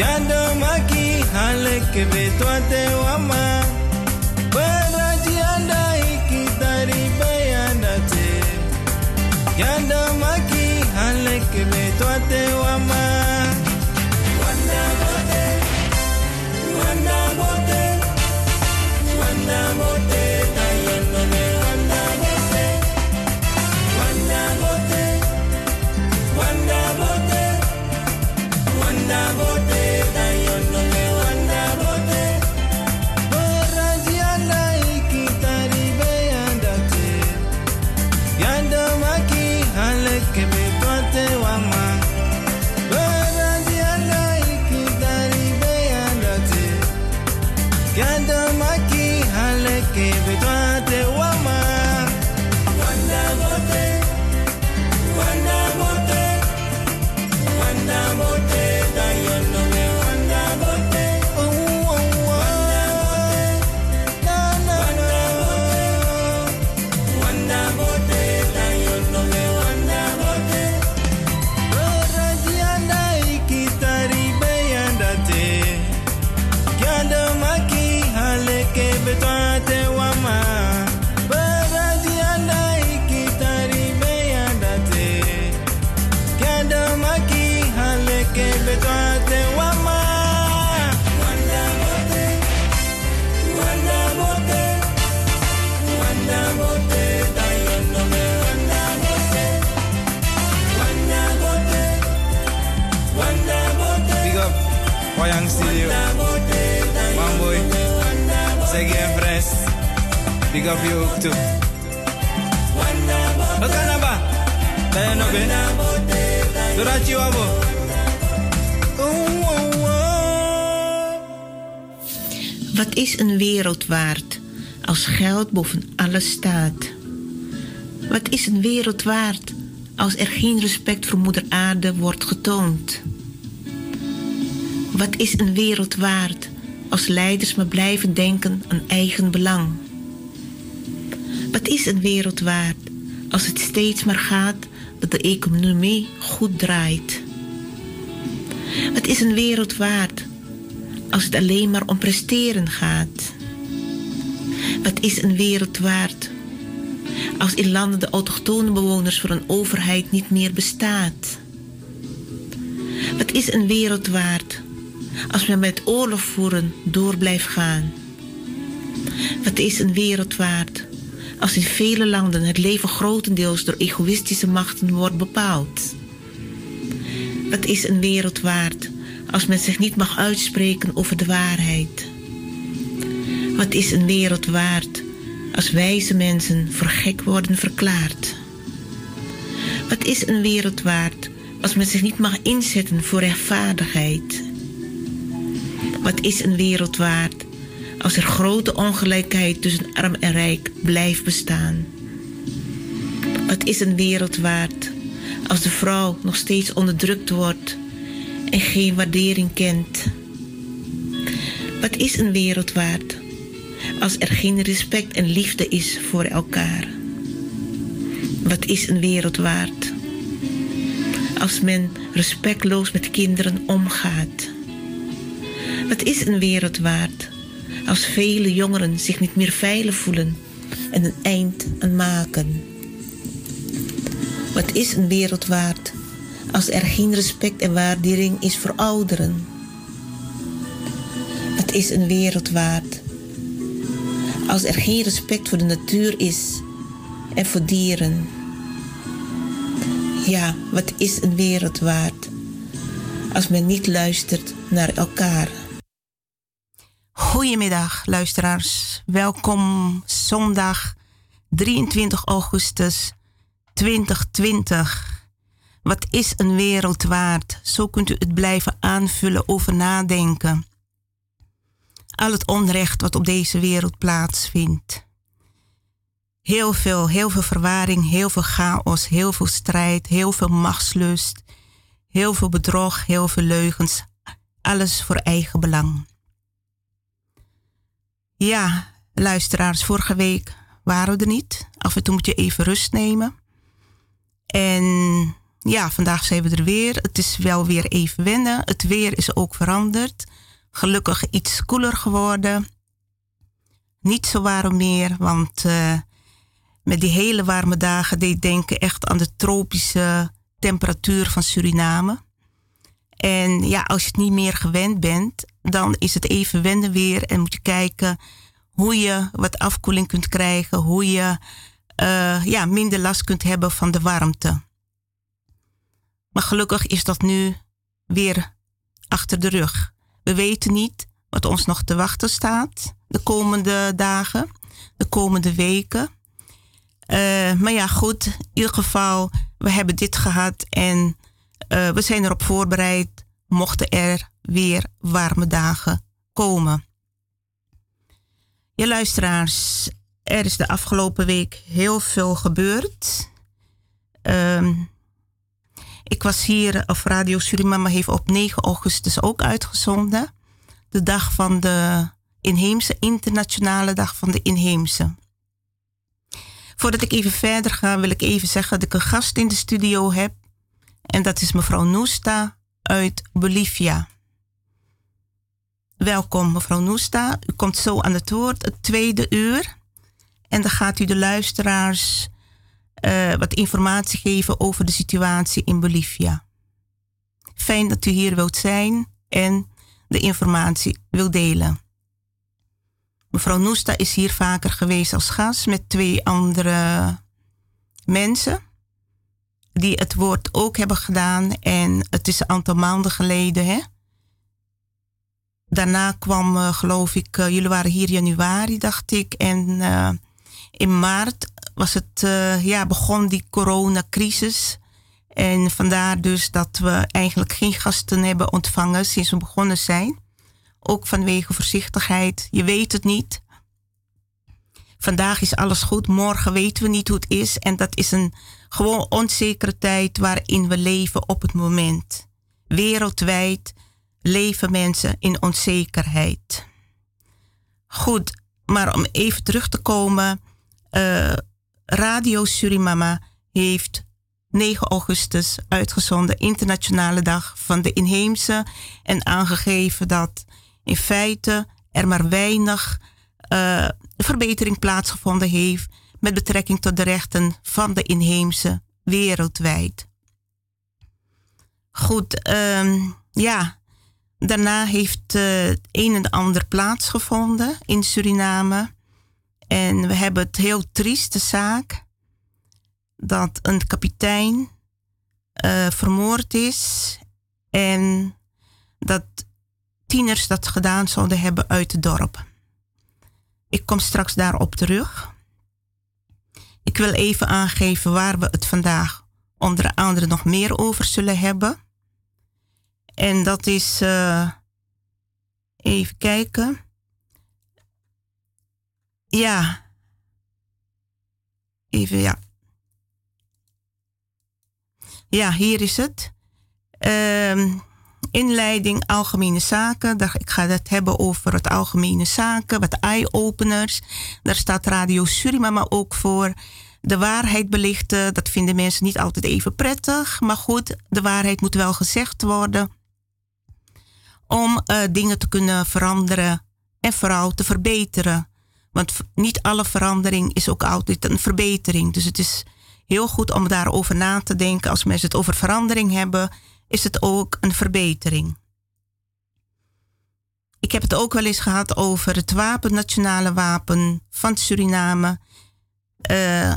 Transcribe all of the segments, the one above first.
Yanda maki halek betuate wama Berajianda ikitari bayanate Yanda maki halek betuate wama Big oh. Wat is een wereld waard als geld boven alles staat? Wat is een wereld waard als er geen respect voor Moeder Aarde wordt getoond? Wat is een wereld waard als leiders maar blijven denken aan eigen belang? Wat is een wereld waard als het steeds maar gaat dat de economie goed draait? Wat is een wereld waard als het alleen maar om presteren gaat? Wat is een wereld waard als in landen de autochtone bewoners voor een overheid niet meer bestaat? Wat is een wereld waard als men met oorlog voeren door blijft gaan? Wat is een wereld waard als in vele landen het leven grotendeels door egoïstische machten wordt bepaald? Wat is een wereld waard als men zich niet mag uitspreken over de waarheid? Wat is een wereld waard als wijze mensen voor gek worden verklaard? Wat is een wereld waard als men zich niet mag inzetten voor rechtvaardigheid? Wat is een wereld waard als er grote ongelijkheid tussen arm en rijk blijft bestaan? Wat is een wereld waard als de vrouw nog steeds onderdrukt wordt en geen waardering kent? Wat is een wereld waard als er geen respect en liefde is voor elkaar? Wat is een wereld waard als men respectloos met kinderen omgaat? Wat is een wereld waard als vele jongeren zich niet meer veilig voelen en een eind aan maken? Wat is een wereld waard als er geen respect en waardering is voor ouderen? Wat is een wereld waard als er geen respect voor de natuur is en voor dieren? Ja, wat is een wereld waard als men niet luistert naar elkaar? Goedemiddag, luisteraars. Welkom zondag 23 augustus 2020. Wat is een wereld waard? Zo kunt u het blijven aanvullen over nadenken. Al het onrecht wat op deze wereld plaatsvindt. Heel veel, heel veel verwaring, heel veel chaos, heel veel strijd, heel veel machtslust, heel veel bedrog, heel veel leugens. Alles voor eigen belang. Ja, luisteraars, vorige week waren we er niet. Af en toe moet je even rust nemen. En ja, vandaag zijn we er weer. Het is wel weer even wennen. Het weer is ook veranderd. Gelukkig iets koeler geworden. Niet zo warm meer, want uh, met die hele warme dagen deed denken echt aan de tropische temperatuur van Suriname. En ja, als je het niet meer gewend bent, dan is het even wennen weer en moet je kijken hoe je wat afkoeling kunt krijgen, hoe je uh, ja, minder last kunt hebben van de warmte. Maar gelukkig is dat nu weer achter de rug. We weten niet wat ons nog te wachten staat de komende dagen, de komende weken. Uh, maar ja, goed, in ieder geval, we hebben dit gehad en uh, we zijn erop voorbereid, mochten er weer warme dagen komen. Je luisteraars, er is de afgelopen week heel veel gebeurd. Um, ik was hier, of Radio Suriname heeft op 9 augustus ook uitgezonden. De dag van de inheemse, internationale dag van de inheemse. Voordat ik even verder ga, wil ik even zeggen dat ik een gast in de studio heb. En dat is mevrouw Noesta uit Bolivia. Welkom, mevrouw Noesta. U komt zo aan het woord, het tweede uur. En dan gaat u de luisteraars uh, wat informatie geven over de situatie in Bolivia. Fijn dat u hier wilt zijn en de informatie wilt delen. Mevrouw Noesta is hier vaker geweest als gast met twee andere mensen die het woord ook hebben gedaan. En het is een aantal maanden geleden. Hè? Daarna kwam, uh, geloof ik, uh, jullie waren hier januari, dacht ik. En uh, in maart was het, ja, begon die coronacrisis. En vandaar dus dat we eigenlijk geen gasten hebben ontvangen sinds we begonnen zijn. Ook vanwege voorzichtigheid. Je weet het niet. Vandaag is alles goed, morgen weten we niet hoe het is. En dat is een gewoon onzekere tijd waarin we leven op het moment. Wereldwijd leven mensen in onzekerheid. Goed, maar om even terug te komen. Uh, Radio Surimama heeft 9 augustus uitgezonden Internationale Dag van de Inheemse en aangegeven dat in feite er maar weinig uh, verbetering plaatsgevonden heeft met betrekking tot de rechten van de inheemse wereldwijd. Goed, um, ja. Daarna heeft uh, een en ander plaatsgevonden in Suriname. En we hebben het heel trieste zaak dat een kapitein uh, vermoord is en dat tieners dat gedaan zouden hebben uit het dorp. Ik kom straks daarop terug. Ik wil even aangeven waar we het vandaag onder andere nog meer over zullen hebben. En dat is, uh, even kijken. Ja. Even, ja. Ja, hier is het. Uh, inleiding Algemene Zaken. Ik ga het hebben over het Algemene Zaken, wat eye-openers. Daar staat Radio Suriname ook voor. De waarheid belichten, dat vinden mensen niet altijd even prettig. Maar goed, de waarheid moet wel gezegd worden. Om uh, dingen te kunnen veranderen en vooral te verbeteren. Want niet alle verandering is ook altijd een verbetering. Dus het is heel goed om daarover na te denken. Als mensen het over verandering hebben, is het ook een verbetering. Ik heb het ook wel eens gehad over het wapen, nationale wapen van Suriname. Uh,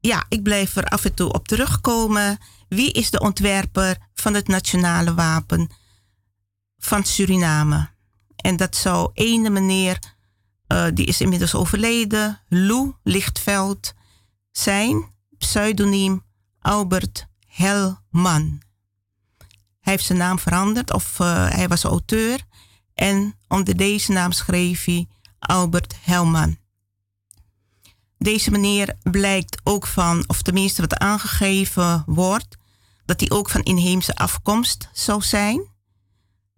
ja, ik blijf er af en toe op terugkomen. Wie is de ontwerper van het nationale wapen van Suriname? En dat zou ene meneer uh, die is inmiddels overleden, Lou Lichtveld, zijn pseudoniem Albert Helman. Hij heeft zijn naam veranderd of uh, hij was auteur en onder deze naam schreef hij Albert Helman. Deze meneer blijkt ook van, of tenminste wat aangegeven wordt, dat hij ook van inheemse afkomst zou zijn.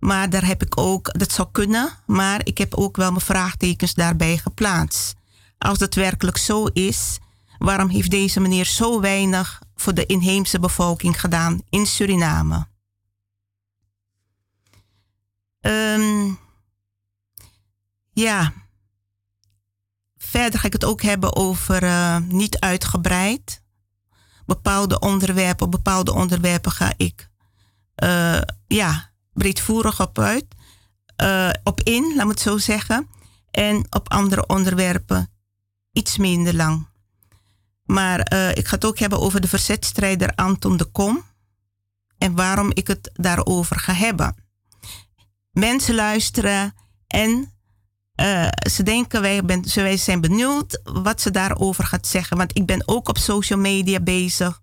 Maar daar heb ik ook, dat zou kunnen, maar ik heb ook wel mijn vraagtekens daarbij geplaatst. Als dat werkelijk zo is, waarom heeft deze meneer zo weinig voor de inheemse bevolking gedaan in Suriname. Um, ja, verder ga ik het ook hebben over uh, niet uitgebreid. Bepaalde onderwerpen, bepaalde onderwerpen ga ik uh, ja, breedvoerig op uit, uh, op in, laat me het zo zeggen. En op andere onderwerpen iets minder lang. Maar ik ga het ook hebben over de verzetstrijder Anton de Kom en waarom ik het daarover ga hebben. Mensen luisteren en uh, ze denken, wij, ben, zijn benieuwd wat ze daarover gaat zeggen. Want ik ben ook op social media bezig.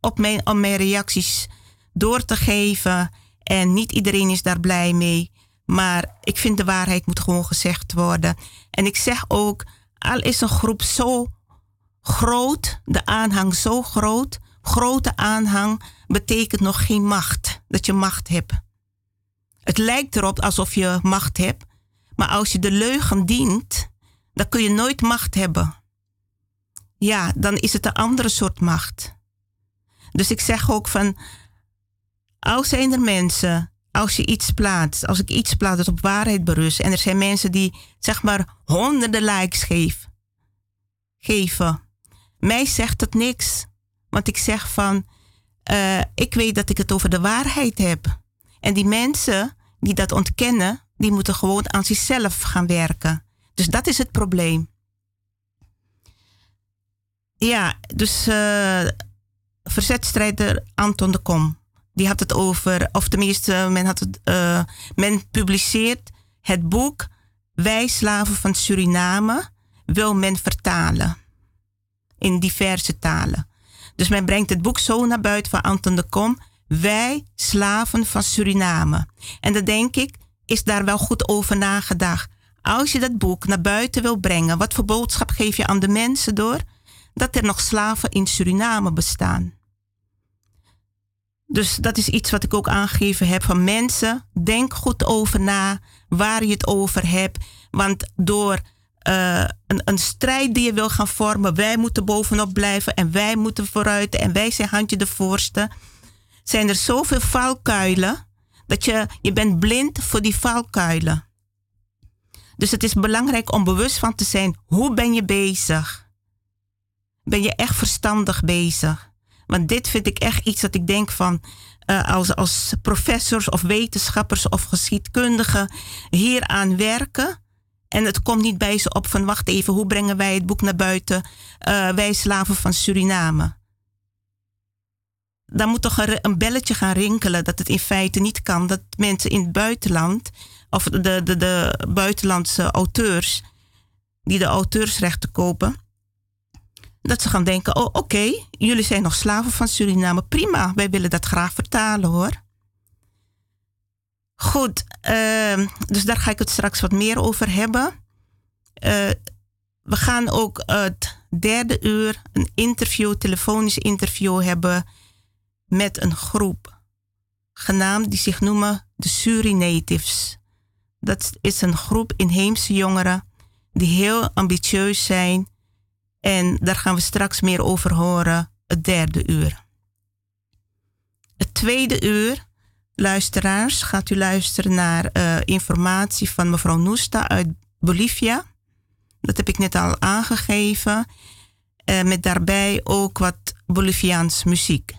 Op mijn, om mijn reacties door te geven. En niet iedereen is daar blij mee. Maar ik vind de waarheid moet gewoon gezegd worden. En ik zeg ook, al is een groep zo groot, de aanhang zo groot, grote aanhang betekent nog geen macht. Dat je macht hebt. Het lijkt erop alsof je macht hebt, maar als je de leugen dient, dan kun je nooit macht hebben. Ja, dan is het een andere soort macht. Dus ik zeg ook van, als zijn er mensen, als je iets plaatst, als ik iets plaats dat op waarheid berust, en er zijn mensen die zeg maar honderden likes geven, mij zegt het niks. Want ik zeg van, uh, ik weet dat ik het over de waarheid heb. En die mensen die dat ontkennen, die moeten gewoon aan zichzelf gaan werken. Dus dat is het probleem. Ja, dus uh, verzetstrijder Anton de Kom, die had het over, of tenminste, men, had het, uh, men publiceert het boek Wij slaven van Suriname, wil men vertalen in diverse talen. Dus men brengt het boek zo naar buiten van Anton de Kom, Wij slaven van Suriname. En dan denk ik, is daar wel goed over nagedacht. Als je dat boek naar buiten wil brengen, wat voor boodschap geef je aan de mensen door? Dat er nog slaven in Suriname bestaan. Dus dat is iets wat ik ook aangegeven heb van mensen. Denk goed over na waar je het over hebt. Want door uh, een, een strijd die je wil gaan vormen, wij moeten bovenop blijven en wij moeten vooruit en wij zijn handje de voorste. Zijn er zoveel valkuilen dat je, je bent blind voor die valkuilen. Dus het is belangrijk om bewust van te zijn. Hoe ben je bezig? Ben je echt verstandig bezig? Want dit vind ik echt iets dat ik denk van uh, als, als professors of wetenschappers of geschiedkundigen hieraan werken. En het komt niet bij ze op van wacht even, hoe brengen wij het boek naar buiten? Uh, wij slaven van Suriname dan moet toch een, belletje gaan rinkelen dat het in feite niet kan dat mensen in het buitenland, of de, de, de buitenlandse auteurs, die de auteursrechten kopen, dat ze gaan denken: oh, oké, jullie zijn nog slaven van Suriname, prima, wij willen dat graag vertalen hoor. Goed, uh, dus daar ga ik het straks wat meer over hebben. Uh, we gaan ook het derde uur een interview, telefonisch interview hebben met een groep genaamd die zich noemen de Surinatives. Dat is een groep inheemse jongeren die heel ambitieus zijn en daar gaan we straks meer over horen, het derde uur. Het tweede uur, luisteraars, gaat u luisteren naar uh, informatie van mevrouw Noesta uit Bolivia. Dat heb ik net al aangegeven. Uh, met daarbij ook wat Boliviaans muziek. Uh,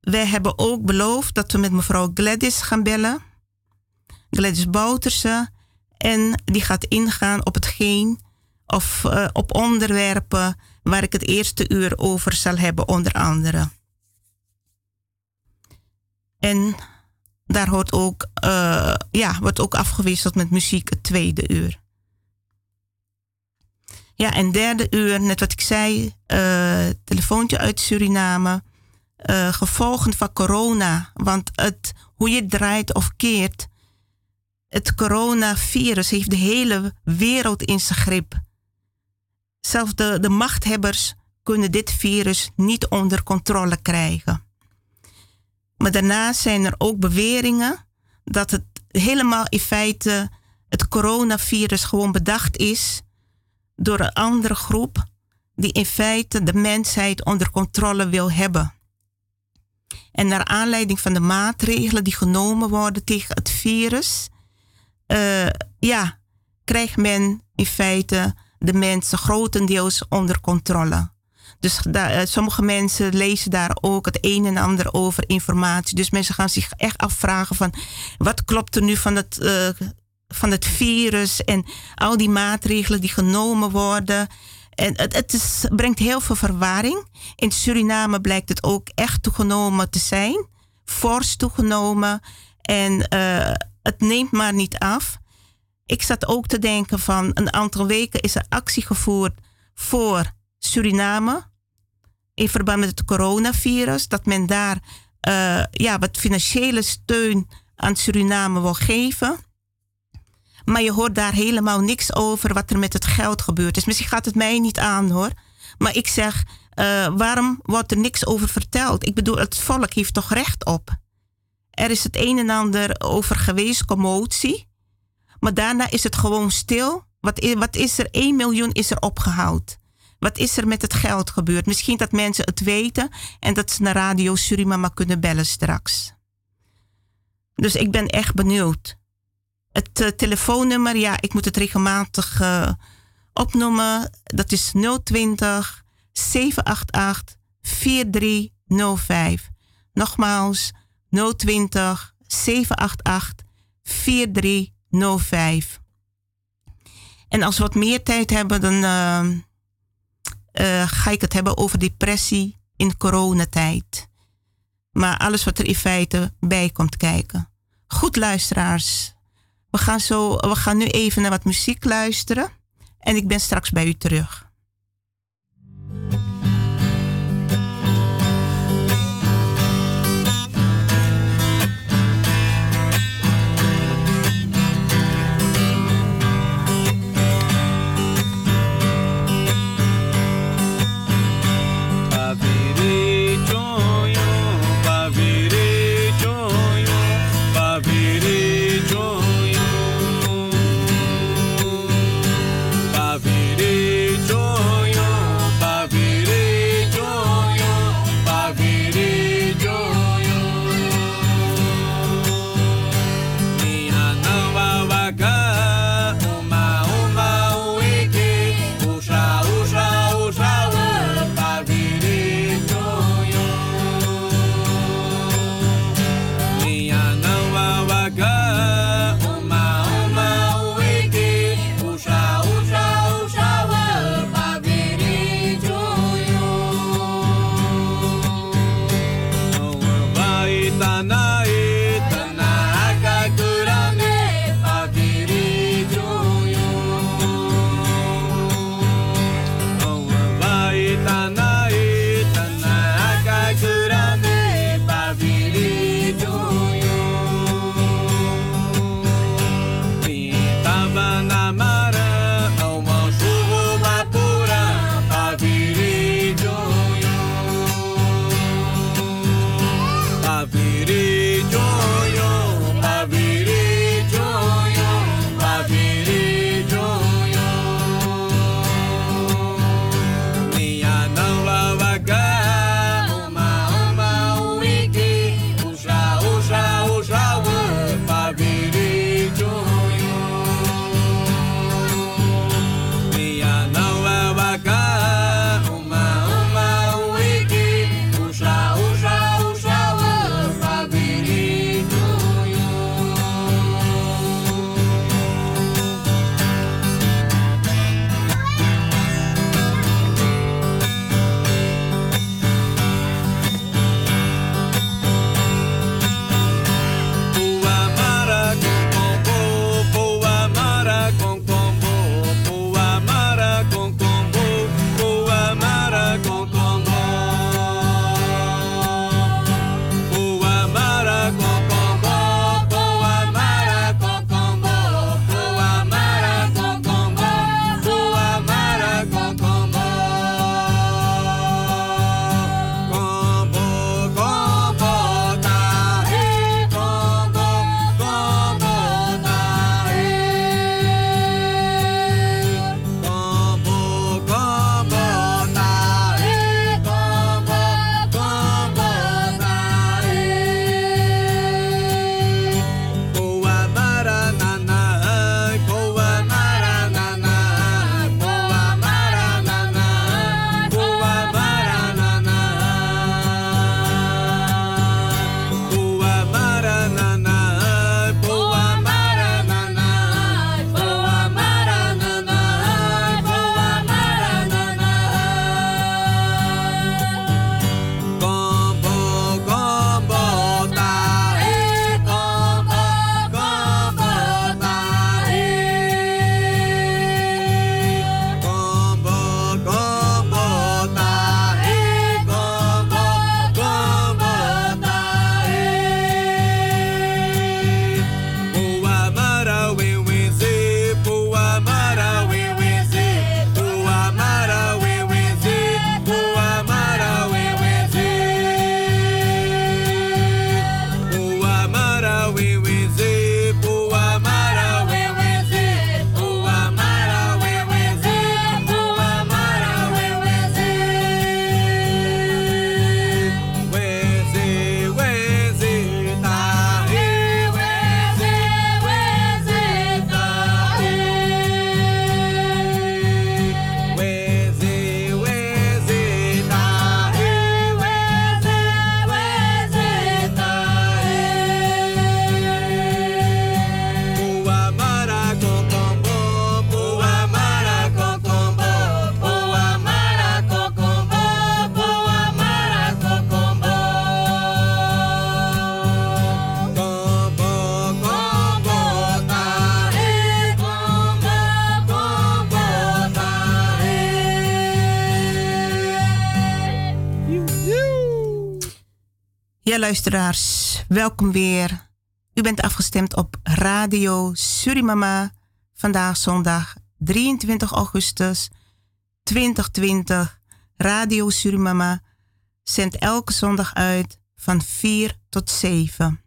wij hebben ook beloofd dat we met mevrouw Gladys gaan bellen. Gladys Bouterse. En die gaat ingaan op hetgeen of uh, op onderwerpen waar ik het eerste uur over zal hebben, onder andere. En daar hoort ook, uh, ja, wordt ook afgewisseld met muziek het tweede uur. Ja, en derde uur, net wat ik zei, uh, telefoontje uit Suriname. Uh, gevolgen van corona. Want het, hoe je draait of keert, het coronavirus heeft de hele wereld in zijn grip. Zelfs de, de machthebbers kunnen dit virus niet onder controle krijgen. Maar daarnaast zijn er ook beweringen dat het helemaal in feite het coronavirus gewoon bedacht is door een andere groep die in feite de mensheid onder controle wil hebben. En naar aanleiding van de maatregelen die genomen worden tegen het virus, uh, ja, krijgt men in feite de mensen grotendeels onder controle. Dus daar, sommige mensen lezen daar ook het een en ander over informatie. Dus mensen gaan zich echt afvragen van wat klopt er nu van het, uh, van het virus en al die maatregelen die genomen worden. En het, het is, brengt heel veel verwarring. In Suriname blijkt het ook echt toegenomen te zijn. Fors toegenomen. En het neemt maar niet af. Ik zat ook te denken van een aantal weken is er actie gevoerd voor Suriname. In verband met het coronavirus. Dat men daar uh, ja, wat financiële steun aan Suriname wil geven. Maar je hoort daar helemaal niks over wat er met het geld gebeurt. Dus misschien gaat het mij niet aan hoor. Maar ik zeg, uh, waarom wordt er niks over verteld? Ik bedoel, het volk heeft toch recht op? Er is het een en ander over geweest, commotie. Maar daarna is het gewoon stil. Wat is, wat is er? 1 miljoen is er opgehaald. Wat is er met het geld gebeurd? Misschien dat mensen het weten en dat ze naar Radio Suriname kunnen bellen straks. Dus ik ben echt benieuwd. Het uh, telefoonnummer, ja, ik moet het regelmatig uh, opnoemen. Dat is 020 788 4305. Nogmaals, 020 788 4305. En als we wat meer tijd hebben, dan uh, ga ik het hebben over depressie in coronatijd. Maar alles wat er in feite bij komt kijken. Goed, luisteraars. We gaan, zo, we gaan nu even naar wat muziek luisteren. En ik ben straks bij u terug. Luisteraars, welkom weer. U bent afgestemd op Radio Surimama. Vandaag zondag 23 augustus 2020. Radio Surimama zendt elke zondag uit van 4 tot 7.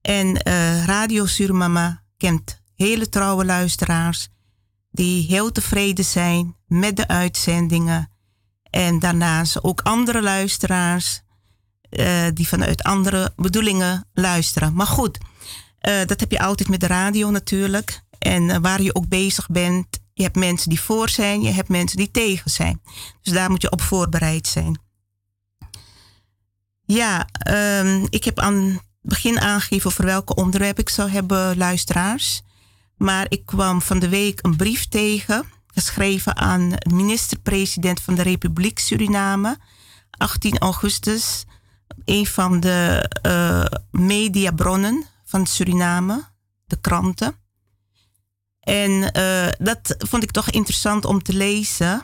En uh, Radio Surimama kent hele trouwe luisteraars die heel tevreden zijn met de uitzendingen. En daarnaast ook andere luisteraars uh, die vanuit andere bedoelingen luisteren. Maar goed, uh, dat heb je altijd met de radio natuurlijk. En uh, waar je ook bezig bent, je hebt mensen die voor zijn, je hebt mensen die tegen zijn. Dus daar moet je op voorbereid zijn. Ja, um, ik heb aan het begin aangegeven over welke onderwerp ik zou hebben, luisteraars. Maar ik kwam van de week een brief tegen, geschreven aan de minister-president van de Republiek Suriname, 18 augustus een van de uh, mediabronnen van Suriname, de kranten. En uh, dat vond ik toch interessant om te lezen.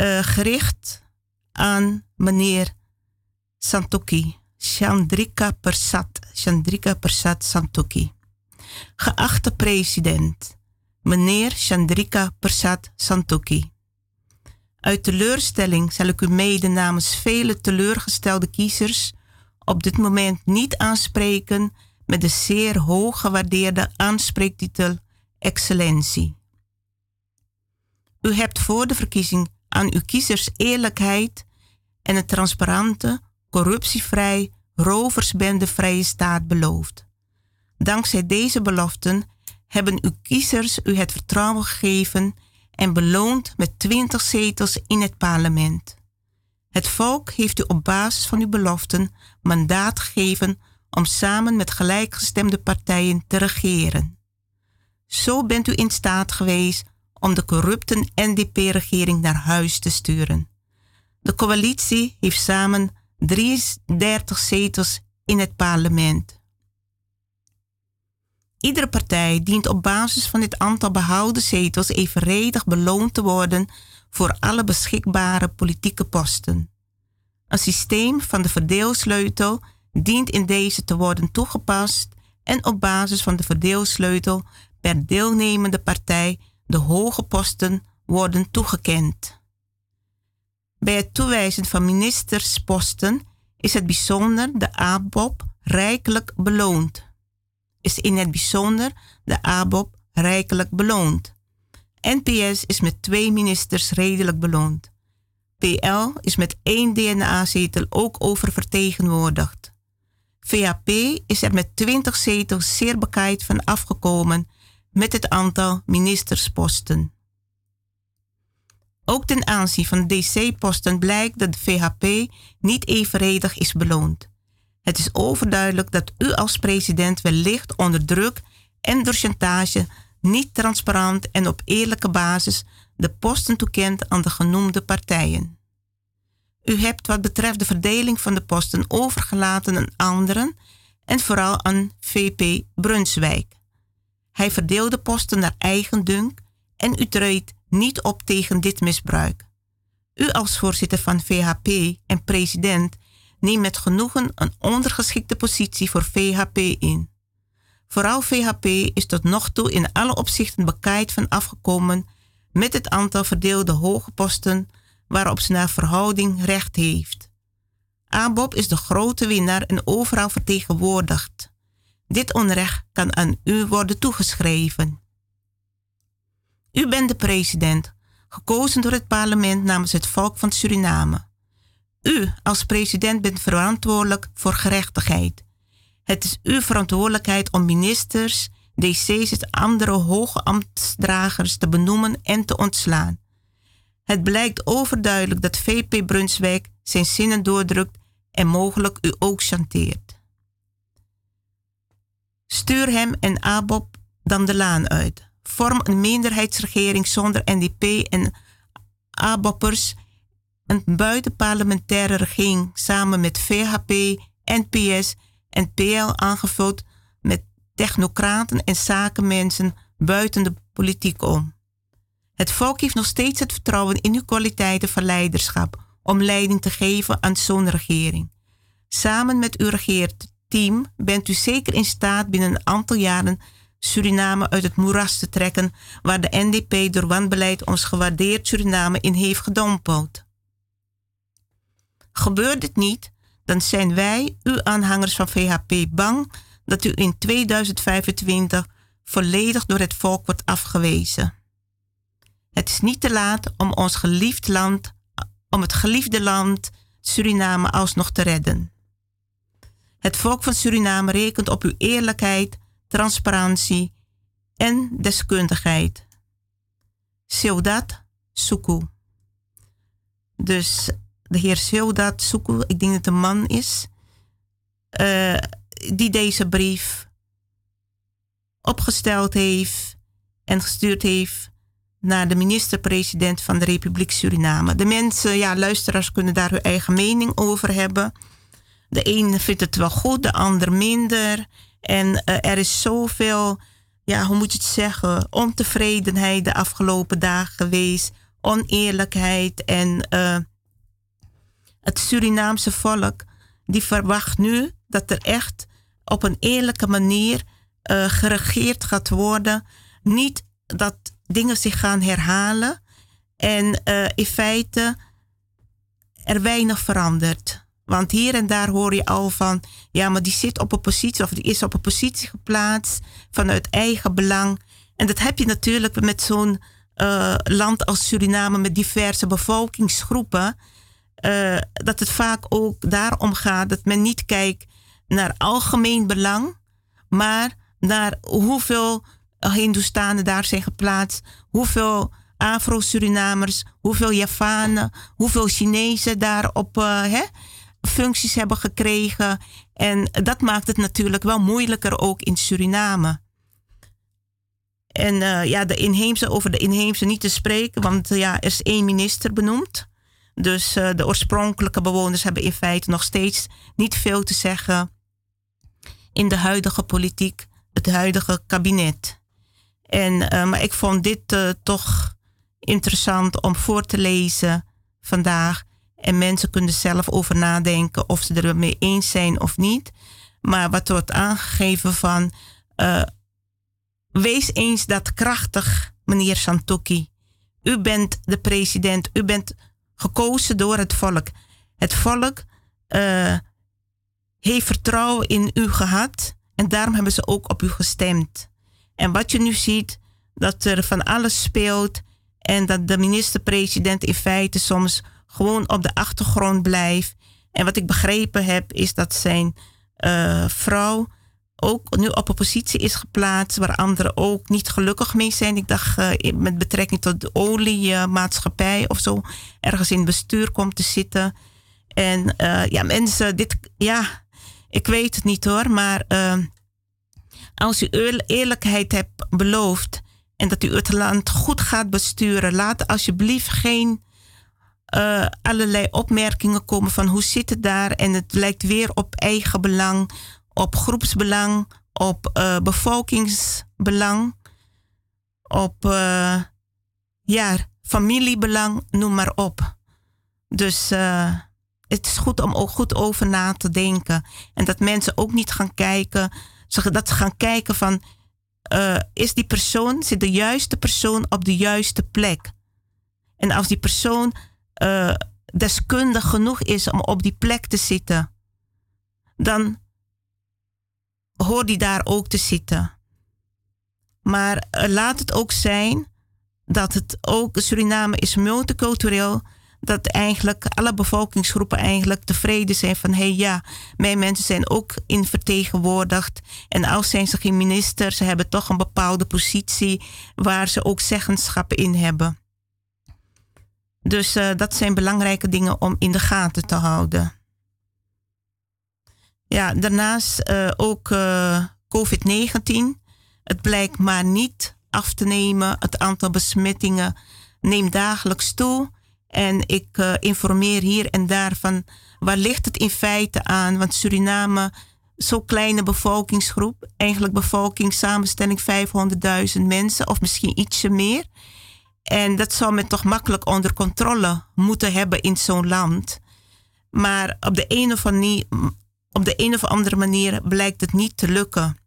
Uh, gericht aan meneer Santoki, Chandrika Persat, Chandrika Persat Santoki. Geachte president, meneer Chandrika Persat Santoki. Uit teleurstelling zal ik u mede namens vele teleurgestelde kiezers op dit moment niet aanspreken met de zeer hoog gewaardeerde aanspreektitel Excellentie. U hebt voor de verkiezing aan uw kiezers eerlijkheid en een transparante, corruptievrij, roversbendevrije staat beloofd. Dankzij deze beloften hebben uw kiezers u het vertrouwen gegeven en beloond met 20 zetels in het parlement. Het volk heeft u op basis van uw beloften mandaat gegeven om samen met gelijkgestemde partijen te regeren. Zo bent u in staat geweest om de corrupte NDP-regering naar huis te sturen. De coalitie heeft samen 33 zetels in het parlement. Iedere partij dient op basis van dit aantal behouden zetels evenredig beloond te worden voor alle beschikbare politieke posten. Een systeem van de verdeelsleutel dient in deze te worden toegepast en op basis van de verdeelsleutel per deelnemende partij de hoge posten worden toegekend. Bij het toewijzen van ministersposten is het bijzonder de ABOP rijkelijk beloond is in het bijzonder de ABOP rijkelijk beloond. NPS is met twee ministers redelijk beloond. PL is met één DNA-zetel ook oververtegenwoordigd. VAP is er met 20 zetels zeer bekaaid van afgekomen met het aantal ministersposten. Ook ten aanzien van DC-posten blijkt dat de VHP niet evenredig is beloond. Het is overduidelijk dat u als president wellicht onder druk en door chantage niet transparant en op eerlijke basis de posten toekent aan de genoemde partijen. U hebt wat betreft de verdeling van de posten overgelaten aan anderen en vooral aan VP Brunswijk. Hij verdeelde posten naar eigen dunk en u treedt niet op tegen dit misbruik. U als voorzitter van VHP en president neemt met genoegen een ondergeschikte positie voor VHP in. Vooral VHP is tot nog toe in alle opzichten bekaaid van afgekomen met het aantal verdeelde hoge posten waarop ze naar verhouding recht heeft. ABOP is de grote winnaar en overal vertegenwoordigd. Dit onrecht kan aan u worden toegeschreven. U bent de president, gekozen door het parlement namens het volk van Suriname. U als president bent verantwoordelijk voor gerechtigheid. Het is uw verantwoordelijkheid om ministers, DC's en andere hoge ambtsdragers te benoemen en te ontslaan. Het blijkt overduidelijk dat VP Brunswijk zijn zinnen doordrukt en mogelijk u ook chanteert. Stuur hem en ABOP dan de laan uit. Vorm een minderheidsregering zonder NDP en ABOPers een buitenparlementaire regering samen met VHP, NPS en PL aangevuld met technocraten en zakenmensen buiten de politiek om. Het volk heeft nog steeds het vertrouwen in uw kwaliteiten van leiderschap om leiding te geven aan zo'n regering. Samen met uw regeerteam bent u zeker in staat binnen een aantal jaren Suriname uit het moeras te trekken waar de NDP door wanbeleid ons gewaardeerd Suriname in heeft gedompeld. Gebeurt dit niet, dan zijn wij, uw aanhangers van VHP, bang dat u in 2025 volledig door het volk wordt afgewezen. Het is niet te laat om ons geliefd land, om het geliefde land Suriname alsnog te redden. Het volk van Suriname rekent op uw eerlijkheid, transparantie en deskundigheid. Seudat Suku. Dus de heer Seudat Suku, ik denk dat het een man is, uh, die deze brief opgesteld heeft en gestuurd heeft naar de minister-president van de Republiek Suriname. De mensen, ja, luisteraars kunnen daar hun eigen mening over hebben. De een vindt het wel goed, de ander minder. En uh, er is zoveel, ja, hoe moet je het zeggen, ontevredenheid de afgelopen dagen geweest, oneerlijkheid. En uh, het Surinaamse volk, die verwacht nu dat er echt op een eerlijke manier uh, geregeerd gaat worden. Niet dat dingen zich gaan herhalen en uh, in feite er weinig verandert. Want hier en daar hoor je al van, ja, maar die zit op een positie of die is op een positie geplaatst vanuit eigen belang. En dat heb je natuurlijk met zo'n uh, land als Suriname met diverse bevolkingsgroepen. Uh, dat het vaak ook daarom gaat dat men niet kijkt naar algemeen belang, maar naar hoeveel Hindoestanen daar zijn geplaatst, hoeveel Afro-Surinamers, hoeveel Javanen, hoeveel Chinezen daar op uh, hè, functies hebben gekregen. En dat maakt het natuurlijk wel moeilijker ook in Suriname. En uh, ja, de inheemse, over de inheemse niet te spreken, want ja, er is één minister benoemd. Dus uh, de oorspronkelijke bewoners hebben in feite nog steeds niet veel te zeggen in de huidige politiek, het huidige kabinet. En, maar ik vond dit toch interessant om voor te lezen vandaag. En mensen kunnen zelf over nadenken of ze er mee eens zijn of niet. Maar wat wordt aangegeven van. Wees eens dat krachtig, meneer Santoki. U bent de president. U bent gekozen door het volk. Het volk uh, heeft vertrouwen in u gehad. En daarom hebben ze ook op u gestemd. En wat je nu ziet, dat er van alles speelt. En dat de minister-president in feite soms gewoon op de achtergrond blijft. En wat ik begrepen heb, is dat zijn uh, vrouw ook nu op een positie is geplaatst waar anderen ook niet gelukkig mee zijn. Ik dacht uh, met betrekking tot de oliemaatschappij of zo, ergens in bestuur komt te zitten. En uh, ja, mensen, dit, ja, ik weet het niet hoor, maar als u eerlijkheid hebt beloofd en dat u het land goed gaat besturen, laat alsjeblieft geen allerlei opmerkingen komen van hoe zit het daar. En het lijkt weer op eigen belang, op groepsbelang, op uh, bevolkingsbelang, op uh, ja, familiebelang, noem maar op. Dus het is goed om ook goed over na te denken. En dat mensen ook niet gaan kijken, dat ze gaan kijken van, is die persoon, zit de juiste persoon op de juiste plek? En als die persoon deskundig genoeg is om op die plek te zitten, dan hoort die daar ook te zitten. Maar uh, laat het ook zijn dat het ook, Suriname is multicultureel, dat eigenlijk alle bevolkingsgroepen eigenlijk tevreden zijn van hé hey, ja, mijn mensen zijn ook in vertegenwoordigd. En als zijn ze geen minister, ze hebben toch een bepaalde positie waar ze ook zeggenschap in hebben. Dus uh, dat zijn belangrijke dingen om in de gaten te houden. Ja, daarnaast uh, ook uh, COVID-19. Het blijkt maar niet af te nemen. Het aantal besmettingen neemt dagelijks toe. En ik informeer hier en daar van waar ligt het in feite aan? Want Suriname, zo'n kleine bevolkingsgroep, eigenlijk bevolkingssamenstelling 500.000 mensen of misschien ietsje meer. En dat zou men toch makkelijk onder controle moeten hebben in zo'n land. Maar op de, een of op de een of andere manier blijkt het niet te lukken.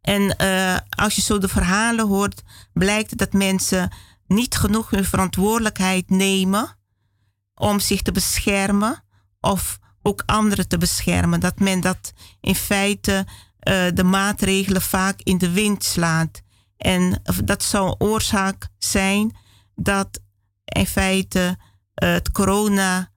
En uh, als je zo de verhalen hoort, blijkt dat mensen niet genoeg hun verantwoordelijkheid nemen om zich te beschermen of ook anderen te beschermen. Dat men dat in feite uh, de maatregelen vaak in de wind slaat. En dat zou een oorzaak zijn dat in feite uh, het corona,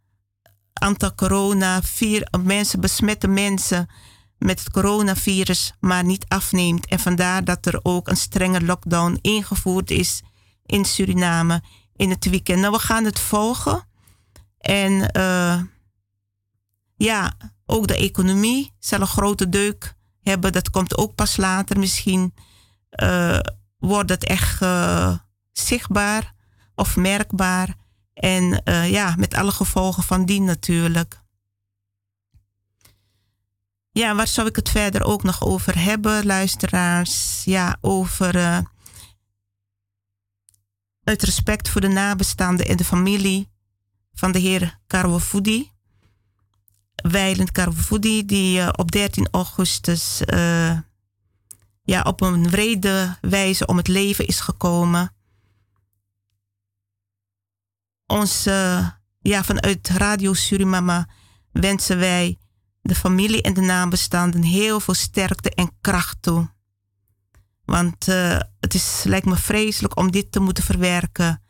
aantal corona, vier, mensen, besmette mensen met het coronavirus maar niet afneemt. En vandaar dat er ook een strenge lockdown ingevoerd is in Suriname in het weekend. Nou, we gaan het volgen. En uh, ja, ook de economie zal een grote deuk hebben. Dat komt ook pas later. Misschien uh, wordt het echt uh, zichtbaar of merkbaar. En ja, met alle gevolgen van dien natuurlijk. Ja, waar zou ik het verder ook nog over hebben, luisteraars? Ja, over uh, uit respect voor de nabestaanden en de familie van de heer Karwafudi. Weilend Karwafudi, die uh, op 13 augustus ja, op een wrede wijze om het leven is gekomen. Ons, ja, vanuit Radio Surimama wensen wij de familie en de nabestaanden heel veel sterkte en kracht toe. Want uh, het is, lijkt me vreselijk om dit te moeten verwerken.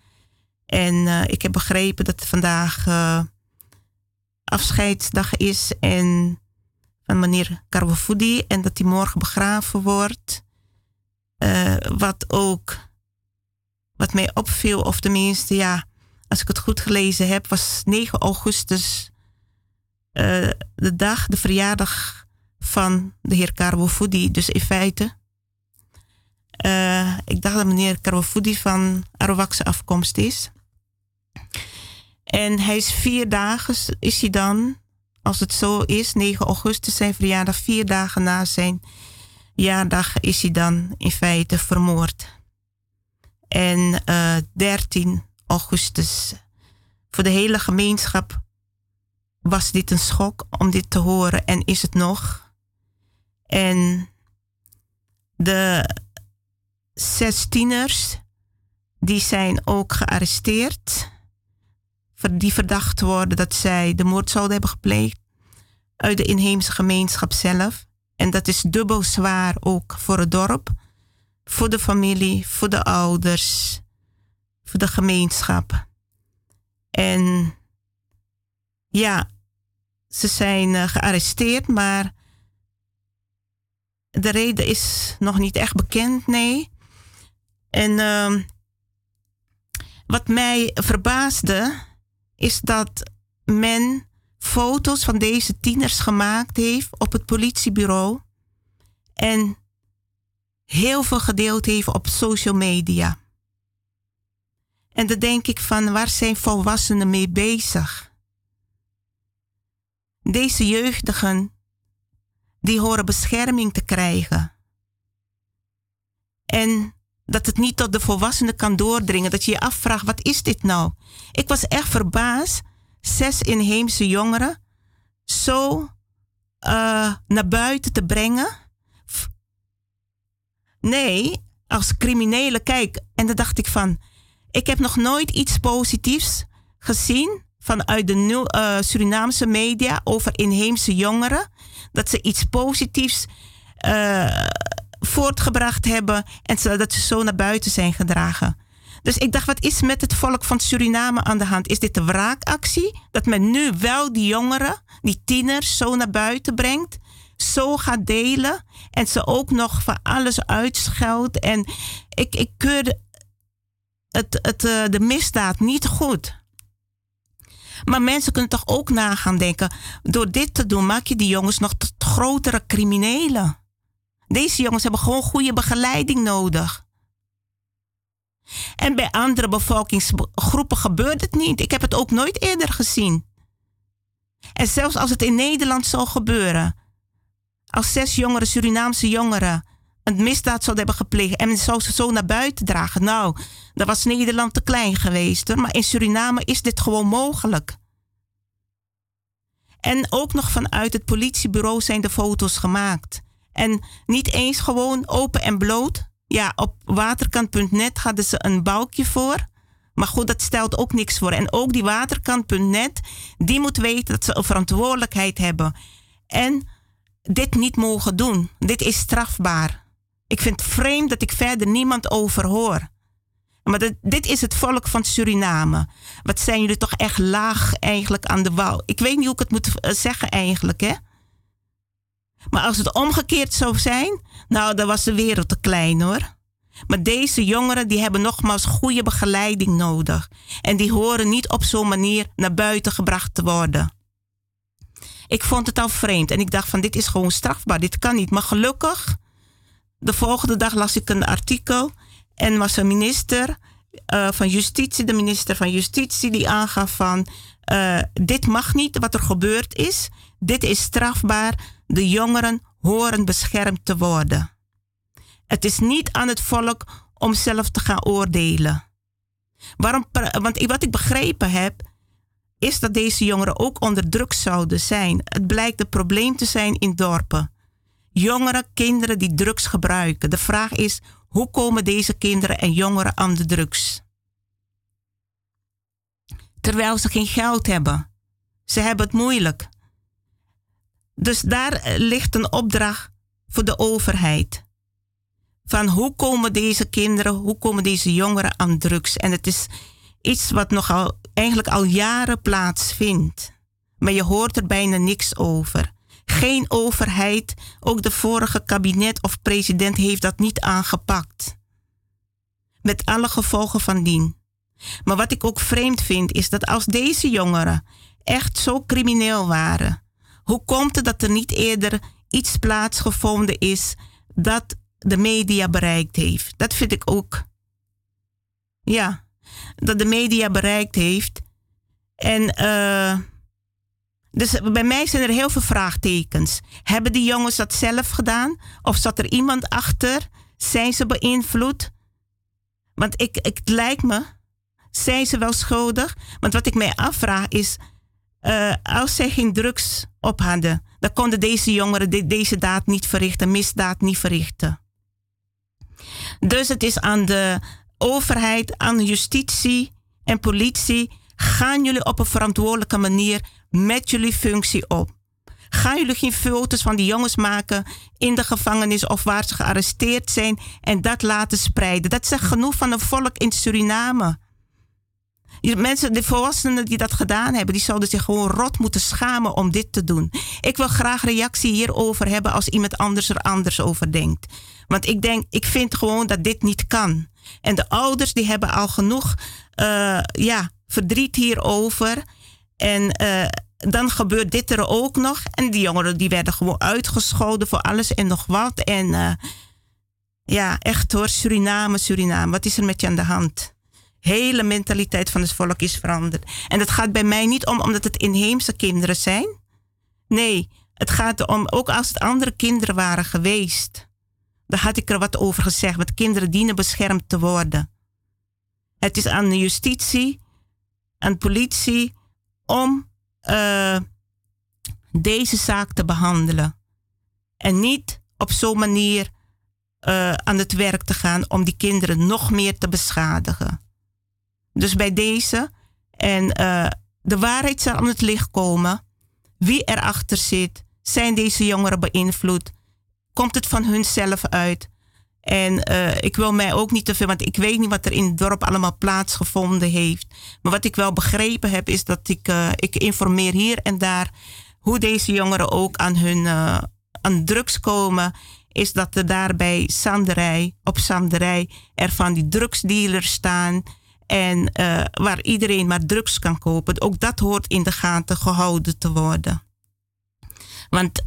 En uh, ik heb begrepen dat vandaag uh, afscheidsdag is en van meneer Karwafoudi en dat hij morgen begraven wordt. wat ook, wat mij opviel, of tenminste, ja, als ik het goed gelezen heb, was 9 augustus uh, de dag, de verjaardag van de heer Karwofoudi. Dus in feite, uh, ik dacht dat meneer Karwofoudi van Arawakse afkomst is. En hij is vier dagen, is hij dan, als het zo is, 9 augustus zijn verjaardag, vier dagen na zijn jaardag is hij dan in feite vermoord. En uh, 13 augustus voor de hele gemeenschap was dit een schok om dit te horen en is het nog. En de zes tieners, die zijn ook gearresteerd. Die verdacht worden dat zij de moord zouden hebben gepleegd uit de inheemse gemeenschap zelf. En dat is dubbel zwaar ook voor het dorp, voor de familie, voor de ouders, voor de gemeenschap. En ja, ze zijn uh, gearresteerd, maar de reden is nog niet echt bekend, nee. En uh, wat mij verbaasde, is dat men foto's van deze tieners gemaakt heeft op het politiebureau en heel veel gedeeld heeft op social media. En dan denk ik van, waar zijn volwassenen mee bezig? Deze jeugdigen, die horen bescherming te krijgen. En dat het niet tot de volwassenen kan doordringen. Dat je je afvraagt, wat is dit nou? Ik was echt verbaasd. Zes inheemse jongeren zo uh, naar buiten te brengen. Nee, als criminelen. Kijk, en dan dacht ik van... Ik heb nog nooit iets positiefs gezien vanuit de uh, Surinaamse media over inheemse jongeren. Dat ze iets positiefs uh, voortgebracht hebben en dat ze zo naar buiten zijn gedragen. Dus ik dacht, wat is met het volk van Suriname aan de hand? Is dit een wraakactie? Dat men nu wel die jongeren, die tieners, zo naar buiten brengt? Zo gaat delen en ze ook nog van alles uitscheldt. En ik, ik keur het, uh, de misdaad niet goed. Maar mensen kunnen toch ook nagaan denken: door dit te doen maak je die jongens nog tot grotere criminelen. Deze jongens hebben gewoon goede begeleiding nodig. En bij andere bevolkingsgroepen gebeurt het niet. Ik heb het ook nooit eerder gezien. En zelfs als het in Nederland zou gebeuren, als zes jongeren, Surinaamse jongeren, een misdaad zouden hebben gepleegd en zou ze zo naar buiten dragen. Nou, dat was Nederland te klein geweest hoor. Maar in Suriname is dit gewoon mogelijk. En ook nog vanuit het politiebureau zijn de foto's gemaakt. En niet eens gewoon open en bloot. Ja, op waterkant.net hadden ze een balkje voor. Maar goed, dat stelt ook niks voor. En ook die waterkant.net, die moet weten dat ze een verantwoordelijkheid hebben. En dit niet mogen doen. Dit is strafbaar. Ik vind het vreemd dat ik verder niemand over hoor. Maar dit is het volk van Suriname. Wat zijn jullie toch echt laag eigenlijk aan de wal? Ik weet niet hoe ik het moet eh, zeggen eigenlijk, hè? Maar als het omgekeerd zou zijn, nou, dan was de wereld te klein hoor. Maar deze jongeren die hebben nogmaals goede begeleiding nodig. En die horen niet op zo'n manier naar buiten gebracht te worden. Ik vond het al vreemd en ik dacht van dit is gewoon strafbaar, dit kan niet. Maar gelukkig, de volgende dag las ik een artikel en was een minister uh, van Justitie, de minister van Justitie, die aangaf van uh, dit mag niet wat er gebeurd is. Dit is strafbaar. De jongeren horen beschermd te worden. Het is niet aan het volk om zelf te gaan oordelen. Waarom, want wat ik begrepen heb, is dat deze jongeren ook onder druk zouden zijn. Het blijkt een probleem te zijn in dorpen. Jongeren, kinderen die drugs gebruiken. De vraag is, hoe komen deze kinderen en jongeren aan de drugs? Terwijl ze geen geld hebben. Ze hebben het moeilijk. Dus daar ligt een opdracht voor de overheid. Van hoe komen deze kinderen, hoe komen deze jongeren aan drugs? En het is iets wat nogal eigenlijk al jaren plaatsvindt. Maar je hoort er bijna niks over. Geen overheid, ook de vorige kabinet of president heeft dat niet aangepakt. Met alle gevolgen van dien. Maar wat ik ook vreemd vind is dat als deze jongeren echt zo crimineel waren, hoe komt het dat er niet eerder iets plaatsgevonden is dat de media bereikt heeft? Dat vind ik ook. Ja, dat de media bereikt heeft. En uh, dus bij mij zijn er heel veel vraagtekens. Hebben die jongens dat zelf gedaan? Of zat er iemand achter? Zijn ze beïnvloed? Want ik, ik, het lijkt me, zijn ze wel schuldig? Want wat ik mij afvraag is, uh, als zij geen drugs op hadden, dan konden deze jongeren de, deze daad niet verrichten, misdaad niet verrichten. Dus het is aan de overheid, aan justitie en politie. Gaan jullie op een verantwoordelijke manier met jullie functie op? Gaan jullie geen foto's van die jongens maken in de gevangenis of waar ze gearresteerd zijn en dat laten spreiden? Dat zegt genoeg van een volk in Suriname. Mensen, de volwassenen die dat gedaan hebben, die zouden zich gewoon rot moeten schamen om dit te doen. Ik wil graag reactie hierover hebben als iemand anders er anders over denkt. Want ik denk, ik vind gewoon dat dit niet kan. En de ouders die hebben al genoeg uh, ja, verdriet hierover. En uh, dan gebeurt dit er ook nog. En die jongeren die werden gewoon uitgescholden voor alles en nog wat. En uh, ja, echt hoor, Suriname, Suriname, wat is er met je aan de hand? Hele mentaliteit van het volk is veranderd. En dat gaat bij mij niet om omdat het inheemse kinderen zijn. Nee, het gaat erom, ook als het andere kinderen waren geweest. Daar had ik er wat over gezegd, want kinderen dienen beschermd te worden. Het is aan de justitie, aan de politie, om uh, deze zaak te behandelen. En niet op zo'n manier uh, aan het werk te gaan om die kinderen nog meer te beschadigen. Dus bij deze, en uh, de waarheid zal aan het licht komen. Wie erachter zit, zijn deze jongeren beïnvloed? Komt het van hunzelf uit? En uh, ik wil mij ook niet te veel, want ik weet niet wat er in het dorp allemaal plaatsgevonden heeft. Maar wat ik wel begrepen heb, is dat ik, uh, ik informeer hier en daar hoe deze jongeren ook aan hun uh, aan drugs komen. Is dat er daar bij Sanderij, op Sanderij, er van die drugsdealers staan. En waar iedereen maar drugs kan kopen. Ook dat hoort in de gaten gehouden te worden. Want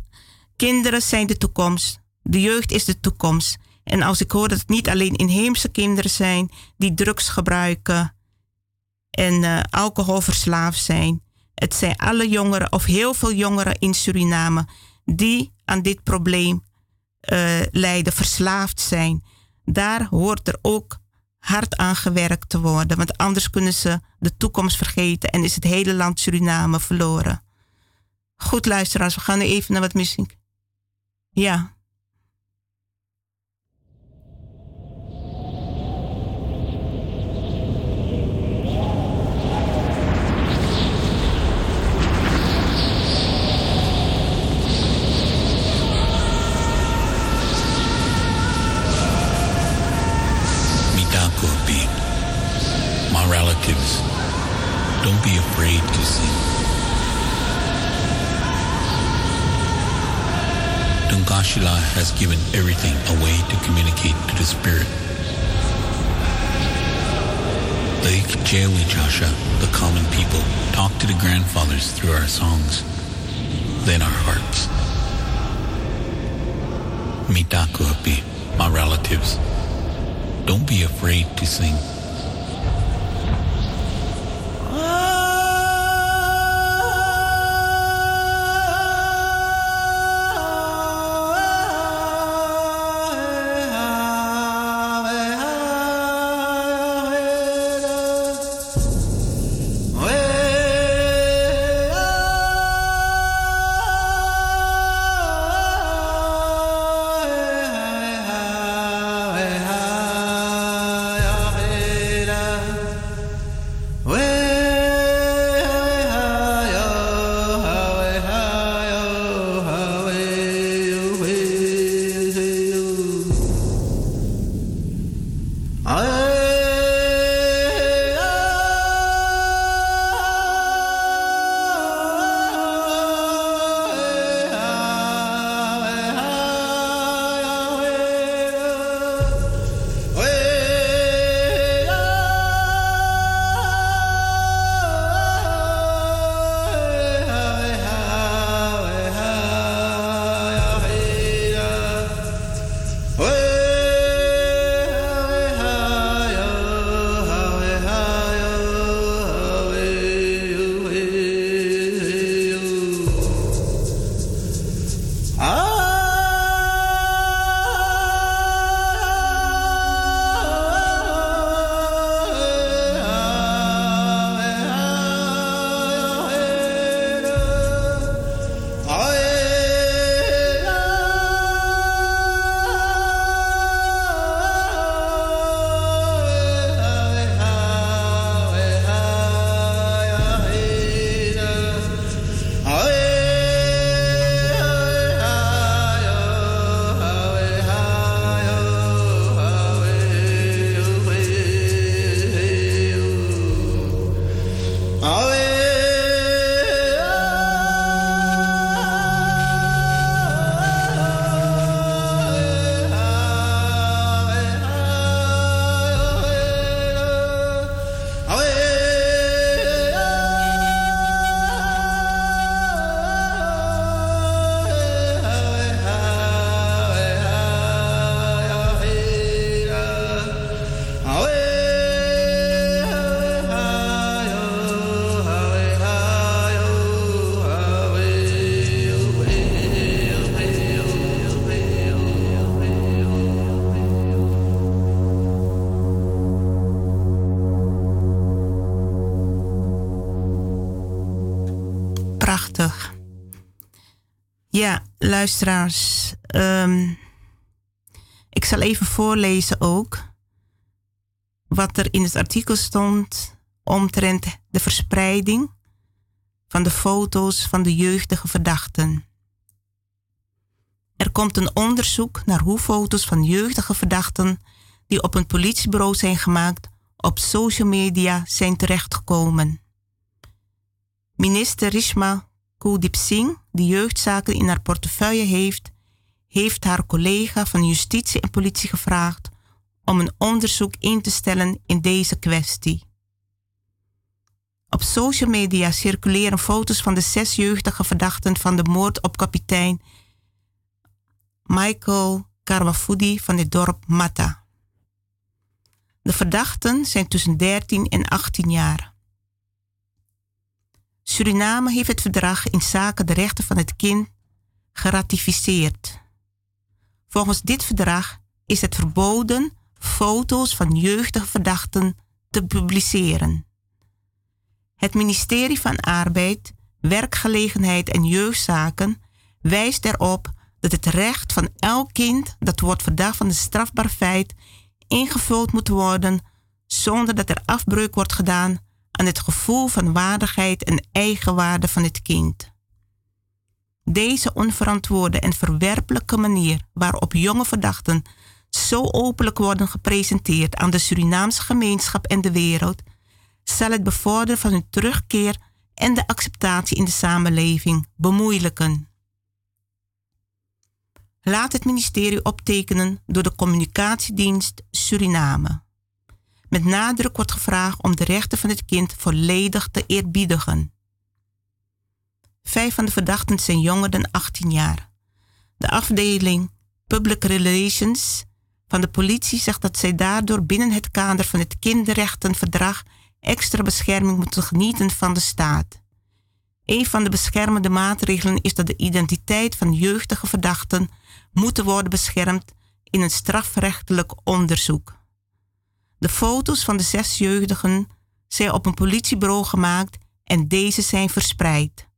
kinderen zijn de toekomst. De jeugd is de toekomst. En als ik hoor dat het niet alleen inheemse kinderen zijn die drugs gebruiken en uh, alcoholverslaafd zijn. Het zijn alle jongeren of heel veel jongeren in Suriname die aan dit probleem uh, lijden, verslaafd zijn. Daar hoort er ook hard aan gewerkt te worden. Want anders kunnen ze de toekomst vergeten en is het hele land Suriname verloren. Goed luisteraars, we gaan nu even naar wat muziek. Ja. Relatives, don't be afraid to sing. Dungashila has given everything away to communicate to the spirit. Lake Jewi Chasha, the common people, talk to the grandfathers through our songs, then our hearts. Mitakuapi, my relatives, don't be afraid to sing. Luisteraars. Um, ik zal even voorlezen ook wat er in het artikel stond omtrent de verspreiding van de foto's van de jeugdige verdachten. Er komt een onderzoek naar hoe foto's van jeugdige verdachten die op een politiebureau zijn gemaakt op social media zijn terechtgekomen. Minister Rishma Kuldeep Singh, die jeugdzaken in haar portefeuille heeft, heeft haar collega van Justitie en Politie gevraagd om een onderzoek in te stellen in deze kwestie. Op social media circuleren foto's van de zes jeugdige verdachten van de moord op kapitein Michael Karwafudi van het dorp Mata. De verdachten zijn tussen 13 en 18 jaar. Suriname heeft het verdrag in zaken de rechten van het kind geratificeerd. Volgens dit verdrag is het verboden foto's van jeugdige verdachten te publiceren. Het ministerie van Arbeid, Werkgelegenheid en Jeugdzaken wijst erop dat het recht van elk kind dat wordt verdacht van een strafbaar feit ingevuld moet worden zonder dat er afbreuk wordt gedaan aan het gevoel van waardigheid en eigenwaarde van het kind. Deze onverantwoorde en verwerpelijke manier waarop jonge verdachten zo openlijk worden gepresenteerd aan de Surinaamse gemeenschap en de wereld, zal het bevorderen van hun terugkeer en de acceptatie in de samenleving bemoeilijken. Laat het ministerie optekenen door de Communicatiedienst Suriname. Met nadruk wordt gevraagd om de rechten van het kind volledig te eerbiedigen. Vijf van de verdachten zijn jonger dan 18 jaar. De afdeling Public Relations van de politie zegt dat zij daardoor binnen het kader van het kinderrechtenverdrag extra bescherming moeten genieten van de staat. Een van de beschermende maatregelen is dat de identiteit van jeugdige verdachten moet worden beschermd in een strafrechtelijk onderzoek. De foto's van de zes jeugdigen zijn op een politiebureau gemaakt en deze zijn verspreid.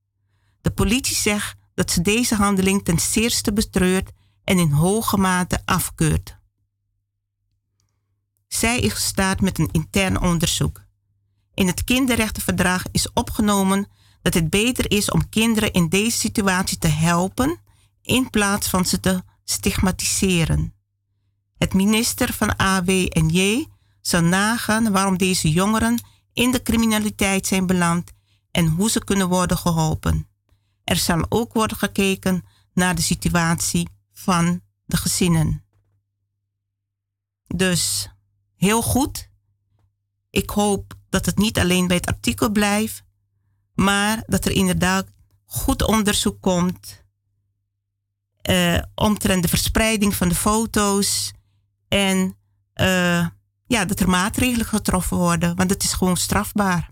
De politie zegt dat ze deze handeling ten zeerste betreurt en in hoge mate afkeurt. Zij is gestart met een intern onderzoek. In het kinderrechtenverdrag is opgenomen dat het beter is om kinderen in deze situatie te helpen in plaats van ze te stigmatiseren. Het minister van AW en J zal nagaan waarom deze jongeren in de criminaliteit zijn beland en hoe ze kunnen worden geholpen. Er zal ook worden gekeken naar de situatie van de gezinnen. Dus heel goed. Ik hoop dat het niet alleen bij het artikel blijft, maar dat er inderdaad goed onderzoek komt uh, omtrent de verspreiding van de foto's en uh, ja, dat er maatregelen getroffen worden, want het is gewoon strafbaar.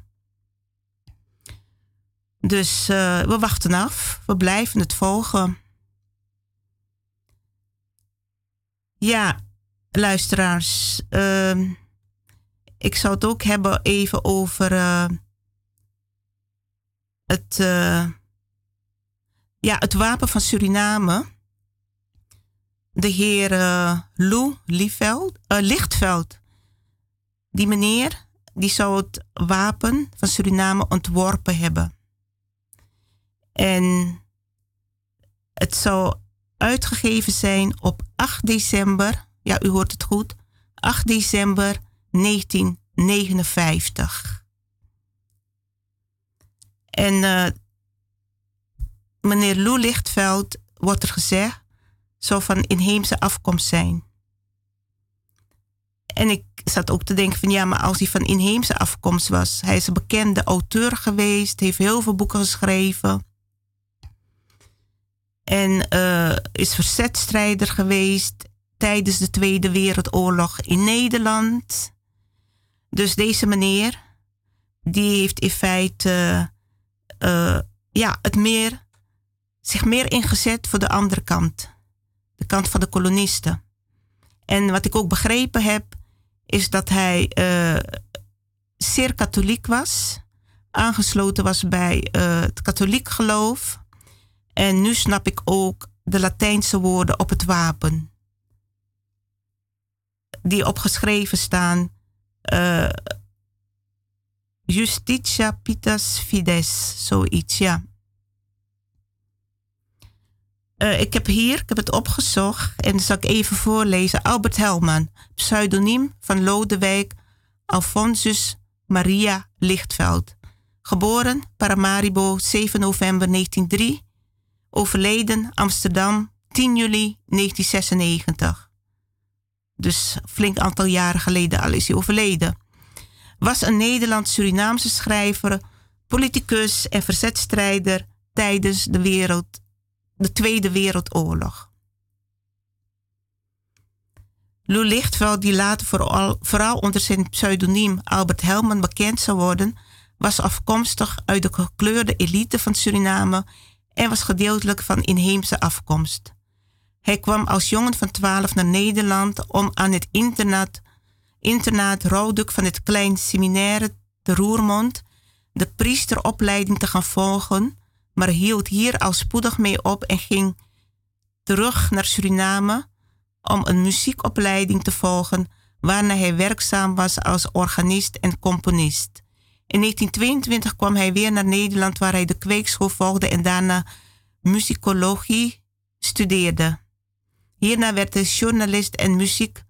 Dus uh, we wachten af, we blijven het volgen. Ja, luisteraars, uh, ik zou het ook hebben even over uh, het, uh, ja, het wapen van Suriname. De heer Lou Lieveld, Lichtveld die meneer die zou het wapen van Suriname ontworpen hebben. En het zou uitgegeven zijn op 8 december, ja u hoort het goed, 8 december 1959. En uh, meneer Lou Lichtveld, wordt er gezegd, zou van inheemse afkomst zijn. En ik zat ook te denken van ja, maar als hij van inheemse afkomst was. Hij is een bekende auteur geweest, heeft heel veel boeken geschreven. En uh, is verzetstrijder geweest tijdens de Tweede Wereldoorlog in Nederland. Dus deze meneer, die heeft in feite uh, ja, het meer, zich meer ingezet voor de andere kant. De kant van de kolonisten. En wat ik ook begrepen heb, is dat hij uh, zeer katholiek was, aangesloten was bij uh, het katholiek geloof. En nu snap ik ook de Latijnse woorden op het wapen. Die opgeschreven staan. Uh, Justitia Pitas Fides, zoiets, ja. Uh, ik heb hier, ik heb het opgezocht en zal ik even voorlezen. Albert Helman, pseudoniem van Lodewijk Alfonsus Maria Lichtveld. Geboren Paramaribo 7 november 1903. Overleden Amsterdam 10 juli 1996. Dus flink aantal jaren geleden al is hij overleden. Was een Nederlands-Surinaamse schrijver, politicus en verzetstrijder tijdens de wereld de Tweede Wereldoorlog. Lou Lichtveld, die later vooral, onder zijn pseudoniem Albert Helman bekend zou worden, was afkomstig uit de gekleurde elite van Suriname en was gedeeltelijk van inheemse afkomst. Hij kwam als jongen van 12 naar Nederland om aan het internaat, internaat van het Klein Seminaire te Roermond de priesteropleiding te gaan volgen, maar hield hier al spoedig mee op en ging terug naar Suriname om een muziekopleiding te volgen, waarna hij werkzaam was als organist en componist. In 1922 kwam hij weer naar Nederland, waar hij de kweekschool volgde en daarna muzikologie studeerde. Hierna werd hij journalist en muziek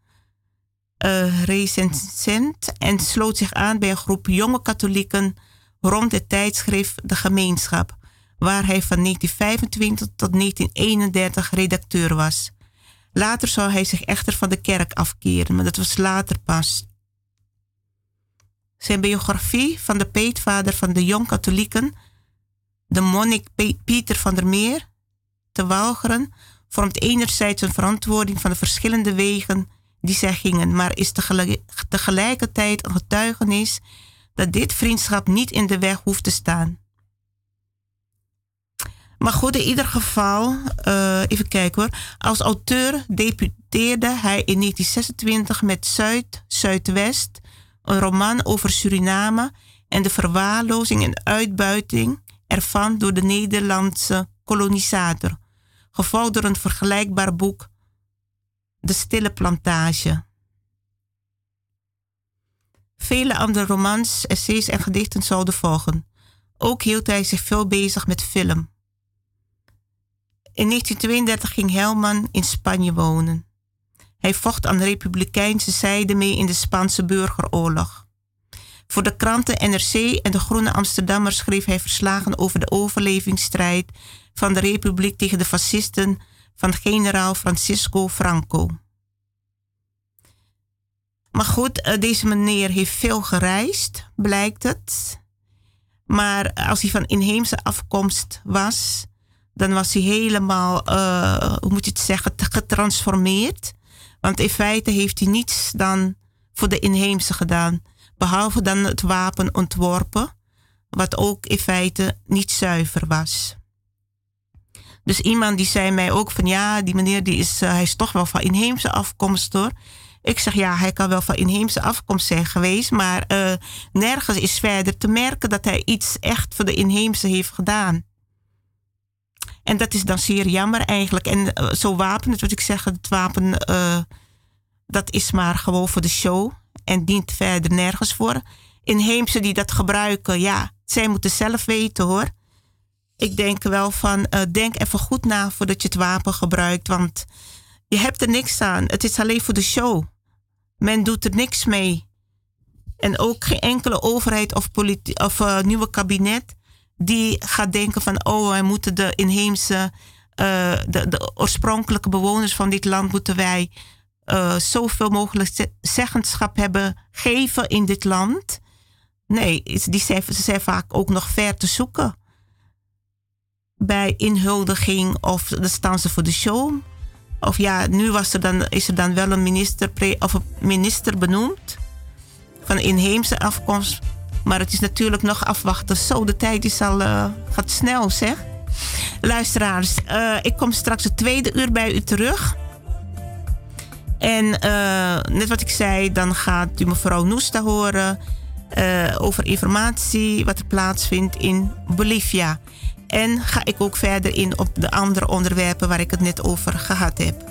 uh, recensent en sloot zich aan bij een groep jonge katholieken rond het tijdschrift De Gemeenschap, waar hij van 1925 tot 1931 redacteur was. Later zou hij zich echter van de kerk afkeren, maar dat was later pas. Zijn biografie van de peetvader van de jong-katholieken, de monnik Pieter van der Meer, te Walcheren, vormt enerzijds een verantwoording van de verschillende wegen die zij gingen, maar is tegelijkertijd een getuigenis dat dit vriendschap niet in de weg hoeft te staan. Maar goed, in ieder geval, uh, even kijken hoor. Als auteur debuteerde hij in 1926 met Zuid, Zuidwest, een roman over Suriname en de verwaarlozing en uitbuiting ervan door de Nederlandse kolonisator, gevolgd door een vergelijkbaar boek, De Stille Plantage. Vele andere romans, essays en gedichten zouden volgen. Ook hield hij zich veel bezig met film. In 1932 ging Helman in Spanje wonen. Hij vocht aan de republikeinse zijde mee in de Spaanse burgeroorlog. Voor de kranten NRC en de Groene Amsterdammer schreef hij verslagen over de overlevingsstrijd van de republiek tegen de fascisten van generaal Francisco Franco. Maar goed, eh, deze meneer heeft veel gereisd, blijkt het. Maar als hij van inheemse afkomst was, dan was hij helemaal, uh, hoe moet je het zeggen, getransformeerd. Want in feite heeft hij niets dan voor de inheemse gedaan. Behalve dan het wapen ontworpen, wat ook in feite niet zuiver was. Dus iemand die zei mij ook van ja, die meneer die is, uh, hij is toch wel van inheemse afkomst hoor. Ik zeg ja, hij kan wel van inheemse afkomst zijn geweest, maar uh, nergens is verder te merken dat hij iets echt voor de inheemse heeft gedaan. En dat is dan zeer jammer eigenlijk. En uh, zo wapen, wat ik zeg, het wapen, uh, dat is maar gewoon voor de show en dient verder nergens voor. Inheemse die dat gebruiken, ja, zij moeten zelf weten hoor. Ik denk wel van, denk even goed na voordat je het wapen gebruikt, want je hebt er niks aan. Het is alleen voor de show. Men doet er niks mee. En ook geen enkele overheid of, of nieuwe kabinet die gaat denken van oh, wij moeten de inheemse, uh, de, de, oorspronkelijke bewoners van dit land moeten wij uh, zoveel mogelijk zeggenschap hebben geven in dit land. Nee, die zijn, ze zijn vaak ook nog ver te zoeken. Bij inhuldiging of de staan ze voor de show. Of ja, nu was er dan, is er dan wel een minister, of een minister benoemd van inheemse afkomst. Maar het is natuurlijk nog afwachten. Zo, de tijd is al, uh, gaat snel zeg. Luisteraars, uh, ik kom straks het tweede uur bij u terug. En uh, net wat ik zei, dan gaat u mevrouw Noesta horen over informatie wat er plaatsvindt in Bolivia. En ga ik ook verder in op de andere onderwerpen waar ik het net over gehad heb.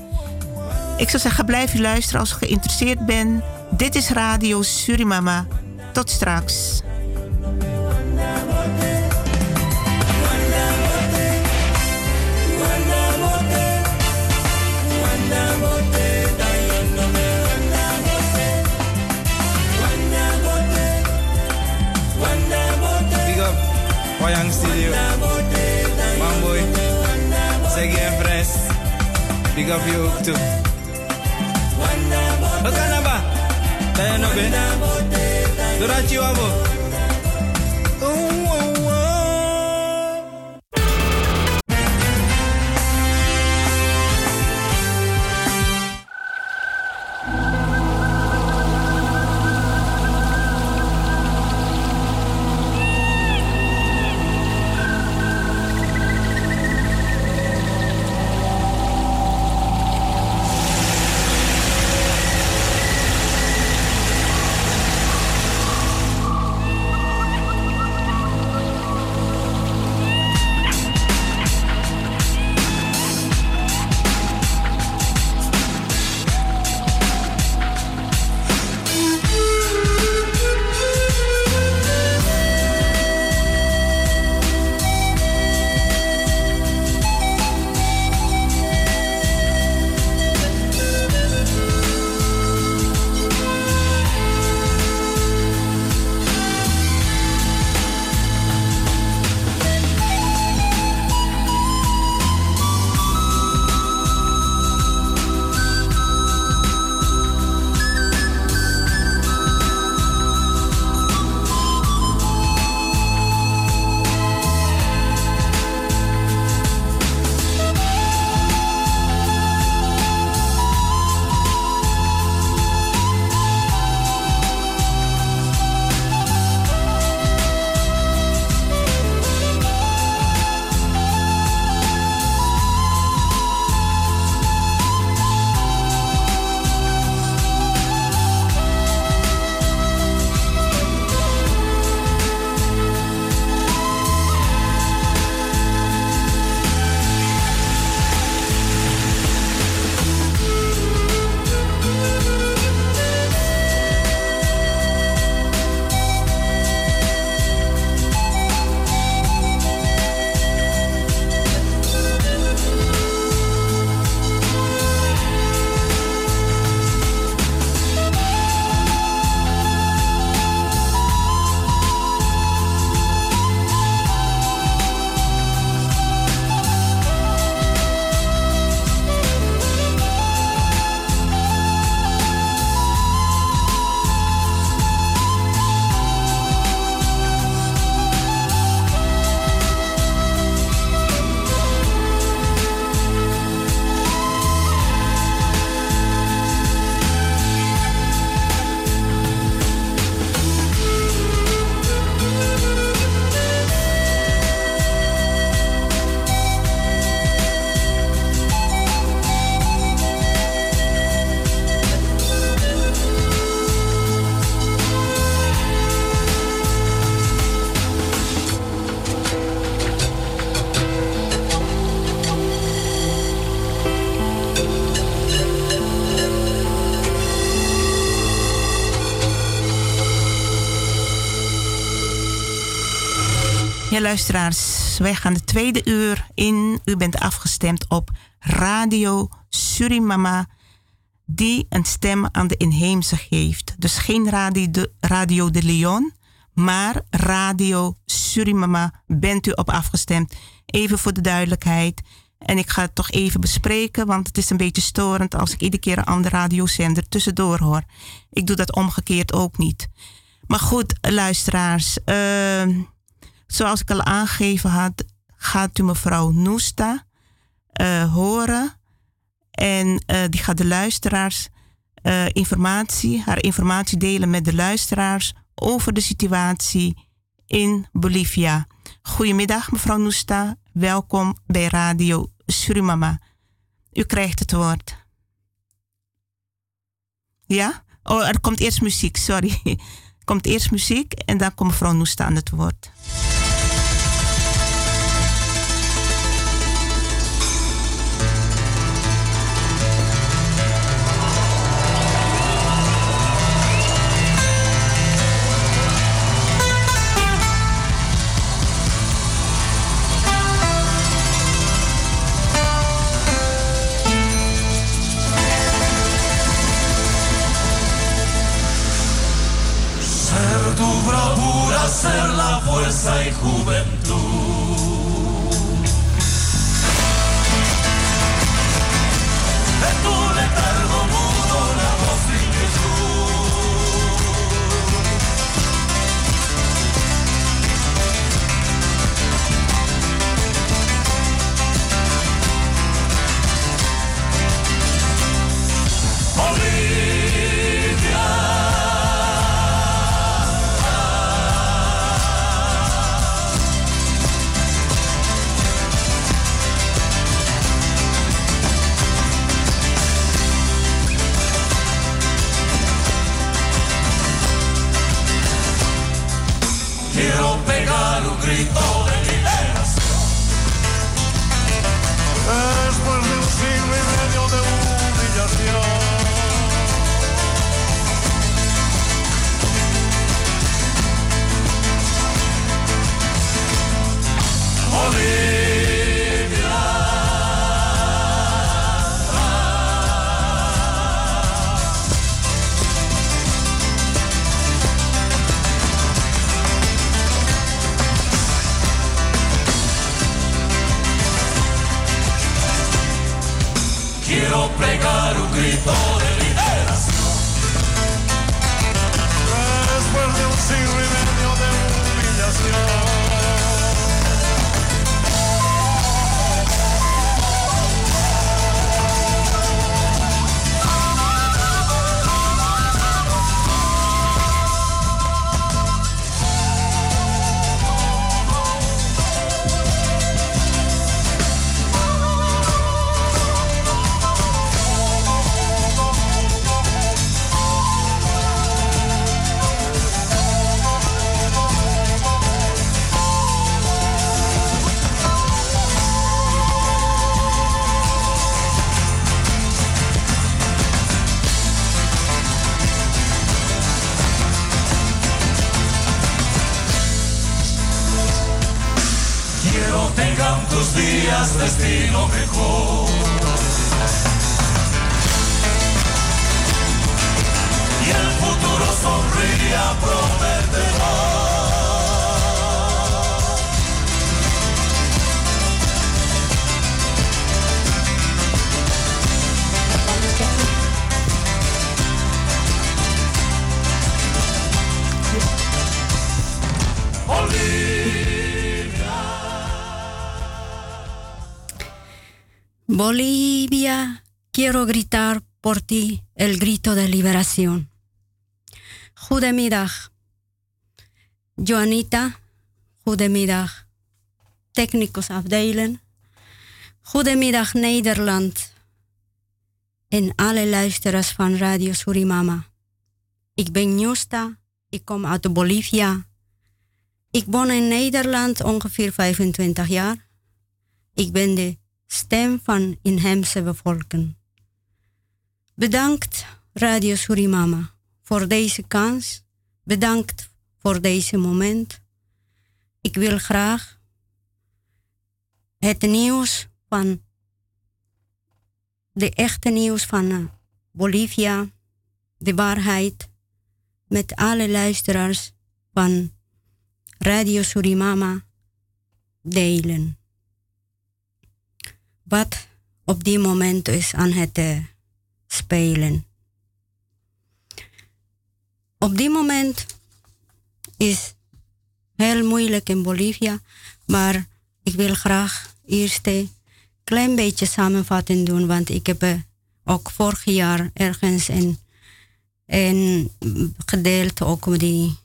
Ik zou zeggen, blijf u luisteren als u geïnteresseerd bent. Dit is Radio Surimama. Tot straks. Wayang Studio. Mamboy. Zeggen Fres. Big up you ook toe. Wat kan dat ba? Tayo no be? Oh, oh, luisteraars, wij gaan de tweede uur in. U bent afgestemd op Radio Surimama, die een stem aan de inheemse geeft. Dus geen Radio de, Radio de Leon, maar Radio Surimama bent u op afgestemd. Even voor de duidelijkheid. En ik ga het toch even bespreken, want het is een beetje storend als ik iedere keer een andere radiozender tussendoor hoor. Ik doe dat omgekeerd ook niet. Maar goed, luisteraars. Uh, zoals ik al aangegeven had, gaat u mevrouw Noesta uh, horen. En uh, die gaat de luisteraars uh, informatie, haar informatie delen met de luisteraars over de situatie in Bolivia. Goedemiddag, mevrouw Noesta. Welkom bij Radio Surimama. U krijgt het woord. Ja? Oh, er komt eerst muziek, sorry. Er komt eerst muziek en dan komt mevrouw Noesta aan het woord. Ser la fuerza y juventud. Bolivia, quiero gritar por ti el grito de liberación. Goedemiddag. Joanita, goedemiddag. Technicus afdelen. Goedemiddag Nederland. En alle luisteraars van Radio Surimama. Ik ben Justa, ik kom uit Bolivia. Ik woon in Nederland ongeveer 25 jaar. Ik ben de stem van inheemse bevolking. Bedankt Radio Surimama voor deze kans. Bedankt voor deze moment. ik wil graag het nieuws van de echte nieuws van eh, Bolivia, de waarheid, met alle luisteraars van Radio Surimama delen. Wat op die moment is aan het uh, spelen. Op die moment is heel moeilijk in Bolivia, maar ik wil graag eerst een klein beetje samenvatting doen, want ik heb uh, ook vorig jaar ergens in, in gedeeld ook die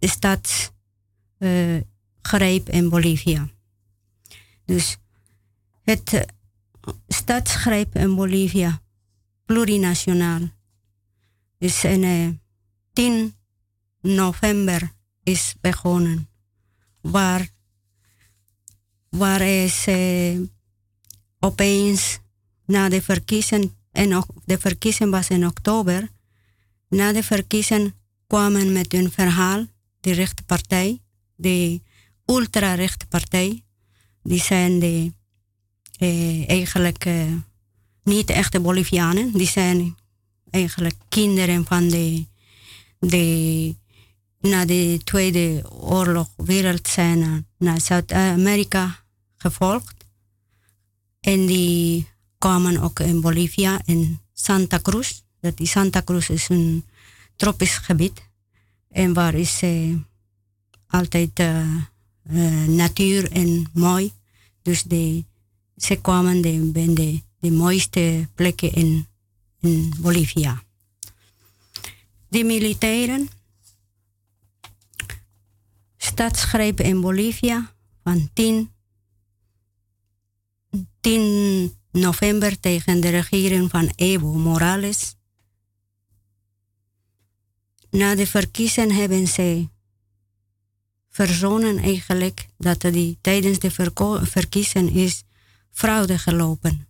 stadsgreep uh, in Bolivia. Dus het uh, stadsgreep in Bolivia, plurinationaal, is in uh, 10 november is begonnen. Waar, waar is uh, opeens na de verkiezing, en de verkiezing was in oktober, na de verkiezing kwamen met hun verhaal, de rechte partij, de ultra-rechte partij, die zijn de, eh, eigenlijk eh, niet echte Bolivianen, die zijn eigenlijk kinderen van de, de na de Tweede Oorlog Wereld zijn naar Zuid-Amerika gevolgd. En die kwamen ook in Bolivia, in Santa Cruz. Dat die Santa Cruz is een tropisch gebied. En waar is uh, altijd uh, uh, natuur en mooi. Dus de, ze kwamen de, de, mooiste plekken in, in Bolivia. De militairen stadsgreep in Bolivia van 10 10 november tegen de regering van Evo Morales. Na de verkiezing hebben ze verzonnen eigenlijk dat die tijdens de verkiezing is fraude gelopen.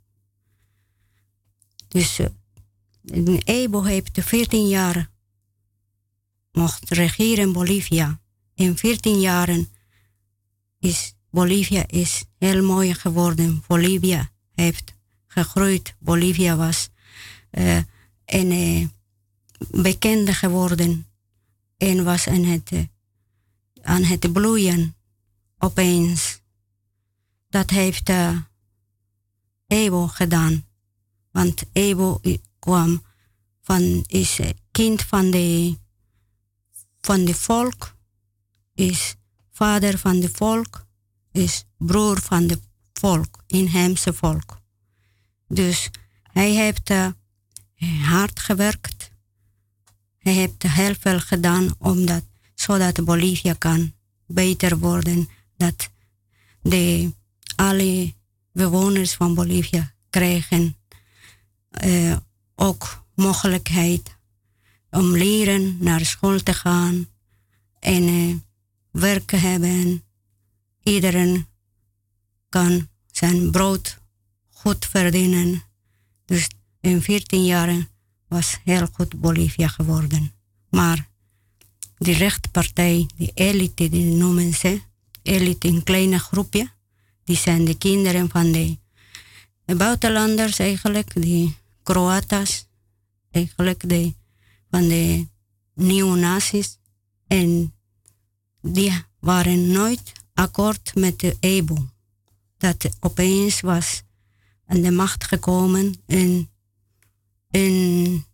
Dus uh, Evo heeft 14 jaar mocht regeren in Bolivia. In 14 jaren is Bolivia is heel mooi geworden. Bolivia heeft gegroeid. Bolivia was uh, een uh, bekende geworden en was aan het, aan het bloeien opeens. Dat heeft uh, Evo gedaan. Want Evo kwam van, is kind van de, van de volk, is vader van de volk is broer van de volk, inheemse volk. Dus hij heeft uh, hard gewerkt. Hij heeft heel veel gedaan omdat, zodat Bolivia kan beter worden. Dat de, alle bewoners van Bolivia krijgen uh, ook mogelijkheid om leren, naar school te gaan en uh, werken hebben Iedereen kan zijn brood goed verdienen. Dus in 14 jaar was heel goed Bolivia geworden. Maar die rechtpartij, die elite, die noemen ze, elite in kleine groepje, die zijn de kinderen van de, de buitenlanders eigenlijk, die Kroatas, eigenlijk de, van de neonazis. En die waren nooit akkoord met de EBO. Dat opeens was aan de macht gekomen een, een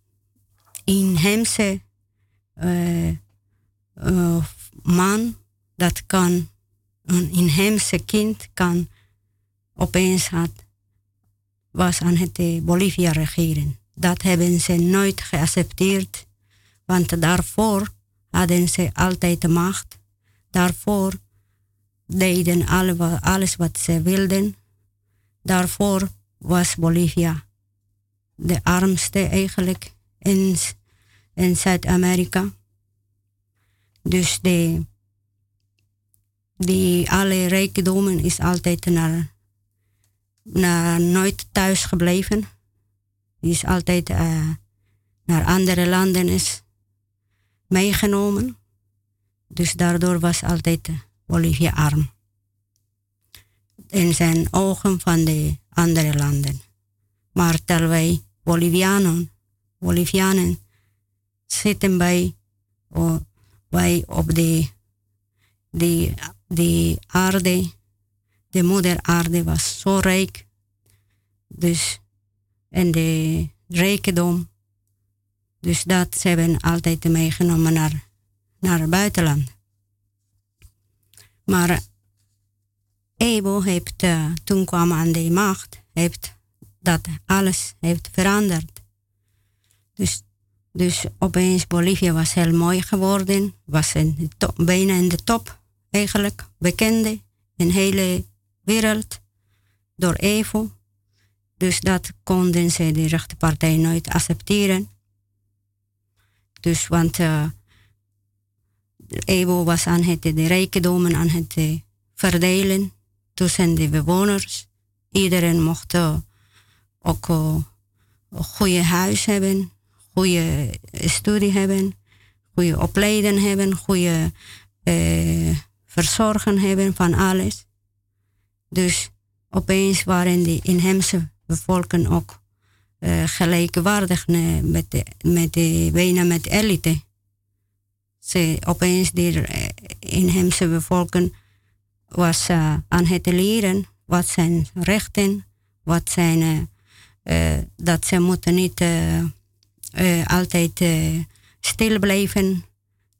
inheemse uh, uh, man dat kan, een inheemse kind kan, opeens had, was aan het Bolivia regeren. Dat hebben ze nooit geaccepteerd, want daarvoor hadden ze altijd macht. Daarvoor deden alle, alles wat ze wilden. Daarvoor was Bolivia de armste eigenlijk in, in Zuid-Amerika. Dus de, die alle rijkdommen is altijd naar, naar nooit thuis gebleven. Die is altijd uh, naar andere landen is meegenomen. Dus daardoor was altijd Bolivia arm. In zijn ogen van de andere landen. Maar terwijl wij Bolivianen, Bolivianen zitten bij, oh, wij op de, de, de aarde, de moeder aarde was zo rijk. Dus, en de rijkdom. Dus dat ze hebben altijd meegenomen naar, naar het buitenland. Maar Evo heeft, uh, toen kwam aan de macht, heeft dat alles heeft veranderd. Dus, dus opeens Bolivia was heel mooi geworden, was in bijna in de top eigenlijk, bekende in de hele wereld door Evo. Dus dat konden ze de rechterpartij nooit accepteren. Dus want uh, Evo was aan het de rijkdommen aan het uh, verdelen tussen de bewoners. Iedereen mocht uh, ook een goede huis hebben, goede studie hebben, goede opleiding hebben, goede uh, verzorgen hebben van alles. Dus opeens waren die inheemse bevolking ook uh, gelijkwaardig met de, met de, bijna met elite. Ze opeens die inheemse bevolking was aan het leren wat zijn rechten, wat zijn dat ze moeten niet altijd stil blijven.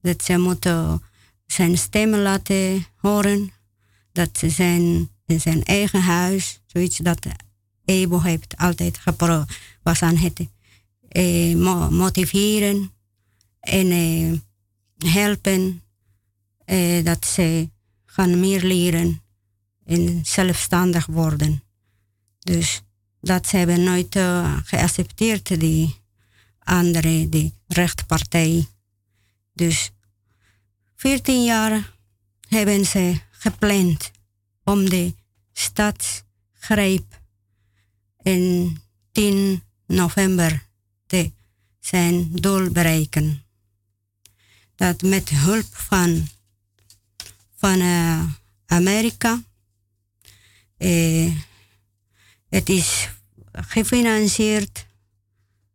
Dat ze moeten zijn stemmen laten horen. Dat ze zijn in zijn eigen huis, zoiets dat Ebo heeft altijd geprobeerd, was aan het motiveren en helpen. dat ze gaan meer leren en zelfstandig worden. Dus dat ze hebben nooit uh, geaccepteerd, die andere, die rechtpartij. Dus 14 jaar hebben ze gepland om de stadsgreep in 10 november te zijn doel bereiken. Dat met hulp van, van uh, Amerika uh, het is gefinancierd,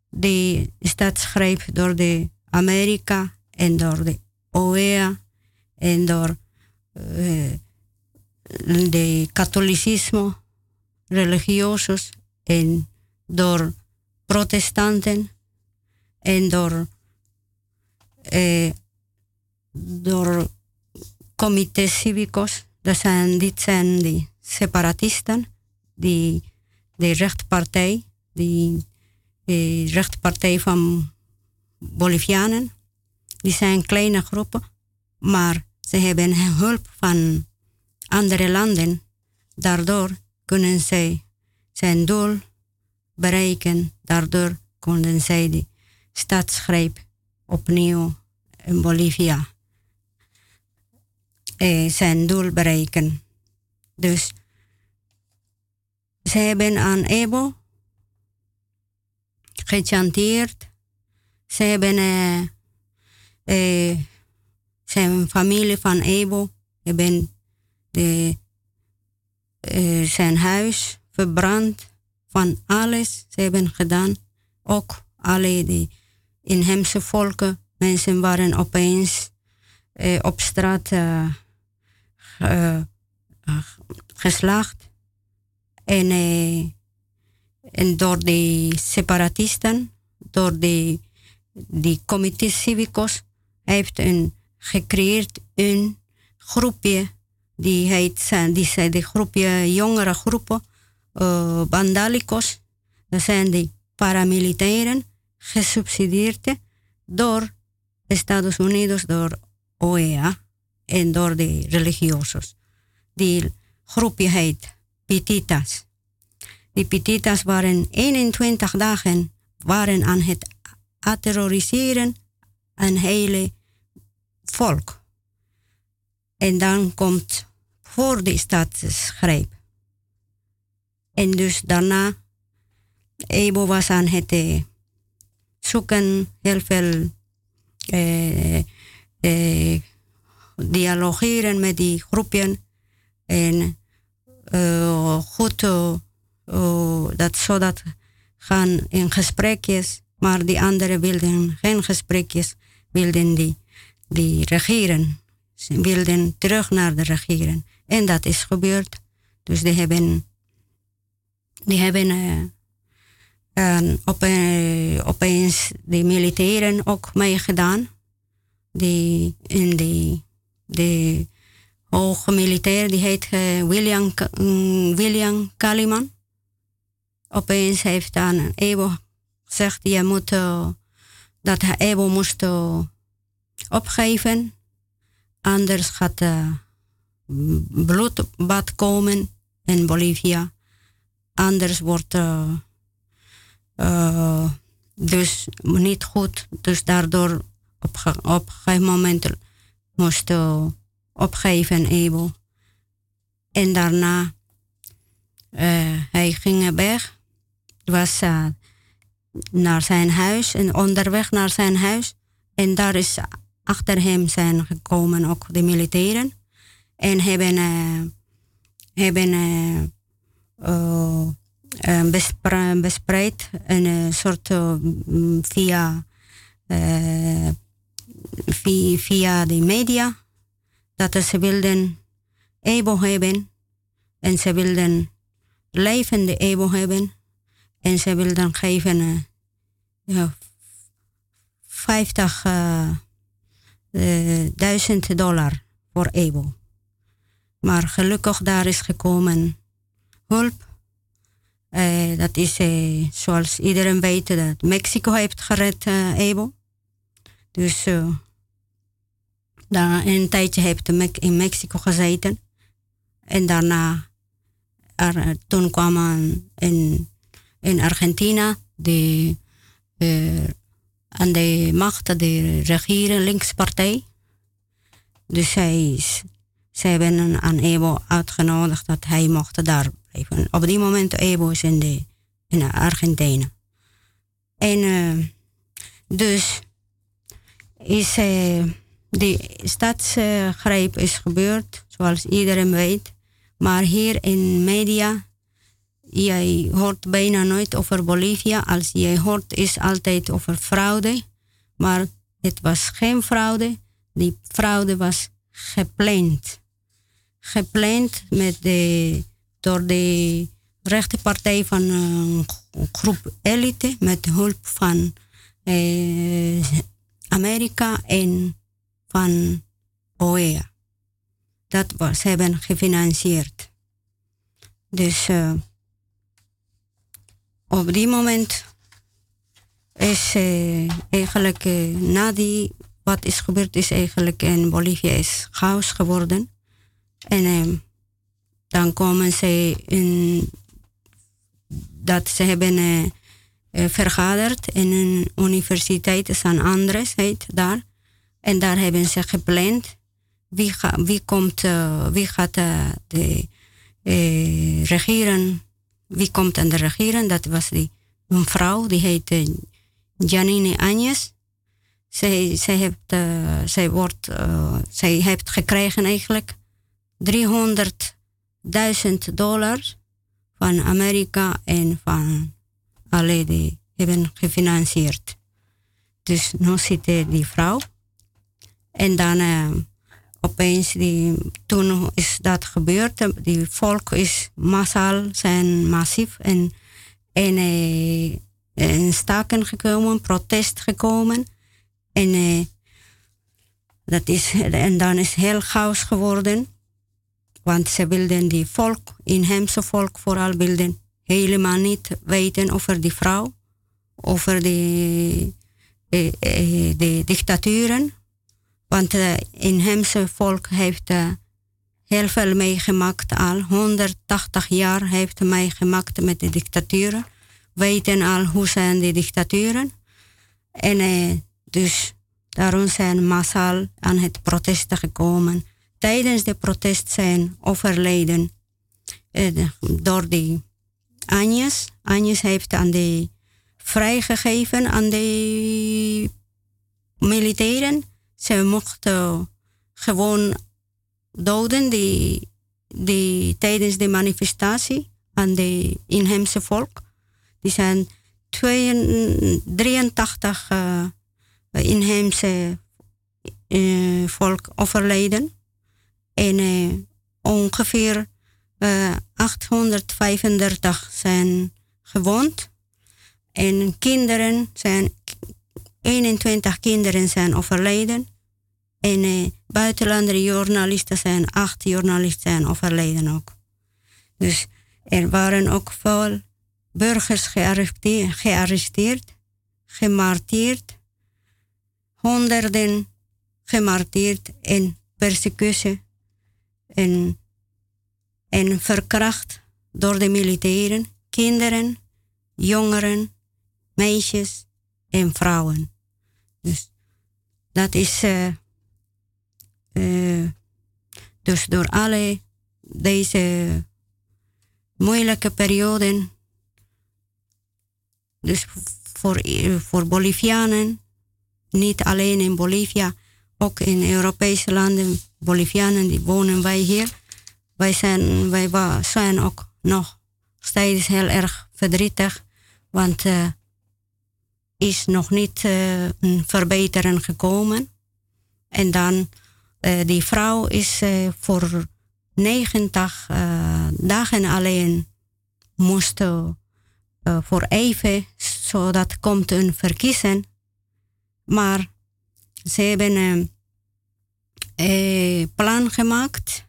de staatsgreep door de Amerika en door de OEA en door uh, de katholicisme, religiosos en door protestanten en door, door comités cívicos. Dat zijn, dit zijn de separatisten die de rechtpartij, die, de rechtpartij van Bolivianen. Die zijn kleine groepen, maar ze hebben hulp van andere landen. Daardoor kunnen zij zijn doel bereiken. Daardoor konden zij de staatsgreep opnieuw in Bolivia eh, zijn doel bereiken. Dus ze hebben aan Ebo gechanteerd. Ze hebben uh, uh, zijn familie van Ebo hebben de, uh, zijn huis verbrand van alles. Ze hebben gedaan. Ook alle de inheemse volken. Mensen waren opeens op straat geslacht. En, uh, en door de separatisten, door de, de comité cívicos, heeft een gecreëerd een groepje, die heet, die zijn de groepje, jongere groepen, uh, bandalicos. Dat zijn de paramilitairen, gesubsidieerd door Estados Unidos, door OEA en door de religiosos. Die groepje heet Pititas. Die Pititas waren 21 dagen waren aan het aterroriseren een hele volk. En dan komt voor de staatsgreep. En dus daarna, Ebo was aan het uh, zoeken, heel veel uh, uh, dialogeren met die groepen. En uh, goed, uh, dat, zodat gaan in gesprekjes, maar die anderen wilden geen gesprekjes, wilden die, die regeren. Ze wilden terug naar de regeren. En dat is gebeurd. Dus die hebben, die hebben uh, opeens de militairen ook meegedaan. Die in die, de hoge militair, die heet William, mm, William Kaliman opeens heeft aan Ebo gezegd, je moet, uh, dat Ebo moest uh, opgeven. Anders gaat uh, bloedbad komen in Bolivia. Anders wordt dus niet goed. Dus daardoor op, moment moest opgeven Ebo. En daarna hij ging weg was uh, naar zijn huis en onderweg naar zijn huis. En daar is achter hem zijn gekomen ook de militairen. En hebben, uh, hebben uh, bespre bespreid een soort via, via, via de media dat ze wilden Ebo hebben en ze wilden levende Ebo hebben en ze willen dan geven uh, ja, 50.000 uh, dollar voor Ebo. Maar gelukkig daar is gekomen hulp. Uh, dat is uh, zoals iedereen weet dat Mexico heeft gered uh, Ebo. Dus daar een tijdje heeft in Mexico gezeten. En daarna, er, toen kwam een in Argentina de, uh, aan de macht de regering linkspartij. Dus zij, zij hebben aan Evo uitgenodigd dat hij mocht daar blijven. Op die moment Evo is in, de, in Argentinië. En uh, dus is uh, die stadsgreep is gebeurd, zoals iedereen weet. Maar hier in media jij hoort bijna nooit over Bolivia. Als jij hoort, is altijd over fraude. Maar het was geen fraude. Die fraude was gepland. Gepland met de, door de rechterpartij van een groep elite met hulp van eh, Amerika en van OEA. Dat was, ze hebben gefinancierd. Dus uh, op die moment is uh, eigenlijk uh, na die wat is gebeurd is eigenlijk in Bolivia is chaos geworden. En uh, dan komen ze in dat ze hebben vergaderd in een universiteit San Andres heet daar. En daar hebben ze gepland wie, ga, wie, komt, wie gaat de regeren wie komt aan de regering? Dat was die, een vrouw, die heette Janine Agnes. Zij, zij, heeft, uh, zij, wordt, uh, heeft gekregen eigenlijk 300.000 dollar van Amerika en van alle die hebben gefinancierd. Dus nu zit die vrouw. En dan uh, opeens, die, toen is dat gebeurd. Die volk is massaal, zijn massief en, en uh, in staken gekomen, protest gekomen. En, uh, dat is, en dan is heel chaos geworden. Want ze wilden die volk, inheemse volk vooral, wilden helemaal niet weten over die vrouw, over de, de, de dictaturen want uh, inheemse volk heeft uh, heel veel meegemaakt al. 180 jaar heeft meegemaakt met de dictaturen. Weten al hoe zijn die dictaturen. En uh, dus daarom zijn massaal aan het protest gekomen. Tijdens de protest zijn overleden door die Agnes. Agnes heeft aan de vrijgegeven aan de militairen ze mochten gewoon doden die, die tijdens de manifestatie aan de inheemse volk. Die zijn 83 uh, inheemse uh, volk overleden. En uh, ongeveer 835 zijn gewond. En kinderen zijn, 21 kinderen zijn overleden. En uh, buitenlandse journalisten zijn, acht journalisten zijn overleden ook. Dus er waren ook veel burgers gearresteerd, gearresteerd gemarteerd, honderden gemarteerd en persecutie en, en verkracht door de militairen, kinderen, jongeren, meisjes en vrouwen. Dus dat is uh, uh, dus door alle deze moeilijke perioden, dus voor, voor Bolivianen, niet alleen in Bolivia, ook in Europese landen, Bolivianen die wonen wij hier. Wij zijn, wij zijn ook nog steeds heel erg verdrietig, want uh, is nog niet uh, een verbetering gekomen. En dan, die vrouw is voor 90 dagen alleen moest voor even, zodat komt een verkiezing. Maar ze hebben een plan gemaakt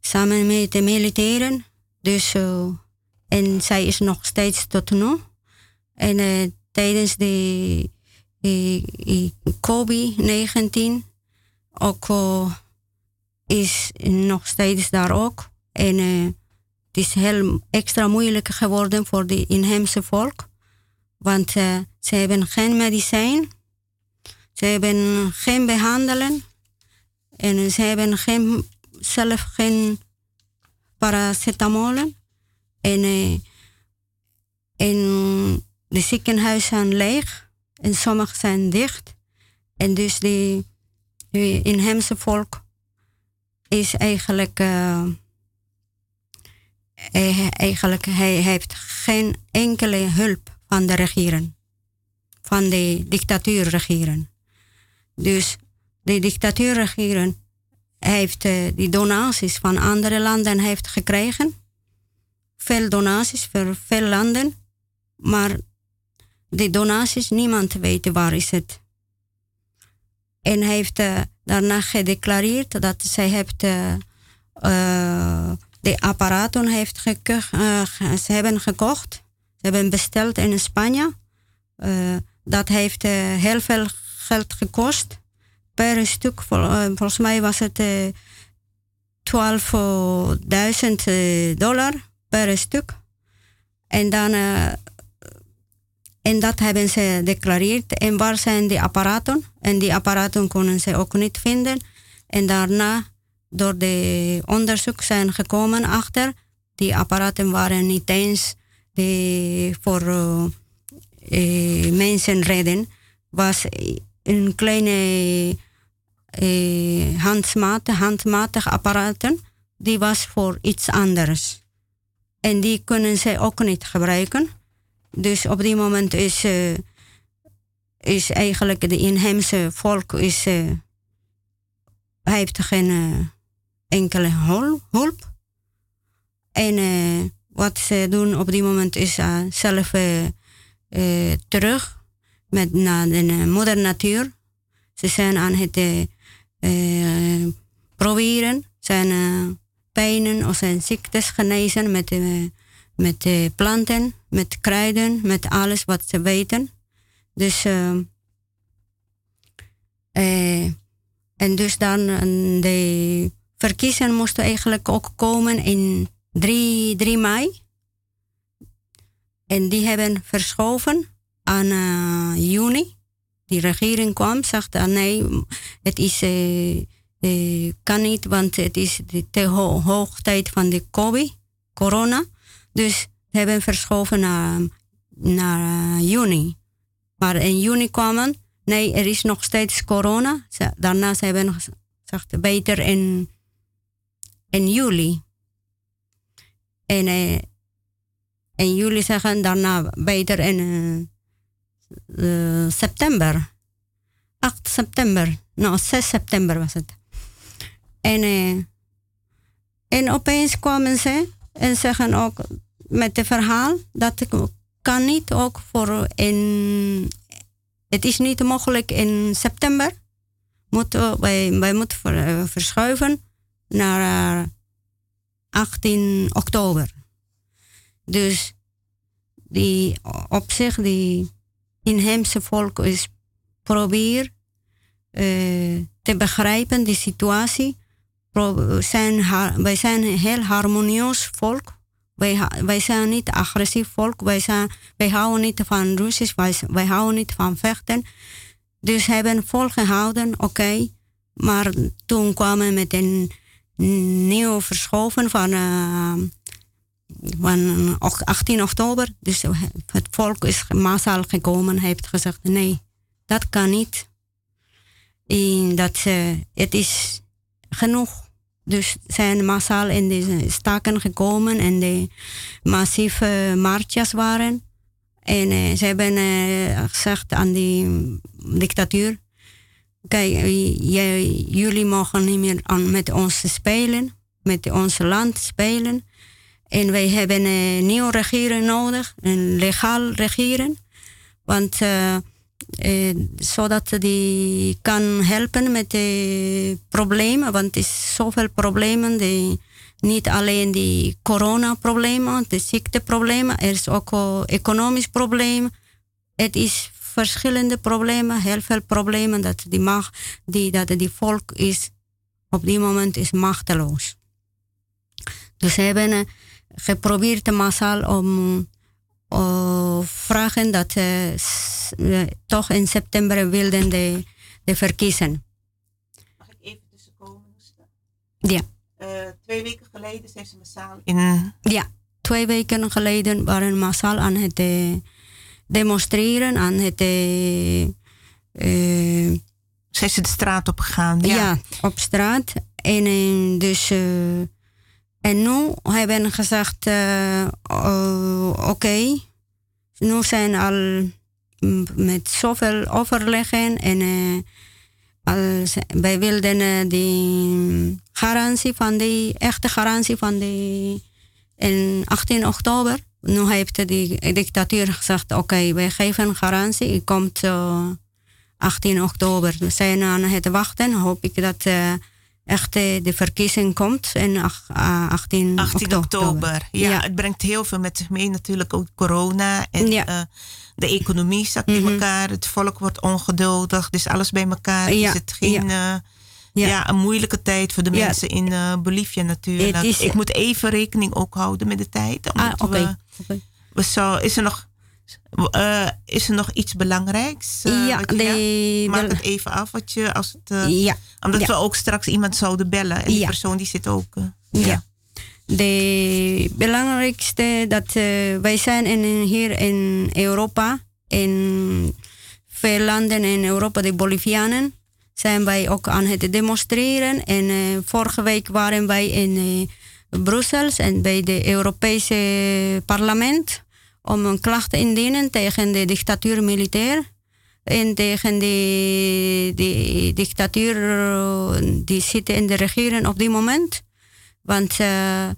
samen met de militairen dus, en zij is nog steeds tot nu. En tijdens de uh, COVID-19 ook is nog steeds daar ook. En het is heel extra moeilijk geworden voor de inheemse volk. Want ze hebben geen medicijn. Ze hebben geen behandeling. En ze hebben geen, zelf geen paracetamol. En, uh, en de ziekenhuizen leeg en sommige zijn dicht. En dus de inheemse volk is eigenlijk, uh, eigenlijk hij heeft geen enkele hulp van de regering, van de dictatuurregering. Dus de dictatuurregering heeft uh, die donaties van andere landen heeft gekregen. Veel donaties voor veel landen. Maar die donaties, niemand weet waar is het. En hij heeft uh, daarna gedeclareerd dat zij heeft, uh, de apparaten heeft ze hebben gekocht. Ze hebben besteld in Spanje. dat heeft heel veel geld gekost per stuk, vol, volgens mij was het 12.000 dollar per stuk. En dan, en dat hebben ze declareerd. En waar zijn die apparaten? En die apparaten konden ze ook niet vinden. En daarna, door de onderzoek zijn gekomen achter, die apparaten waren niet eens die voor uh, mensen redden. Was een kleine eh, handmatig apparaten, die was voor iets anders. En die kunnen ze ook niet gebruiken. Dus op die moment is, uh, is eigenlijk de inheemse volk is, uh, heeft geen uh, enkele hulp. En wat ze doen op die moment is zelf terug met naar de moeder natuur. Ze zijn aan het proberen zijn pijnen of zijn ziektes genezen met, met planten, met kruiden, met alles wat ze weten. Dus, en dus dan de verkiezingen moesten eigenlijk ook komen in 3, 3 mei. En die hebben verschoven aan juni die regering kwam, zegt ah, nee, het is, kan niet, want het is de ho hoog tijd van de COVID, corona. Dus hebben verschoven naar, naar uh, juni. Maar in juni kwamen nee, er is nog steeds corona. Ze, daarna ze hebben gezegd beter in, in juli. En uh, in juli zeggen daarna beter in uh, september. 8 september. Nou, 6 september was het. En, uh, en opeens kwamen ze en zeggen ook met het verhaal dat kan niet ook voor in. Het is niet mogelijk in september. Moeten wij, wij moeten ver, verschuiven naar 18 oktober. Dus die op zich, die inheemse volk is probeer uh, te begrijpen, die situatie. Zijn, wij zijn een heel harmonieus volk. Wij, zijn niet agressief volk. Wij, houden niet van Russisch. Wij, houden niet van vechten. Dus hebben volgehouden, oké. Okay. Maar toen kwamen met een nieuw verschoven van, uh, van 18 oktober. Dus het volk is massaal gekomen heeft gezegd: nee, dat kan niet. En dat, uh, het is genoeg. Dus zijn massaal in de staken gekomen en de massieve marches waren. En uh, ze hebben uh, gezegd aan die dictatuur: Kijk, jullie mogen niet meer aan, met ons spelen, met ons land spelen. En wij hebben een nieuw regeren nodig, een legaal regeren. Want eh, zodat die kan helpen met de problemen. Want er is zoveel problemen. Die, niet alleen die coronaproblemen, de ziekteproblemen. Er is ook economisch probleem. Het is verschillende problemen, heel veel problemen dat die mag, die, dat die volk is op die moment is machteloos. Dus ze hebben uh, geprobeerd massaal om uh, vragen dat ze uh, toch in september wilden de, de verkiezen. Mag ik even tussenkomen? Ja. Uh, twee weken geleden zijn ze massaal in... Ja, twee weken geleden waren massaal aan het demonstreren, aan het... zijn ze de straat op gegaan? Ja, ja op straat. En dus... En nu hebben gezegd, uh, uh, oké, okay. nu zijn al met zoveel overleggen en uh, wij wilden die garantie van die, echte garantie van die in 18 oktober. Nu heeft de dictatuur gezegd, oké, okay, wij geven garantie, het komt 18 oktober. We zijn aan het wachten, hoop ik dat echt de verkiezing komt in 18, 18 oktober. Ja, het brengt heel veel met zich mee. Natuurlijk ook corona en uh, de economie zakt in mhm. elkaar. Het volk wordt ongeduldig. Dus alles bij elkaar. Ja. Is het geen... Uh, ja. een moeilijke tijd voor de mensen in uh, Bolivia natuurlijk. Is, ik moet even rekening ook houden met de tijd. Ah, oké. We, we zo, is er nog uh, is er nog iets belangrijks? Uh, ja, de, Maak het even af wat je als het. Uh, ja. Omdat ja. we ook straks iemand zouden bellen. En die persoon die zit ook. ja. ja. De belangrijkste dat wij zijn in, hier in Europa. In veel landen in Europa, de Bolivianen, zijn wij ook aan het demonstreren. En vorige week waren wij in Brussel en bij het Europese parlement om een klacht indienen tegen de dictatuur militair en tegen de, de dictatuur die zit in de regering op dit moment. Want uh,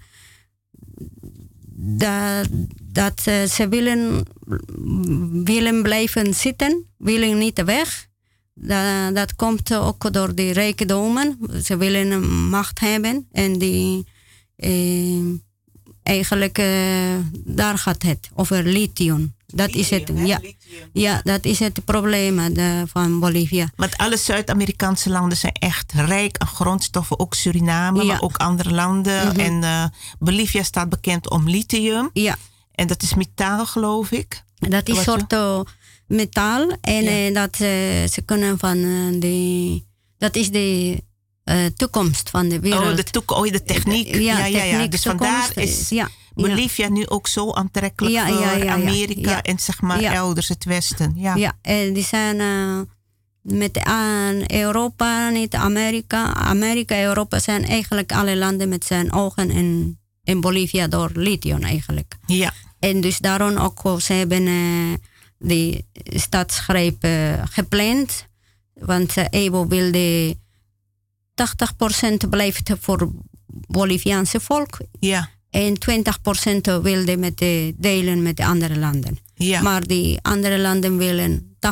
dat, uh, ze willen, willen blijven zitten, willen niet weg. Dat, komt ook door de rijkdommen. Ze willen macht hebben en die. Eigenlijk, uh, daar gaat het over lithium. Dat is het. Ja, ja, dat is het probleem de, van Bolivia. Want alle Zuid-Amerikaanse landen zijn echt rijk aan grondstoffen. Ook Suriname, maar ook andere landen. Mhm. En uh, Bolivia staat bekend om lithium. Ja. En dat is metaal, geloof ik. Dat is een soort uh, metaal. En ja. dat ze kunnen van de. Dat is de uh, toekomst van de wereld. Oh, de, toek oh, de techniek. Ja, ja, ja. ja. Dus vandaar is ja, Bolivia nu ook zo aantrekkelijk voor Amerika en zeg maar elders het Westen. Ja, ja en die zijn uh, met aan Europa, niet Amerika. Amerika en Europa zijn eigenlijk alle landen met zijn ogen in, in Bolivia door lithium eigenlijk. Ja. En dus daarom ook, ze hebben uh, die stadsgreep gepland. Want Evo wilde 80% blijft voor Boliviaanse volk. Ja. En 20% wilde met de delen met de andere landen. Ja. Maar die andere landen willen 80%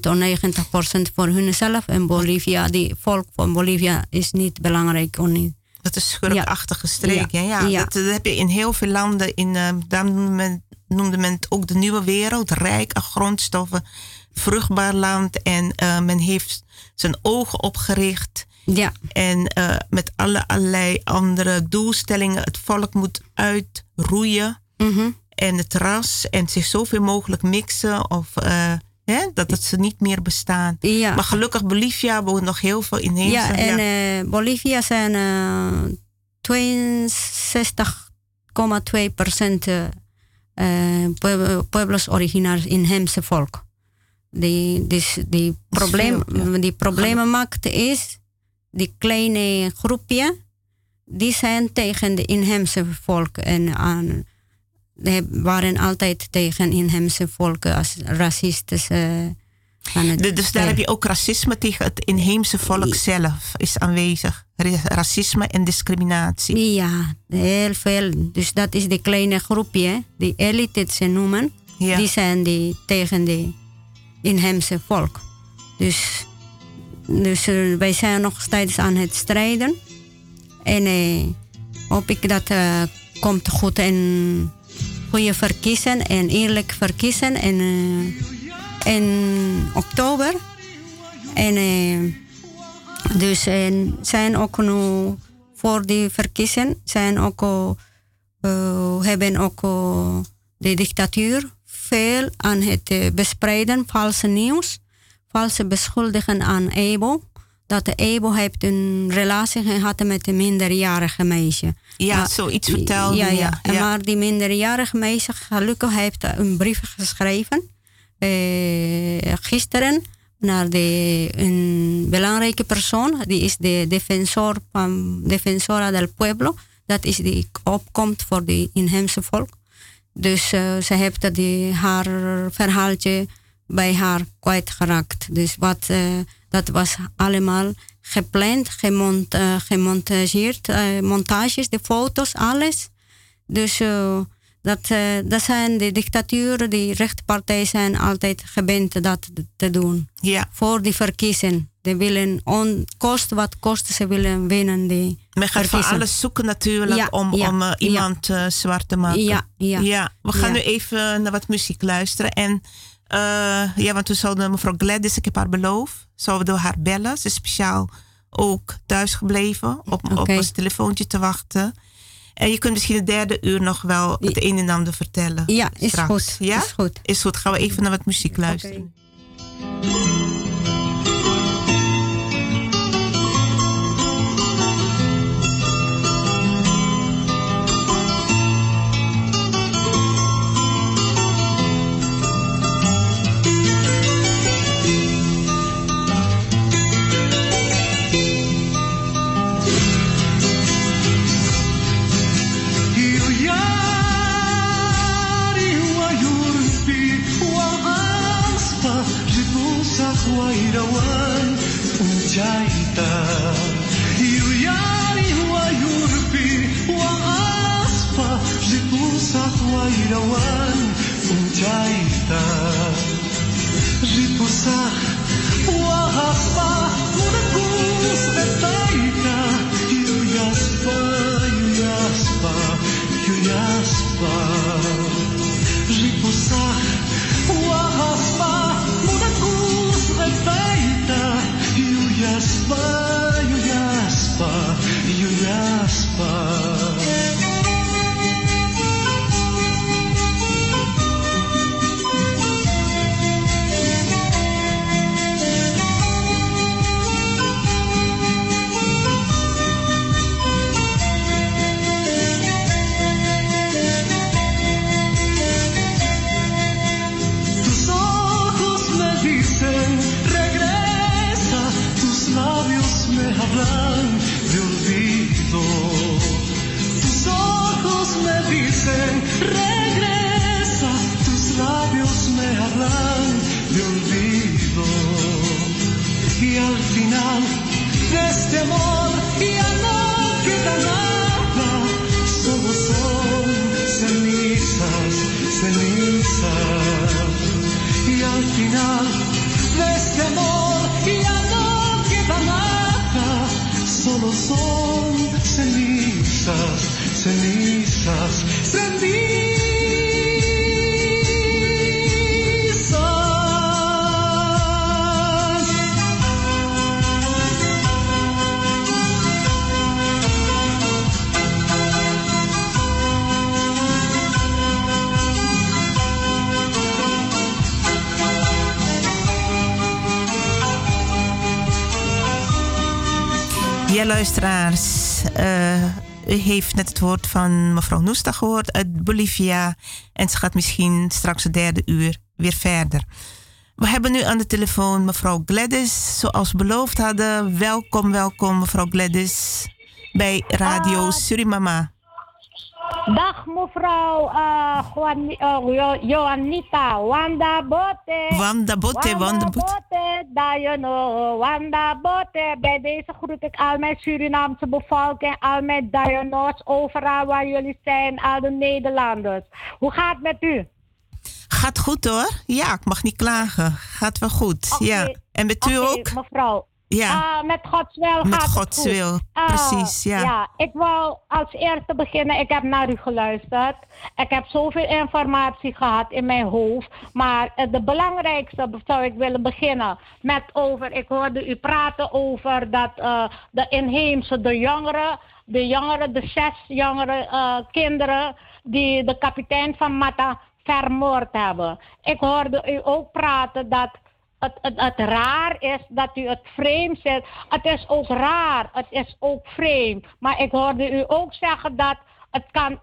of 90% voor hunzelf. En Bolivia, die volk van Bolivia is niet belangrijk. Of niet. Dat is schurkachtige streek. Ja, ja. Ja. Dat, dat heb je in heel veel landen. In, uh, daar noemde men, noemde men het ook de nieuwe wereld. Rijk aan grondstoffen, vruchtbaar land. En uh, men heeft zijn ogen opgericht. Ja. En uh, met alle, allerlei andere doelstellingen. Het volk moet uitroeien. Mm -hmm. En het ras. En zich zoveel mogelijk mixen. Of hè, dat het ze niet meer bestaan. Ja. Maar gelukkig Bolivia woont nog heel veel inheemse. Ja, en ja. Uh, Bolivia zijn uh, 62,2 procent uh, pueblos originarios inheemse volk. Die, dus die, probleem, die problemen maakt is, die kleine groepje, die zijn tegen de inheemse volk en aan die waren altijd tegen inheemse volken als racistische. De, dus daar heb je ook racisme tegen het inheemse volk zelf is aanwezig. Racisme en discriminatie. Ja, heel veel. Dus dat is de kleine groepje, die elite ze noemen. Ja. Die zijn die tegen de inheemse volk. Dus, dus uh, wij zijn nog steeds aan het strijden. En uh, hoop ik dat uh, komt goed en goede verkiezen en eerlijk verkiezen in, uh, in oktober. En dus en zijn ook nu voor die verkiezingen zijn ook, hebben ook de dictatuur veel aan het bespreiden, valse nieuws, valse beschuldigen aan EBO dat EBO heeft een relatie gehad met een minderjarige meisje. Ja, maar, zoiets vertelde ja, ja, ja. Maar die minderjarige meisje gelukkig heeft een brief geschreven uh, gisteren naar de, een belangrijke persoon. Die is de defensor van Defensora del Pueblo. Dat is die opkomt voor de inheemse volk. Dus uh, ze heeft die, haar verhaaltje bij haar kwijtgeraakt. Dus wat... Uh, dat was allemaal gepland, gemont, uh, gemontageerd, uh, montages, de foto's, alles. Dus dat, dat zijn de dictaturen, die rechtspartijen zijn altijd gewend dat te doen. Ja. Voor die verkiezingen. Ze willen, on, kost wat kost, ze willen winnen die Men gaat van alles zoeken natuurlijk ja, om, ja, om uh, iemand ja. uh, zwart te maken. Ja, ja. ja we gaan nu even naar wat muziek luisteren. En uh, ja, want we zouden mevrouw Gladys, ik heb haar beloofd, zouden we haar bellen. Ze is speciaal ook thuis gebleven op, okay. op ons telefoontje te wachten. En je kunt misschien de derde uur nog wel het een en ander vertellen. Ja, is goed. Ja? Is goed. Is goed. Gaan we even naar wat muziek luisteren. Okay. irauan funtsaista Ripuzak uahazpa mudakuz betaita Iuiazpa, iuiazpa, iuiazpa Ripuzak uahazpa mudakuz betaita Iuiazpa, iuiazpa, jaspa. temor y amor que tan habla, solo son cenizas, cenizas. Y al final de este amor y amor que tan habla, solo son cenizas, cenizas, cenizas. Ja, luisteraars. eh, u heeft net het woord van mevrouw Noesta gehoord uit Bolivia. En ze gaat misschien straks het derde uur weer verder. We hebben nu aan de telefoon mevrouw Gladys. Zoals beloofd hadden. Welkom, welkom mevrouw Gladys. Bij Radio Surimama. Dag mevrouw uh, Juan, uh, Jo- Joanita, Wanda Bote. Wanda Bote, Wanda Bote. Wanda Bote. Bij deze groet ik al mijn Surinaamse bevolking, al mijn Diano's, overal waar jullie zijn, al de Nederlanders. Hoe gaat het met u? Gaat goed hoor. Ja, ik mag niet klagen. Gaat wel goed. Ja. En met u ook? mevrouw. Ja. Ah, met Gods wil Met gaat het Gods goed. wil, Ah, precies, ja. Ja, ik wil als eerste beginnen. Ik heb naar u geluisterd. Ik heb zoveel informatie gehad in mijn hoofd. Maar eh, de belangrijkste zou ik willen beginnen met over... Ik hoorde u praten over dat eh, de inheemse, de jongeren... De jongeren, de zes jongere eh, kinderen... die de kapitein van Mata vermoord hebben. Ik hoorde u ook praten dat het, het, het raar is dat u het vreemd zet. Het is ook raar, het is ook vreemd. Maar ik hoorde u ook zeggen dat het kan,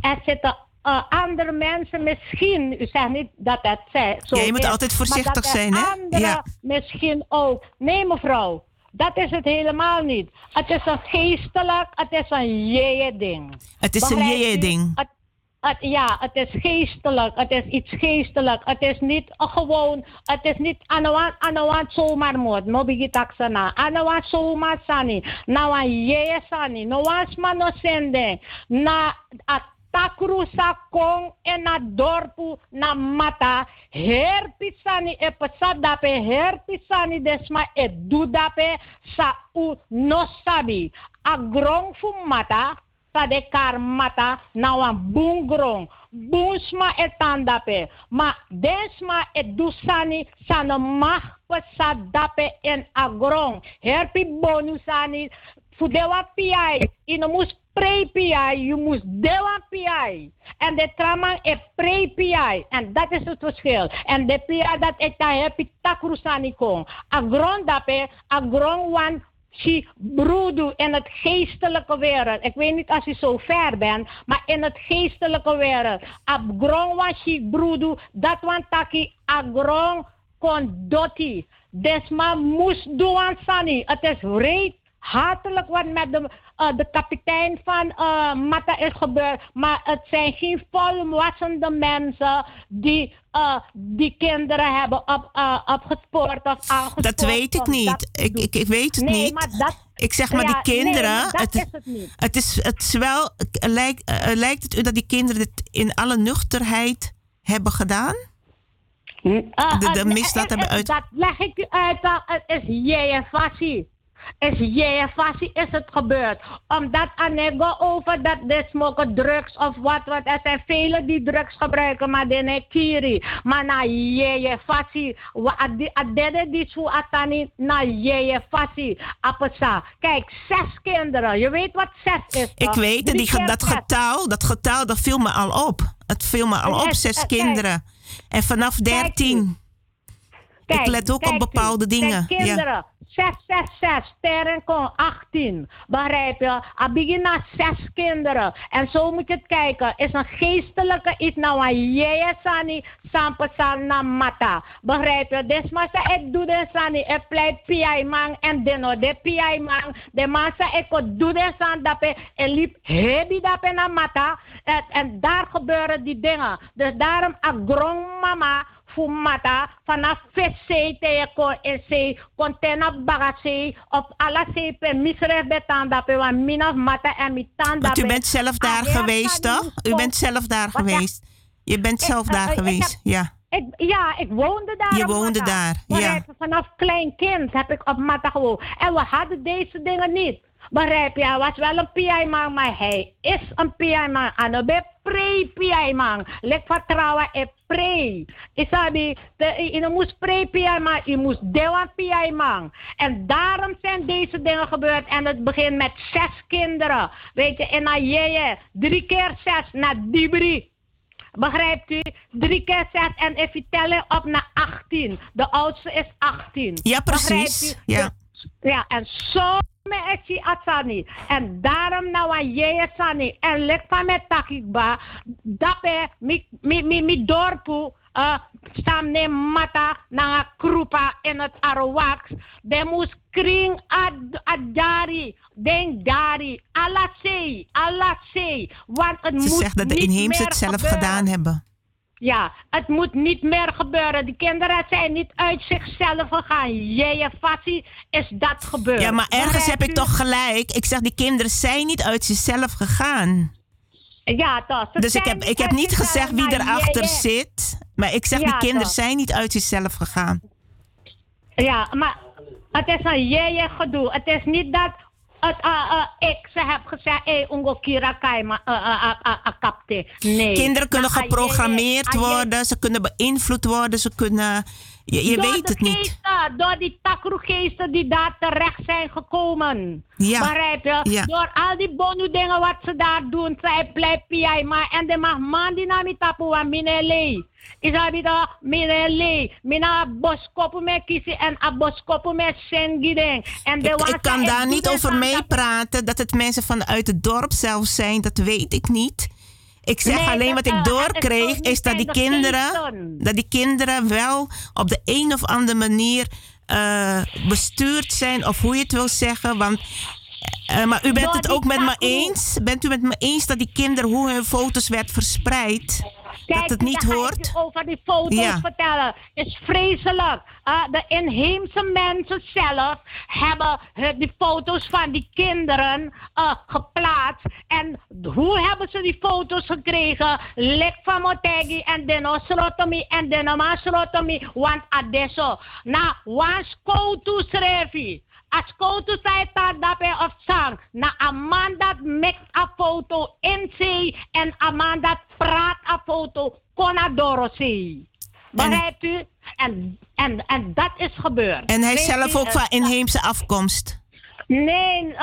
er zitten eh, andere mensen misschien, u zegt niet dat het zij- zo Ja, je moet is, altijd voorzichtig zijn, hè? Ja. misschien ook. Nee mevrouw, dat is het helemaal niet. Het is een geestelijk, het is een jeje-ding. Het is een jeje-ding. Het- het- ja, het is geestelijk. Het is iets geestelijk. Het is niet gewoon. Het is niet anawan anawan zomaar moord. No bigi taxana. Anawan zomaar sani. Na wan ye sani. No wan sma no sende. Na takru sa kong en na dorpu na mata. Herpisani e pesat dape. Herpisani desma e du dape. Sa u no sabi. A grong fu mata sa de kar mata na wan bungrong. Bunsma e tandape. Ma densma e dusani sa no mag sa dape en agrong. Herpi bonusani. Fu dewa piai. Ino mus pre piai. You mus dewa piai. En de traman e pre piai. En dat is het verschil. En de piai dat ik daar heb, takrusani kong. Agrong dape. Agrong wan She broedu in het geestelijke wereld. Ik weet niet als u zo ver bent, maar in het geestelijke wereld. Abgrong wa she broedu, dat wan taki agrong kon doti. Desma moest doen sani. Het is reet hatelijk wat met de, eh, de kapitein van eh, Mata is gebeurd. Maar het zijn geen volwassende mensen die eh, die kinderen hebben op, opgespoord of aangespoord. Dat weet ik niet. Ik, ik, ik weet het nee, niet. Maar dat, ik zeg maar, Ja, die kinderen. dat het, is het niet. Het is, het is wel. Lijkt, lijkt het u dat die kinderen dit in alle nuchterheid hebben gedaan? De- de misdaad hebben uit- Dat leg ik u uit. Het is jeefasie. Is jeefasie is het gebeurd. Omdat Anego over dat de smoken drugs of wat wat. Er zijn velen die drugs gebruiken, maar de ne kiri. Maar na jeefasie. Adede die zo atani na jeefasie. Apesa. Kijk, zes kinderen. Je weet wat zes is. Ik weet die, dat getal, dat getal, dat viel me al op. Het viel me al op, zes eh, kijk. kinderen. En vanaf 13. ik let ook op kijk bepaalde dingen. Ja. kinderen, 6, 6, 6, Terenkon 18. Begrijp je? A begin na zes kinderen. En zo moet je het kijken. Is een geestelijke iets nou een jeje sani sampesan na mata. Begrijp je? Desmasa ik doe de sani. Ik pleit piai en deno de piai man. De massa ik doe de san dape. En liep hebi dape na mata. En, en daar gebeuren die dingen. Dus daarom a grong mama fumata vanaf veszee te kon in zee, container bagazee, op alle zee per misref betanda pe wa minaf mata en mitanda. Want u bent zelf daar geweest, toch? U bent zelf daar geweest. Je bent zelf daar geweest, ja. Ik, ja, ik woonde daar. Je woonde Mata. daar, ja. je? Vanaf klein kind heb ik op Mata gewoond. En we hadden deze dingen niet. Begrijp je? Hij was wel een PI-man, maar hij is een PI-man. En ik ben pre-PI-man. Lek vertrouwen en pre. Isabi, de- je moest pre-PI-man, je moest dewan PI-man. En daarom zijn deze dingen gebeurd. En het begint met zes kinderen. Weet je, en Ajeye, drie keer zes naar Dibri. Begrijpt u? Drie keer zes en even tellen op naar 18. De oudste is 18. Ja, precies. Ja. Ja, en zo me esi atsani. En daarom nou aan je sani. En lek van met takikba. Dape mi mi mi mi dorpu. Uh, stam ne mata na krupa in het arwax. De moest kring ad adari. Den dari. Alla sei. Alla sei. Want het Ze moet zegt dat de inheemse het zelf gedaan hebben. Ja, het moet niet meer gebeuren. Die kinderen zijn niet uit zichzelf gegaan. Jeje fassie is dat gebeurd. Ja, maar ergens heb ik toch gelijk. Ik zeg, die kinderen zijn niet uit zichzelf gegaan. Ja, toch. Ze Dus ik heb, ik heb niet gezegd wie erachter jeje- zit. Maar ik zeg, die kinderen toch. zijn niet uit zichzelf gegaan. Ja, maar het is een jeje gedoe. Het is niet dat ik ze heb gezegd, hey, ungo kira kaima, kapte. Nee. Kinderen kunnen geprogrammeerd ah, worden, ze kunnen beïnvloed worden, ze kunnen. Je, je door weet het niet. Geesten, door die takroegeesten die daar terecht zijn gekomen. Ja. Begrijp je? Ja. Door al die bonu dingen wat ze daar doen. Zij piai maar. En de mag man die na mi tapu wa minele. Is abida minele. Mina boskopu me kisi en a boskopu me sengideng. En de Ik, ik kan daar niet over meepraten. Dat het mensen vanuit het dorp zelf zijn, dat weet ik niet. Ik zeg Nee, alleen wat ik doorkreeg, is dat die kinderen, dat die kinderen wel op de een of andere manier eh, bestuurd zijn, of hoe je het wil zeggen. Want, eh, maar u bent het ook met me eens? Bent u met me eens dat die kinderen, hoe hun foto's werd verspreid, Kijk, dat het niet hoort? over die foto's Ja. vertellen. Het is vreselijk. Uh, de inheemse mensen zelf hebben uh, die foto's van die kinderen uh, geplaatst. En hoe hebben ze die foto's gekregen? Lek van Motegi en Deno Srotomi en Denoma Srotomi. Want adesso, na was koutu srevi. Als koutu zei dat daarbij of sang. Na Amanda maakt een foto in zee en Amanda praat een foto Conadoro zee. Begrijpt u? En, en, en dat is gebeurd. En hij is zelf ook eh, van inheemse afkomst. Nee,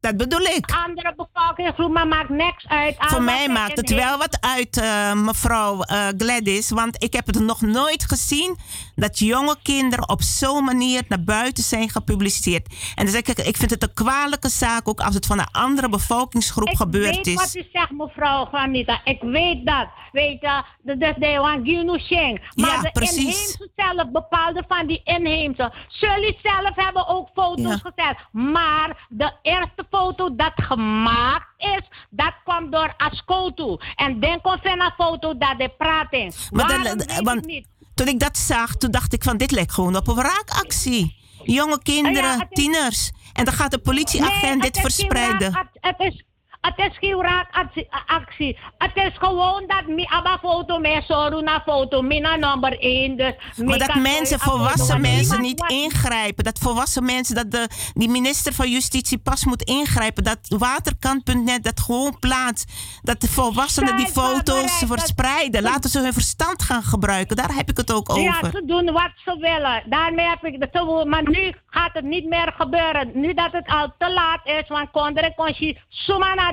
Dat bedoel ik. andere bevolkingsgroep, maar maakt niks uit. Voor Allemaal mij maakt het wel wat uit, eh, mevrouw eh, Gladys. Want ik heb het nog nooit gezien dat jonge kinderen op zo'n manier naar buiten zijn gepubliceerd. En dus ik, ik vind het een kwalijke zaak ook als het van een andere bevolkingsgroep Ik gebeurd weet is. wat u zegt, mevrouw Juanita. Ik weet dat. Weet je, dat is de Wanginu Sheng. Maar Ja, de precies. inheemse zelf, bepaalde van die inheemse. Jullie zelf hebben ook foto's Ja. gezet. Maar de eerste foto dat gemaakt is, dat kwam door Ascoto. En dan komt een foto dat de praten. Maar Waarom want niet. toen ik dat zag, toen dacht ik van dit lijkt gewoon op een wraakactie. Jonge kinderen, ja, het is- tieners. En dan gaat de politieagent Nee, dit verspreiden. raak- Het, het is, het is geen raakactie. Het is gewoon dat mi abba foto me soruna foto mina nummer 1. Dus Maar dat mensen, volwassen mensen niet ingrijpen. Dat volwassen mensen, dat de, die minister van Justitie pas moet ingrijpen. Dat waterkant.net dat gewoon plaatst. Dat de volwassenen die foto's verspreiden. Laten ze hun verstand gaan gebruiken. Daar heb ik het ook Ja, over. ze doen wat ze willen. Daarmee heb ik het zo. Maar nu gaat het niet meer gebeuren. Nu dat het al te laat is, want kondre kon je sumana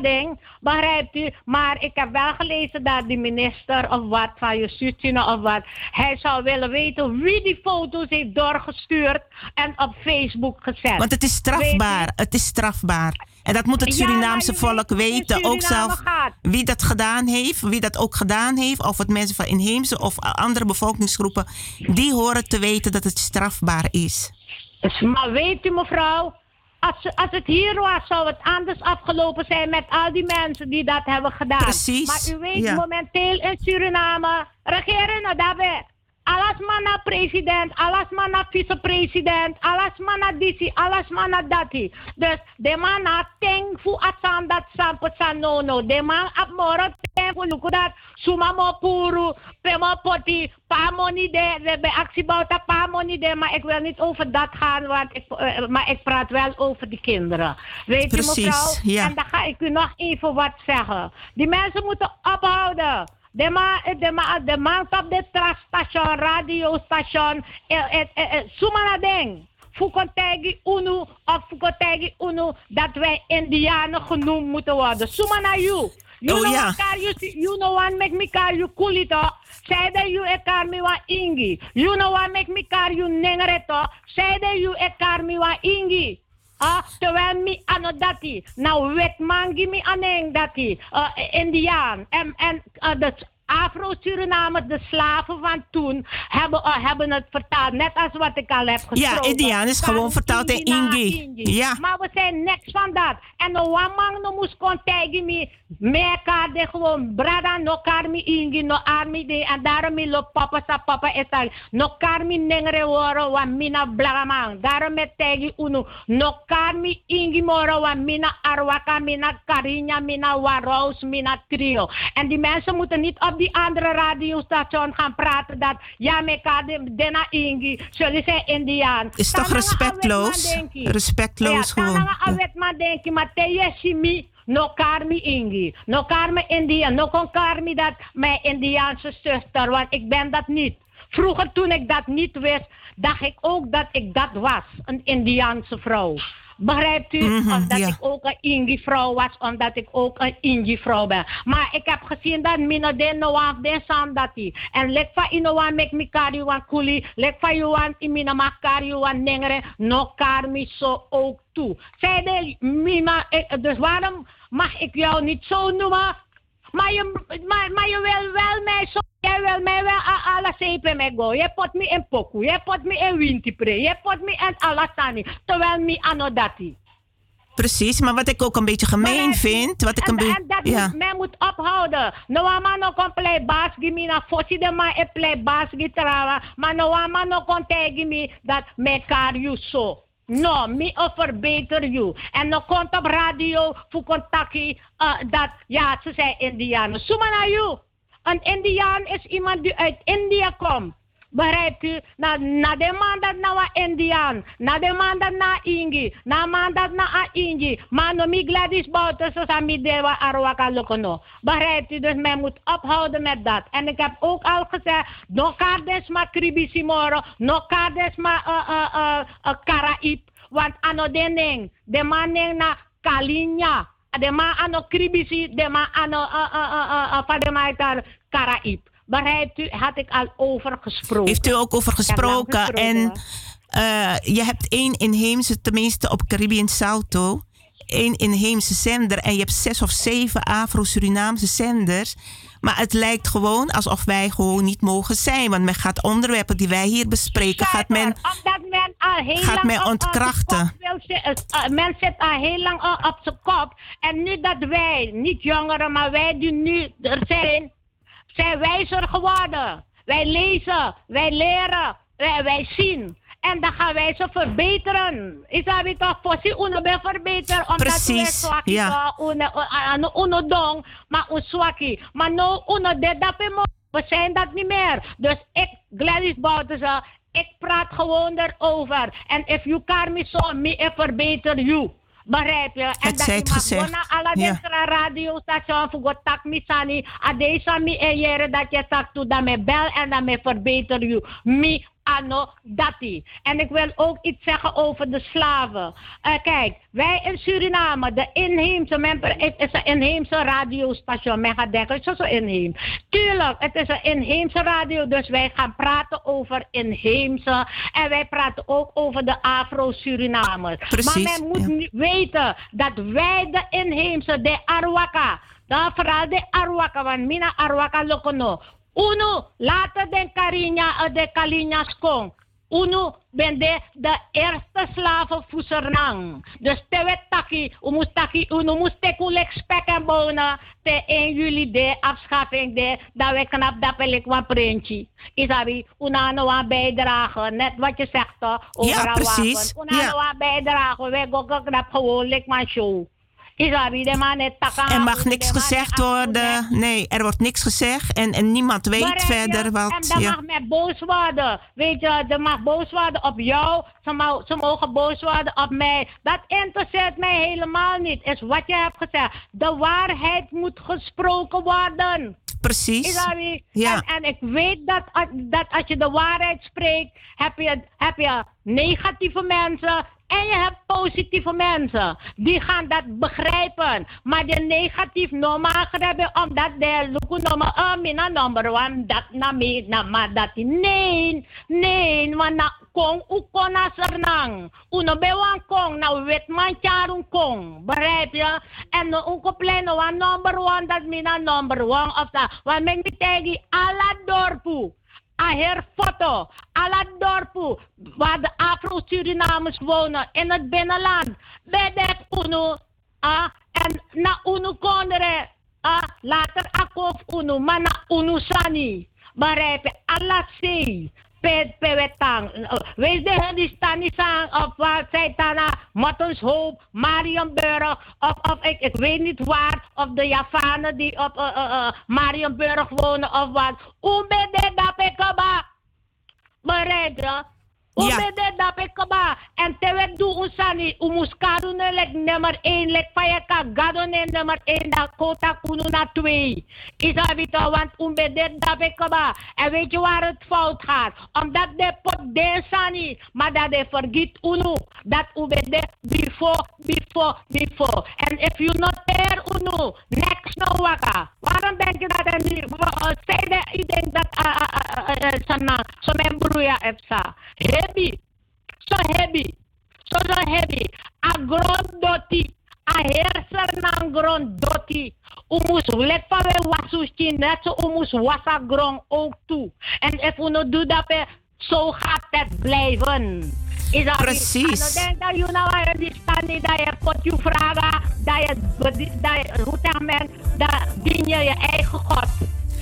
begrijpt u? Maar ik heb wel gelezen dat die minister of wat van justitie of wat, hij zou willen weten wie die foto's heeft doorgestuurd en op Facebook gezet. Want het is strafbaar. Het is strafbaar. En dat moet het Surinaamse volk weten. Ook zelf gaat. wie dat gedaan heeft. Wie dat ook gedaan heeft. Of het mensen van inheemse of andere bevolkingsgroepen. Die horen te weten dat het strafbaar is. Maar weet u mevrouw, als, als het hier was, zou het anders afgelopen zijn met al die mensen die dat hebben gedaan. Precies, Maar u weet ja. momenteel in Suriname, regeren nou daarbij. Alas mana president, alas mana vice-president, alas mana disi, alas mana dati. Dus de mana teng fu asan dat sampo sanono. De man ap moro teng fu luku dat suma mo puru, pe mo poti, pa mo ni de, we hebben actie bouwt pa mo ni de, maar ik wil niet over dat gaan, want ik, uh, maar ik praat wel over die kinderen. Weet Precies, je mevrouw? ja. En dan ga ik u nog even wat zeggen. Die mensen moeten ophouden. De man, de man, de man op de station, radiostation, eh, eh, eh, eh, sumana ding. Fukotegi Unu of Fukotegi Unu dat wij Indianen genoemd moeten worden. Sumana you. You Oh, know ja. what car you, you know what make me car you kulito. Say that you e car me wa ingi. You know what make me car you nengereto. Say that you e car me wa ingi. Ah, terwijl mi ano dati. Nou, wet mangi mi aneng dati. Uh, Indiaan. En, en uh, de Afro-Surinamers, de slaven van toen, hebben, uh, hebben het vertaald. Net als wat ik al heb gesproken. Ja, Indiaan is gewoon vertaald in Ingi. Ja. Maar we zijn niks van dat. En de wamang no moest kon tegen me. Meka de gewoon brada no karmi ingi no army de. En daarom lo papa sa papa etal. No karmi nengre woro wa mina blagamang. Daarom met tegen unu. No karmi ingi moro wa mina arwaka, mina karinya, mina warous, mina trio. En die mensen moeten niet op die andere radiostation gaan praten dat ja, meka de dena ingi. Zullen ze Indiaan. Is toch respectloos? Respectloos ja, gewoon. tananga Ja. awet man denki, maar. No karmi ingi. No karmi Indiaan. No kon karmi dat mijn Indiaanse zuster. Want ik ben dat niet. Vroeger toen ik dat niet wist, dacht ik ook dat ik dat was. Een Indiaanse vrouw. Begrijpt u? Mhm, omdat ja. ik ook een Ingi-vrouw was, omdat ik ook een Ingi-vrouw ben. Maar ik heb gezien dat mino den no den san dati. En lek fa ino wan mek mi kari wan kuli, lek fa wan imina ma kari wan nengere, no kar mi zo ook toe. Zij de mima, ik- dus waarom mag ik jou niet zo noemen? Maar je, maar, maar je wil wel mij zo, jij wil mij wel a ala sepe me go. Je pot me in poku, je pot me in wintipre, je pot me in alasani. Terwijl me anodati. Precies, maar wat ik ook een beetje gemeen vind, wat ik een en, beetje... en dat Ja. men moet ophouden. No man no kon play basgi mi na fosi de ma e play basgi trawa. Maar no man no kon tegen me dat me kar you so. No, me offer beter you. En no komt op radio voor contactie uh, dat, ja, ze zijn Indianen. Suma naar you. Een Indiaan is iemand die uit India komt. Begrijpt u? Na, na de na wa Indiaan. Na de man dat na Ingi. Na man dat na a Ingi. Maar no mi Gladys Bouter zo sa mi dewa arwaka lokono. Begrijpt u? Dus men moet ophouden met dat. En ik heb ook al gezegd. No kardes ma kribisi moro. No kardes ma uh, uh, uh, uh. Want ano dening. De man ning na Kalinya. De man ano kribisi. De man ano uh, uh, uh, uh, uh, itar karaip. Begrijpt u? Had ik al over gesproken. Heeft u ook over gesproken. gesproken, En eh, je hebt één inheemse, tenminste op Caribbean Salto, één inheemse zender. En je hebt zes of zeven Afro-Surinaamse zenders. Maar het lijkt gewoon alsof wij gewoon niet mogen zijn. Want men gaat onderwerpen die wij hier bespreken, gaat men... Zuiver, Omdat men al heel gaat lang men ontkrachten. zitten. Uh, men zit al heel lang op, op zijn kop. En nu dat wij, niet jongeren, maar wij die nu er zijn, zijn wijzer geworden. Wij lezen, wij leren, wij, wij zien. En dan gaan wij ze verbeteren. Is dat weer toch? Uno ben verbeteren. Omdat we zwakkie ja. toch, uno, uno, uno dong, maar un zwakkie. Maar de dape mo. We zijn dat niet meer. Dus ik, Gladys Bouterse, ik praat gewoon erover. En if you kan me zo, me ik verbeter you. Begrijp je? En Het dat zij je het mag gezegd. naar alle Ja. radiostation voor God tak me sani. Adesa me ejere dat je zegt toe dat me bel en dat me verbeter. Me ano dati. En ik wil ook iets zeggen over de slaven. Eh, kijk, wij in Suriname, de inheemse, men, het is een inheemse radiostation. Men gaat denken, het is zo inheems. Tuurlijk, het is een inheemse radio, dus wij gaan praten over inheemse. En wij praten ook over de Afro-Surinamers. Maar men moet ja. weten dat wij de inheemse, de Arwaka, dan vooral de Arwaka, want mina Arwaka lokono. Uno, later den Karinya, eh, de Kalinyas kong. Uno bende de eerste slavenvoezer nang. Dus te taki, umus taki, uno mus tekulek spek en bonen. Te 1 juli de afschaffing de, dat we knap dat pelik wat printje. Isabi, unano aan bijdragen, net wat je zegt over Ja, precies. Unano aan bijdragen, we go knap gewoon, lik maar show. Er mag niks gezegd worden. Nee, er wordt niks gezegd en, en niemand weet je? verder En wat. dan Ja. mag men boos worden. Weet je, ze mag boos worden op jou. Ze, mo- ze mogen boos worden op mij. Dat interesseert mij helemaal niet. Is wat je hebt gezegd. De waarheid moet gesproken worden. Precies. Isabi. Ja. En, en ik weet dat, als- dat als je de waarheid spreekt, heb je, heb je negatieve mensen en je hebt positieve mensen. Die gaan dat begrijpen. Maar de negatief normaal hebben omdat de luku nummer oh, mina number one dat na me na maar dat nee nee want na kong u kona sernang uno bewan kong na wet man charun kong begrijp je en koplein one number one dat mina number one of dat want men tegi ala Aher foto, ala dorpu, waar de Afro-Surinamers wonen in het binnenland. Bedek uno, ah, en na uno kondere, ah, later akof uno, maar na uno sani. Begrijp je? Allah zee. Pewetang. De hen die aan op wat zij tana, Mattenshoop, Marienburg, of, of ik, weet niet waar, of de Javanen die op uh, uh, uh, Marienburg wonen of wat. Oebede dapekaba. Begrijp je? Oebede dapekaba. En tewe doe usani, umuskadune lek nummer 1, lek fayaka gadone nummer 1, da kota kunu na 2. Isabita, want umbede dapekaba. En weet je waar het fout gaat? Omdat de pot de sani, maar dat de vergiet unu, dat ubede before, before, before. En if you not there unu, next no waka. Waarom denk je dat er nu, zei de, ik denk dat, uh, uh, uh, uh, sana, zo mijn broer heeft sa. Heavy, zo heavy, zo zo heavy. A grondoti, a herser na grondoti. Umus let van we wasuski, net zo umus wasa grond ook toe. En if we no doet dat, zo gaat het blijven. Is Precies. En dan denk dat je die staan niet dat je je vragen, dat je, bedi- dat je hoe zeg men, dat dien je je eigen God.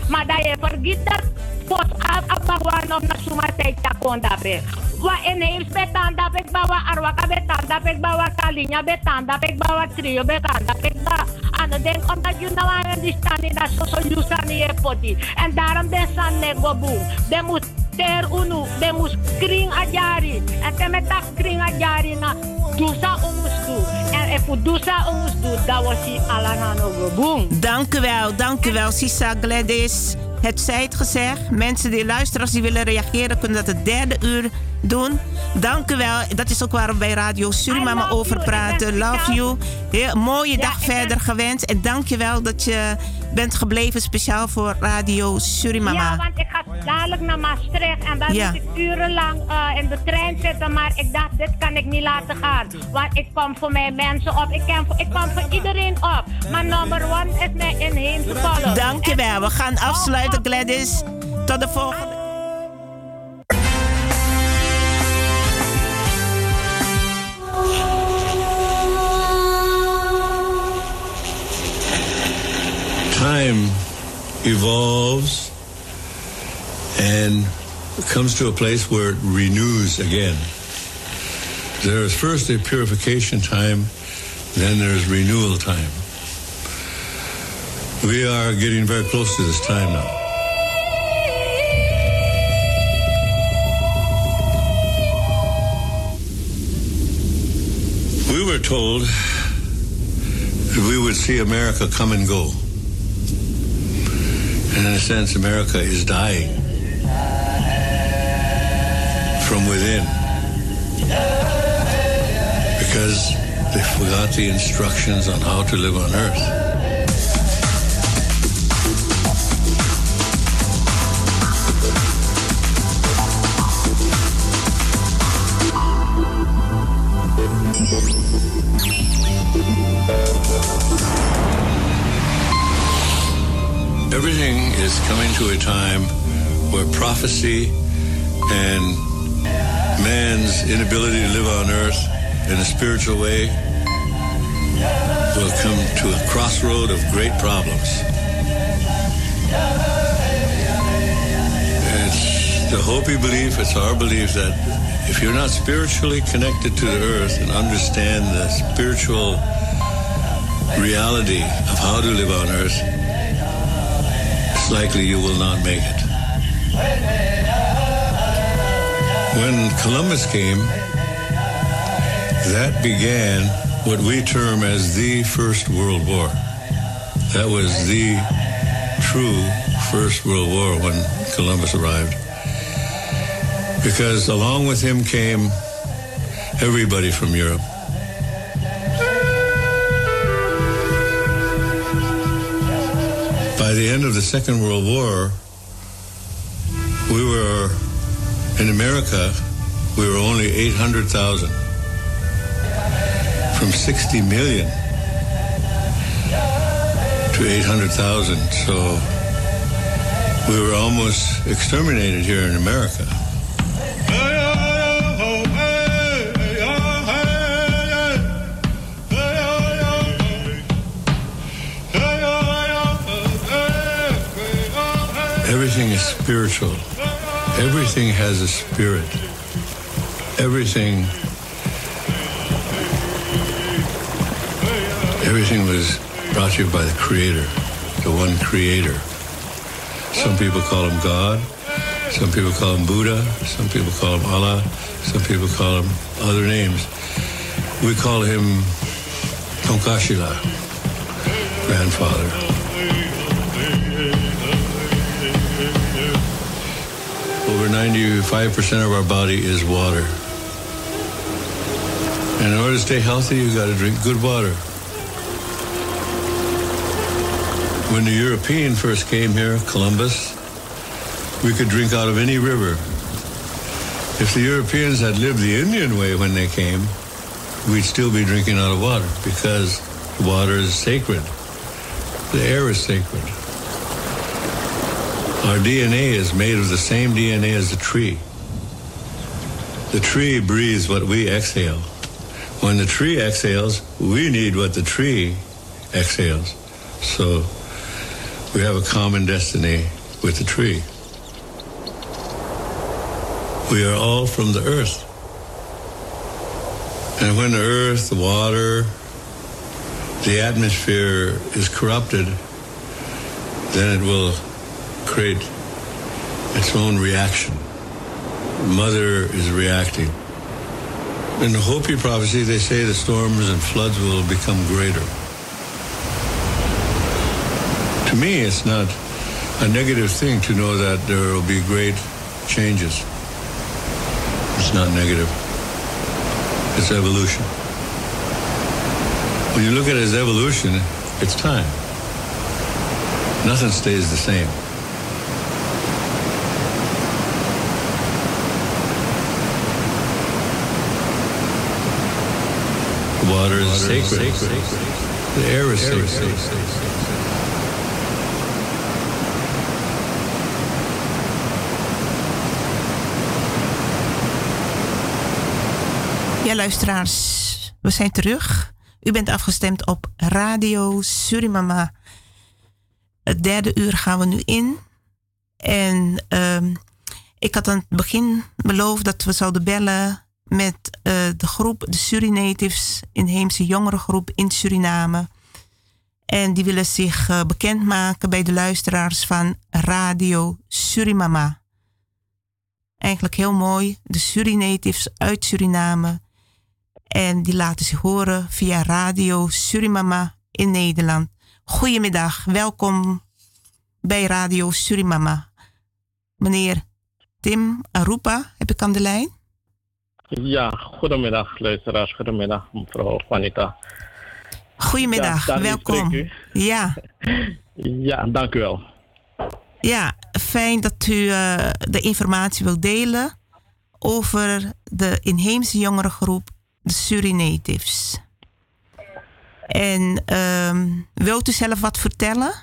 Maar dat je vergiet dat pot afbouwen of naar suma tijd te kon dape. Wa inheems betan ik bawa arwaka betan ik bawa kalinya betan ik bawa trio betan ik ba. Dan denk omdat je nou aan die staan niet dat zo juist aan je poti. En daarom de san nego boom. De moet ter unu, de moet kring ajari. En te met dat kring ajari na dusa omus do. En we dusa omus do, dat was die alangano go boom. Dank u wel, dank u wel, Sisa Het zij het gezegd. Mensen die luisteren, als die willen reageren, kunnen dat het derde uur doen. Dank u wel. Dat is ook waar we bij Radio Suriname over praten. Love you. Heel, mooie dag verder gewenst. En dank je wel dat je bent gebleven speciaal voor Radio Suriname. Ja, want ik ga dadelijk naar Maastricht en dan Ja. moet ik urenlang eh, in de trein zitten. Maar ik dacht, dit kan ik niet laten gaan. Want ik kom voor mijn mensen op. Ik, ken, voor- ik kom voor iedereen op. Maar number one is mijn inheemse volk. Dank je En- wel. We gaan afsluiten, Gladys. Tot de volgende. Time evolves and comes to a place where it renews again. There is first a purification time, then there's renewal time. We are getting very close to this time now. We were told that we would see America come and go. In a sense, America is dying from within because they forgot the instructions on how to live on earth. Everything is coming to a time where prophecy and man's inability to live on earth in a spiritual way will come to a crossroad of great problems. It's the Hopi belief, it's our belief that if you're not spiritually connected to the earth and understand the spiritual reality of how to live on earth, likely you will not make it. When Columbus came, that began what we term as the First World War. That was the true First World War when Columbus arrived. Because along with him came everybody from Europe. The end of the Second World War, we were in America, we were only 800,000 from 60 million to 800,000. So we were almost exterminated here in America. Everything is spiritual. Everything has a spirit. Everything everything was brought to you by the creator, the one creator. Some people call him God, some people call him Buddha, some people call him Allah, some people call him other names. We call him Tonkashila, grandfather. Over 95% of our body is water. And in order to stay healthy, you've got to drink good water. When the European first came here, Columbus, we could drink out of any river. If the Europeans had lived the Indian way when they came, we'd still be drinking out of water because water is sacred. The air is sacred. Our DNA is made of the same DNA as the tree. The tree breathes what we exhale. When the tree exhales, we need what the tree exhales. So we have a common destiny with the tree. We are all from the earth. And when the earth, the water, the atmosphere is corrupted, then it will create its own reaction. Mother is reacting. In the Hopi prophecy, they say the storms and floods will become greater. To me, it's not a negative thing to know that there will be great changes. It's not negative. It's evolution. When you look at it as evolution, it's time. Nothing stays the same. Water is sacred. The air is sacred. Ja, luisteraars, we zijn terug. U bent afgestemd op Radio Surimama. Het derde uur gaan we nu in. En ehm, ik had aan het begin beloofd dat we zouden bellen met eh, de groep, de Surinatives, inheemse jongerengroep in Suriname. En die willen zich uh, bekendmaken bij de luisteraars van Radio Surimama. Eigenlijk heel mooi. De Surinatives uit Suriname en die laten zich horen via Radio Surimama in Nederland. Goedemiddag, welkom bij Radio Surimama. Meneer Tim Arupa, heb ik aan de lijn? Ja, goedemiddag luisteraars, goedemiddag mevrouw Juanita. Goedemiddag, ja, welkom. Ja. ja, dank u wel. Ja, fijn dat u uh, de informatie wilt delen over de inheemse jongerengroep de Surinatives. En um, wilt u zelf wat vertellen?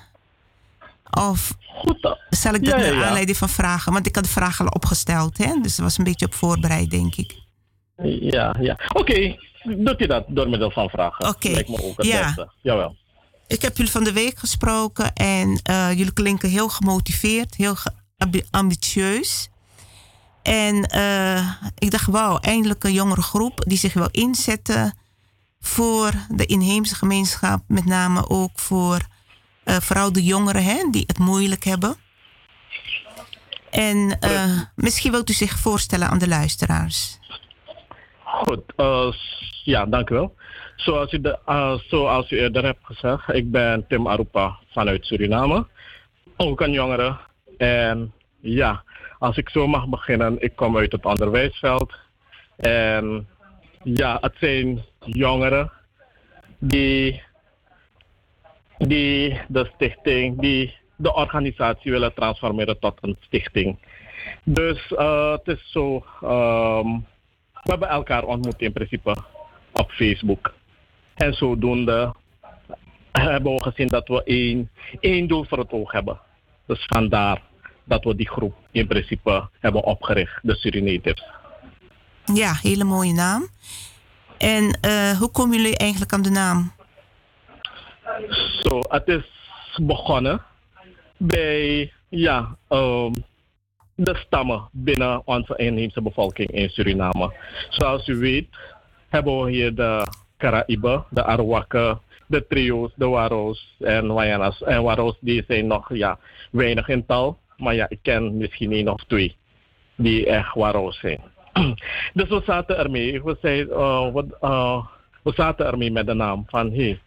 Of goed. Zal ik dat Ja, ja, naar aanleiding van vragen? Want ik had de vraag al opgesteld, hè? Dus dat was een beetje op voorbereid, denk ik. Ja, ja. Oké, doet u dat door middel van vragen? Oké, Lijkt me ook het ja. beste. Jawel. Ik heb jullie van de week gesproken en eh, jullie klinken heel gemotiveerd, heel ge- ambitieus. En eh, ik dacht, wauw, eindelijk een jongere groep die zich wil inzetten voor de inheemse gemeenschap. Met name ook voor eh, vooral de jongeren hè, die het moeilijk hebben. En misschien wilt u zich voorstellen aan de luisteraars. Goed, eh, ja, dank u wel. Zoals u, de, eh, zoals u eerder hebt gezegd, ik ben Tim Arupa vanuit Suriname. Ook een jongere. En ja, als ik zo mag beginnen, ik kom uit het onderwijsveld. En ja, het zijn jongeren die, die de stichting, die de organisatie willen transformeren tot een stichting. Dus eh, het is zo, ehm, we hebben elkaar ontmoet in principe op Facebook. En zodoende hebben we gezien dat we één, één doel voor het oog hebben. Dus vandaar dat we die groep in principe hebben opgericht, de Surinatives. Ja, hele mooie naam. En eh, hoe komen jullie eigenlijk aan de naam? Zo, het is begonnen bij ja, ehm, de stammen binnen onze inheemse bevolking in Suriname. Zoals u weet hebben we hier de Caraïben, de Arawakken, de trio's, de Waros en Wayanas. En Waros die zijn nog ja, weinig in tal, maar ja, ik ken misschien één of twee die echt Waros zijn. dus we zaten ermee, we, zei, eh, we zaten ermee met de naam van hey,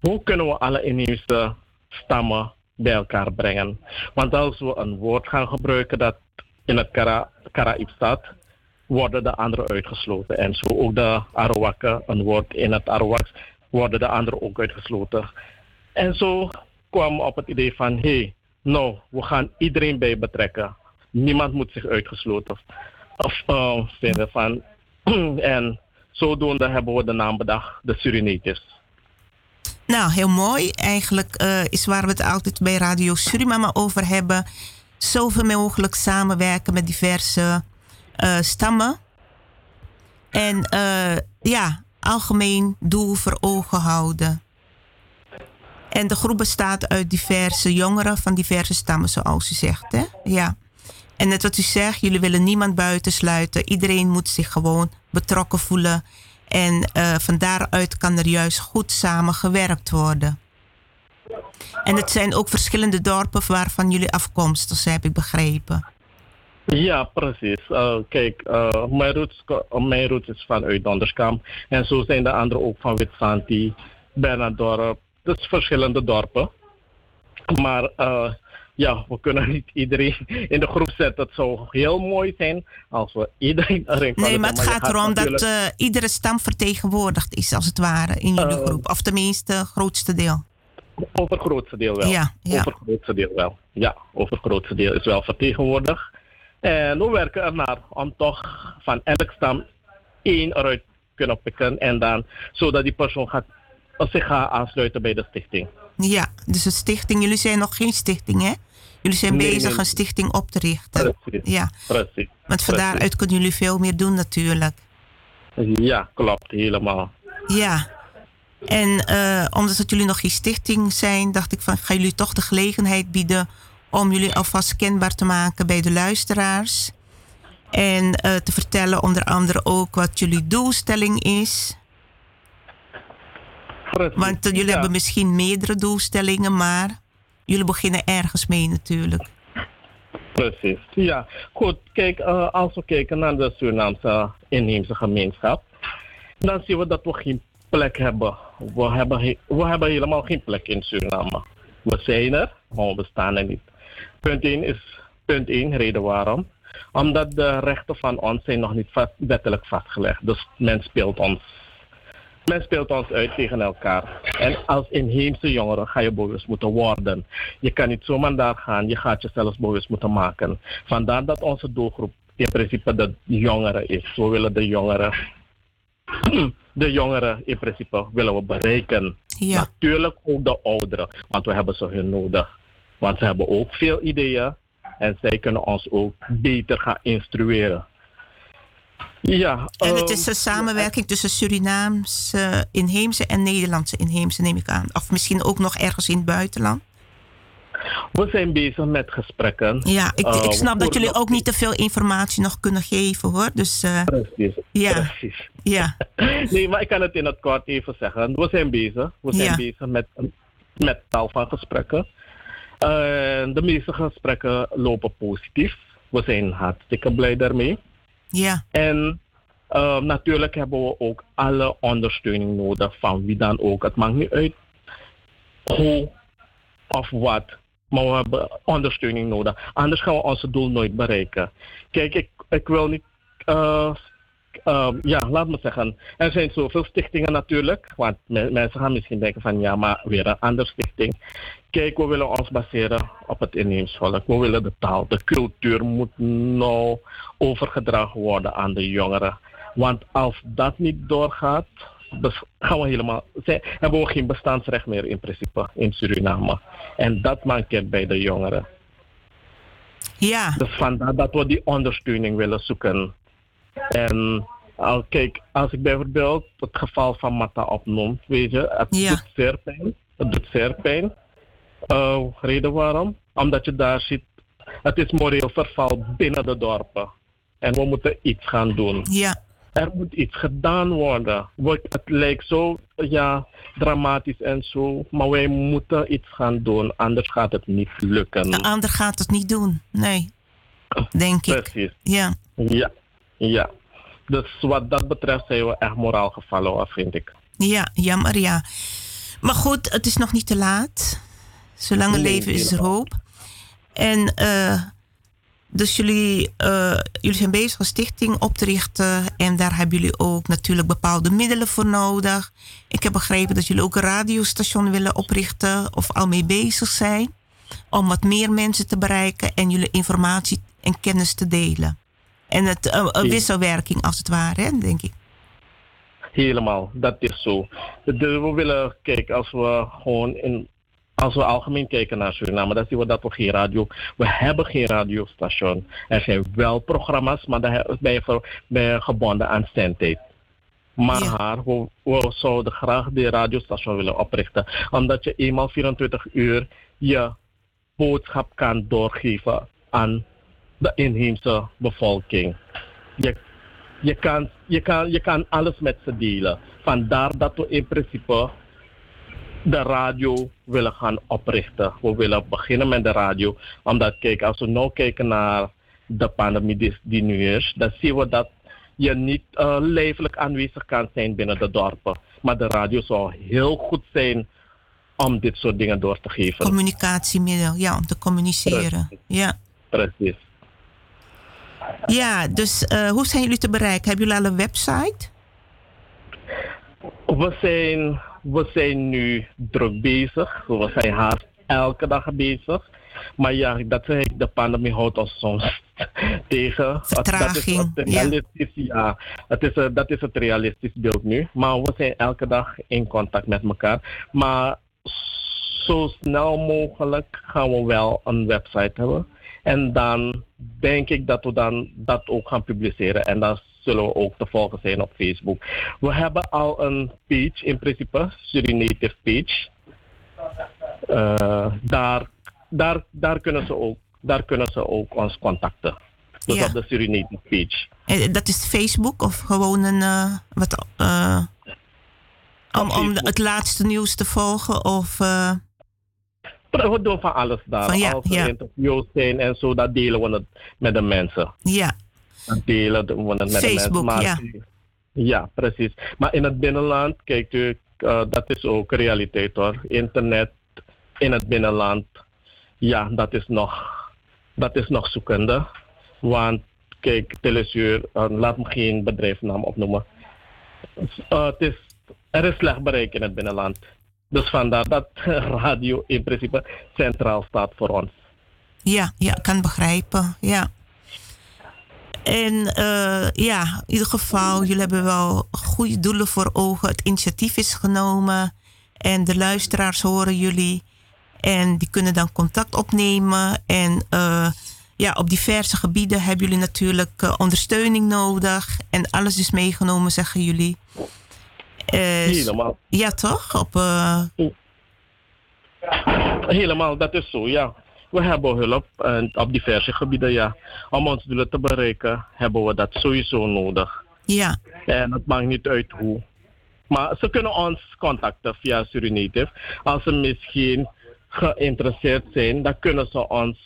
hoe kunnen we alle inheemse stammen bij elkaar brengen? Want als we een woord gaan gebruiken dat in het Kara- Karaïb staat, worden de anderen uitgesloten. En zo ook de Arawakken, een woord in het Arawaks, worden de anderen ook uitgesloten. En zo kwam op het idee van, hé, hey, nou, we gaan iedereen bij betrekken. Niemand moet zich uitgesloten of, eh, vinden van. en zodoende hebben we de naam bedacht, de Surinators. Nou, heel mooi. Eigenlijk eh, is waar we het altijd bij Radio Suriname over hebben. Zoveel mogelijk samenwerken met diverse eh, stammen. En eh, ja, algemeen doel voor ogen houden. En de groep bestaat uit diverse jongeren van diverse stammen, zoals u zegt. Hè? Ja. En net wat u zegt, jullie willen niemand buitensluiten. Iedereen moet zich gewoon betrokken voelen. En eh, van daaruit kan er juist goed samen gewerkt worden. En het zijn ook verschillende dorpen waarvan jullie afkomstig zijn, heb ik begrepen. Ja, precies. Eh, kijk, eh, mijn, ko- mijn roots is vanuit Donderskamp. En zo zijn de anderen ook van Witsanti, Bernardorp. Dus verschillende dorpen. Maar ja, we kunnen niet iedereen in de groep zetten. Het zou heel mooi zijn als we iedereen erin kunnen Nee, maar het gaat erom dat eh, iedere stam vertegenwoordigd is, als het ware, in jullie Eh, groep. Of tenminste, het grootste deel. Over het grootste deel wel. Ja, ja. Over het grootste deel wel. Ja, over het grootste deel is wel vertegenwoordigd. En we werken ernaar om toch van elk stam één eruit kunnen pikken. En dan, zodat die persoon gaat, zich gaat aansluiten bij de stichting. Ja, dus een stichting. Jullie zijn nog geen stichting, hè? Jullie zijn Nee, bezig nee. een stichting op te richten. Precies. Ja, Precies. want van Precies. daaruit kunnen jullie veel meer doen natuurlijk. Ja, klopt. Helemaal. Ja. En eh, omdat het jullie nog geen stichting zijn, dacht ik van, ga jullie toch de gelegenheid bieden om jullie alvast kenbaar te maken bij de luisteraars. En eh, te vertellen onder andere ook wat jullie doelstelling is. Precies. Want jullie Ja. hebben misschien meerdere doelstellingen, maar jullie beginnen ergens mee natuurlijk. Precies. Ja, goed. Kijk, eh, als we kijken naar de Surinaamse inheemse gemeenschap, dan zien we dat we geen plek hebben. We hebben, he- we hebben helemaal geen plek in Suriname. We zijn er, maar we bestaan er niet. Punt 1 is punt 1, reden waarom. Omdat de rechten van ons zijn nog niet wettelijk vastgelegd. Dus men speelt ons. Men speelt ons uit tegen elkaar. En als inheemse jongeren ga je bewust moeten worden. Je kan niet zomaar daar gaan, je gaat jezelf bewust moeten maken. Vandaar dat onze doelgroep in principe de jongeren is. We willen de jongeren, de jongeren in principe willen we bereiken. Ja. Natuurlijk ook de ouderen, want we hebben ze hun nodig. Want ze hebben ook veel ideeën en zij kunnen ons ook beter gaan instrueren. Ja, En het ehm, is een samenwerking tussen Surinaamse inheemse en Nederlandse inheemse, neem ik aan. Of misschien ook nog ergens in het buitenland. we zijn bezig met gesprekken. Ja, ik, ik snap dat jullie ook niet te veel informatie nog kunnen geven hoor. Dus eh, Precies. ja, Precies. ja, Nee, maar ik kan het in het kort even zeggen. We zijn bezig. We zijn Ja. bezig met, met tal van gesprekken. De meeste gesprekken lopen positief. We zijn hartstikke blij daarmee. Ja, En eh, natuurlijk hebben we ook alle ondersteuning nodig van wie dan ook. Het maakt niet uit hoe of wat. Maar we hebben ondersteuning nodig. Anders gaan we onze doel nooit bereiken. Kijk, ik, ik wil niet. eh, ja, laat me zeggen. Er zijn zoveel stichtingen natuurlijk. Want me- mensen gaan misschien denken van ja, maar weer een andere stichting. Kijk, we willen ons baseren op het inheems volk. We willen de taal, de cultuur moet nou overgedragen worden aan de jongeren. Want als dat niet doorgaat, gaan we helemaal, zijn, hebben we geen bestaansrecht meer in principe in Suriname. En dat mankeert bij de jongeren. ja, Dus vandaar dat we die ondersteuning willen zoeken. En al kijk, als ik bijvoorbeeld het geval van Mata opnoem, weet je, het Ja. doet zeer pijn. Het doet zeer pijn. Eh, reden waarom? Omdat je daar ziet, het is moreel verval binnen de dorpen. En we moeten iets gaan doen. ja, Er moet iets gedaan worden. Het lijkt zo ja, dramatisch en zo, maar wij moeten iets gaan doen, anders gaat het niet lukken. de ander gaat het niet doen. Nee, denk ik. Precies. Ja, Ja, ja. Dus wat dat betreft zijn we echt moraal gevallen, vind ik. ja, jammer ja. Maar goed, het is nog niet te laat. Zolang leven is er hoop. En eh, dus jullie, eh, jullie zijn bezig een stichting op te richten. En daar hebben jullie ook natuurlijk bepaalde middelen voor nodig. Ik heb begrepen dat jullie ook een radiostation willen oprichten. Of al mee bezig zijn. Om wat meer mensen te bereiken. En jullie informatie en kennis te delen. En het, eh, wisselwerking als het ware, hè, denk ik. Helemaal, dat is zo. We willen, kijk, als we gewoon in, als we algemeen kijken naar Suriname, dan zien we dat we geen radio, we hebben geen radiostation. Er zijn wel programma's, maar daar ben je, ben je gebonden aan zendtijd. Maar we, we zouden graag die radiostation willen oprichten, omdat je eenmaal 24 uur je boodschap kan doorgeven aan de inheemse bevolking. Je, je, kan, je, kan, je kan alles met ze delen. Vandaar dat we in principe de radio willen gaan oprichten. We willen beginnen met de radio. Omdat, kijk, als we nou kijken naar de pandemie die, nu is, dan zien we dat je niet uh, lijfelijk aanwezig kan zijn binnen de dorpen. Maar de radio zou heel goed zijn om dit soort dingen door te geven. Communicatiemiddel, ja, om te communiceren. Ja. Precies. Ja, dus uh, hoe zijn jullie te bereiken? Hebben jullie al een website? We zijn, we zijn nu druk bezig. We zijn haast elke dag bezig. Maar ja, dat zeg ik, de pandemie houdt ons soms tegen. Vertraging, dat is het realistisch, ja. ja. Het is, uh, dat is het realistisch beeld nu. Maar we zijn elke dag in contact met elkaar. Maar zo snel mogelijk gaan we wel een website hebben. En dan denk ik dat we dan dat ook gaan publiceren. En dan zullen we ook te volgen zijn op Facebook. We hebben al een page in principe, Surinative page. Uh, daar, daar, daar, kunnen ze ook, daar kunnen ze ook ons contacten. Dus ja. op de Surinative page. En dat is Facebook of gewoon een. Uh, wat, uh, om, om het laatste nieuws te volgen? Of. We doen van alles daar. Van, ja, Als er ja. interviews zijn en zo, dat delen we het met de mensen. Ja. Delen het met Facebook, de mensen. ja. Ja, precies. Maar in het binnenland, kijk u, uh, dat is ook realiteit hoor. Internet in het binnenland, ja, dat is nog, dat is nog zoekende. Want kijk, Telesuur, uh, laat me geen bedrijfsnaam opnoemen. Uh, het is, er is slecht bereik in het binnenland. Dus vandaar dat radio in principe centraal staat voor ons. Ja, ja, ik kan begrijpen. Ja. En uh, ja, in ieder geval, jullie hebben wel goede doelen voor ogen. Het initiatief is genomen en de luisteraars horen jullie. En die kunnen dan contact opnemen. En uh, ja, op diverse gebieden hebben jullie natuurlijk uh, ondersteuning nodig. En alles is meegenomen, zeggen jullie. Helemaal. Ja, toch? Op, Helemaal, dat is zo, ja. We hebben hulp en op diverse gebieden, ja. Om ons doelen te bereiken, hebben we dat sowieso nodig. Ja. En het maakt niet uit hoe. Maar ze kunnen ons contacten via Surinative. Als ze misschien geïnteresseerd zijn, dan kunnen ze ons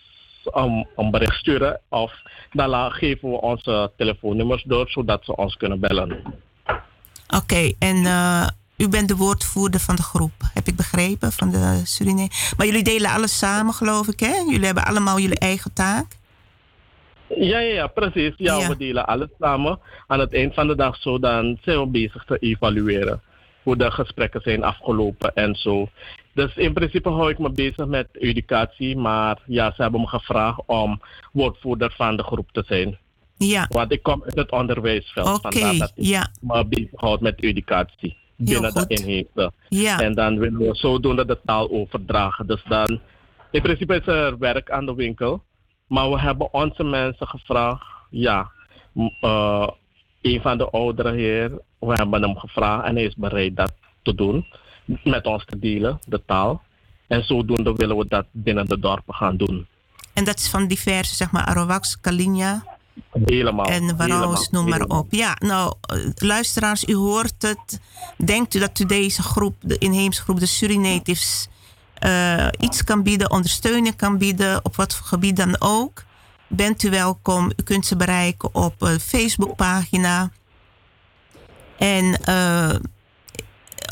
um, een bericht sturen. Of dan geven we onze telefoonnummers door, zodat ze ons kunnen bellen. Oké, okay, en uh, u bent de woordvoerder van de groep, heb ik begrepen, van de Suriname. Maar jullie delen alles samen, geloof ik, hè? Jullie hebben allemaal jullie eigen taak? Ja, ja, ja precies. Ja, ja, we delen alles samen. Aan het eind van de dag zo, dan zijn we bezig te evalueren. Hoe de gesprekken zijn afgelopen en zo. Dus in principe hou ik me bezig met educatie. Maar ja, ze hebben me gevraagd om woordvoerder van de groep te zijn. Ja. Want ik kom uit het onderwijsveld. Okay, dat ik ja. me bezighoud met educatie binnen de inheemse. Ja. En dan willen we zodoende de taal overdragen. Dus dan, in principe is er werk aan de winkel. Maar we hebben onze mensen gevraagd, ja, uh, een van de ouderen hier, we hebben hem gevraagd en hij is bereid dat te doen, met ons te delen, de taal. En zodoende willen we dat binnen de dorpen gaan doen. En dat is van diverse, zeg maar, Arawaks, Kalinja. Helemaal. En Waraus, noem maar op. Ja, nou, luisteraars, u hoort het. Denkt u dat u deze groep, de inheemse groep, de Surinatives, uh, iets kan bieden, ondersteuning kan bieden, op wat voor gebied dan ook? Bent u welkom. U kunt ze bereiken op een Facebookpagina. En uh,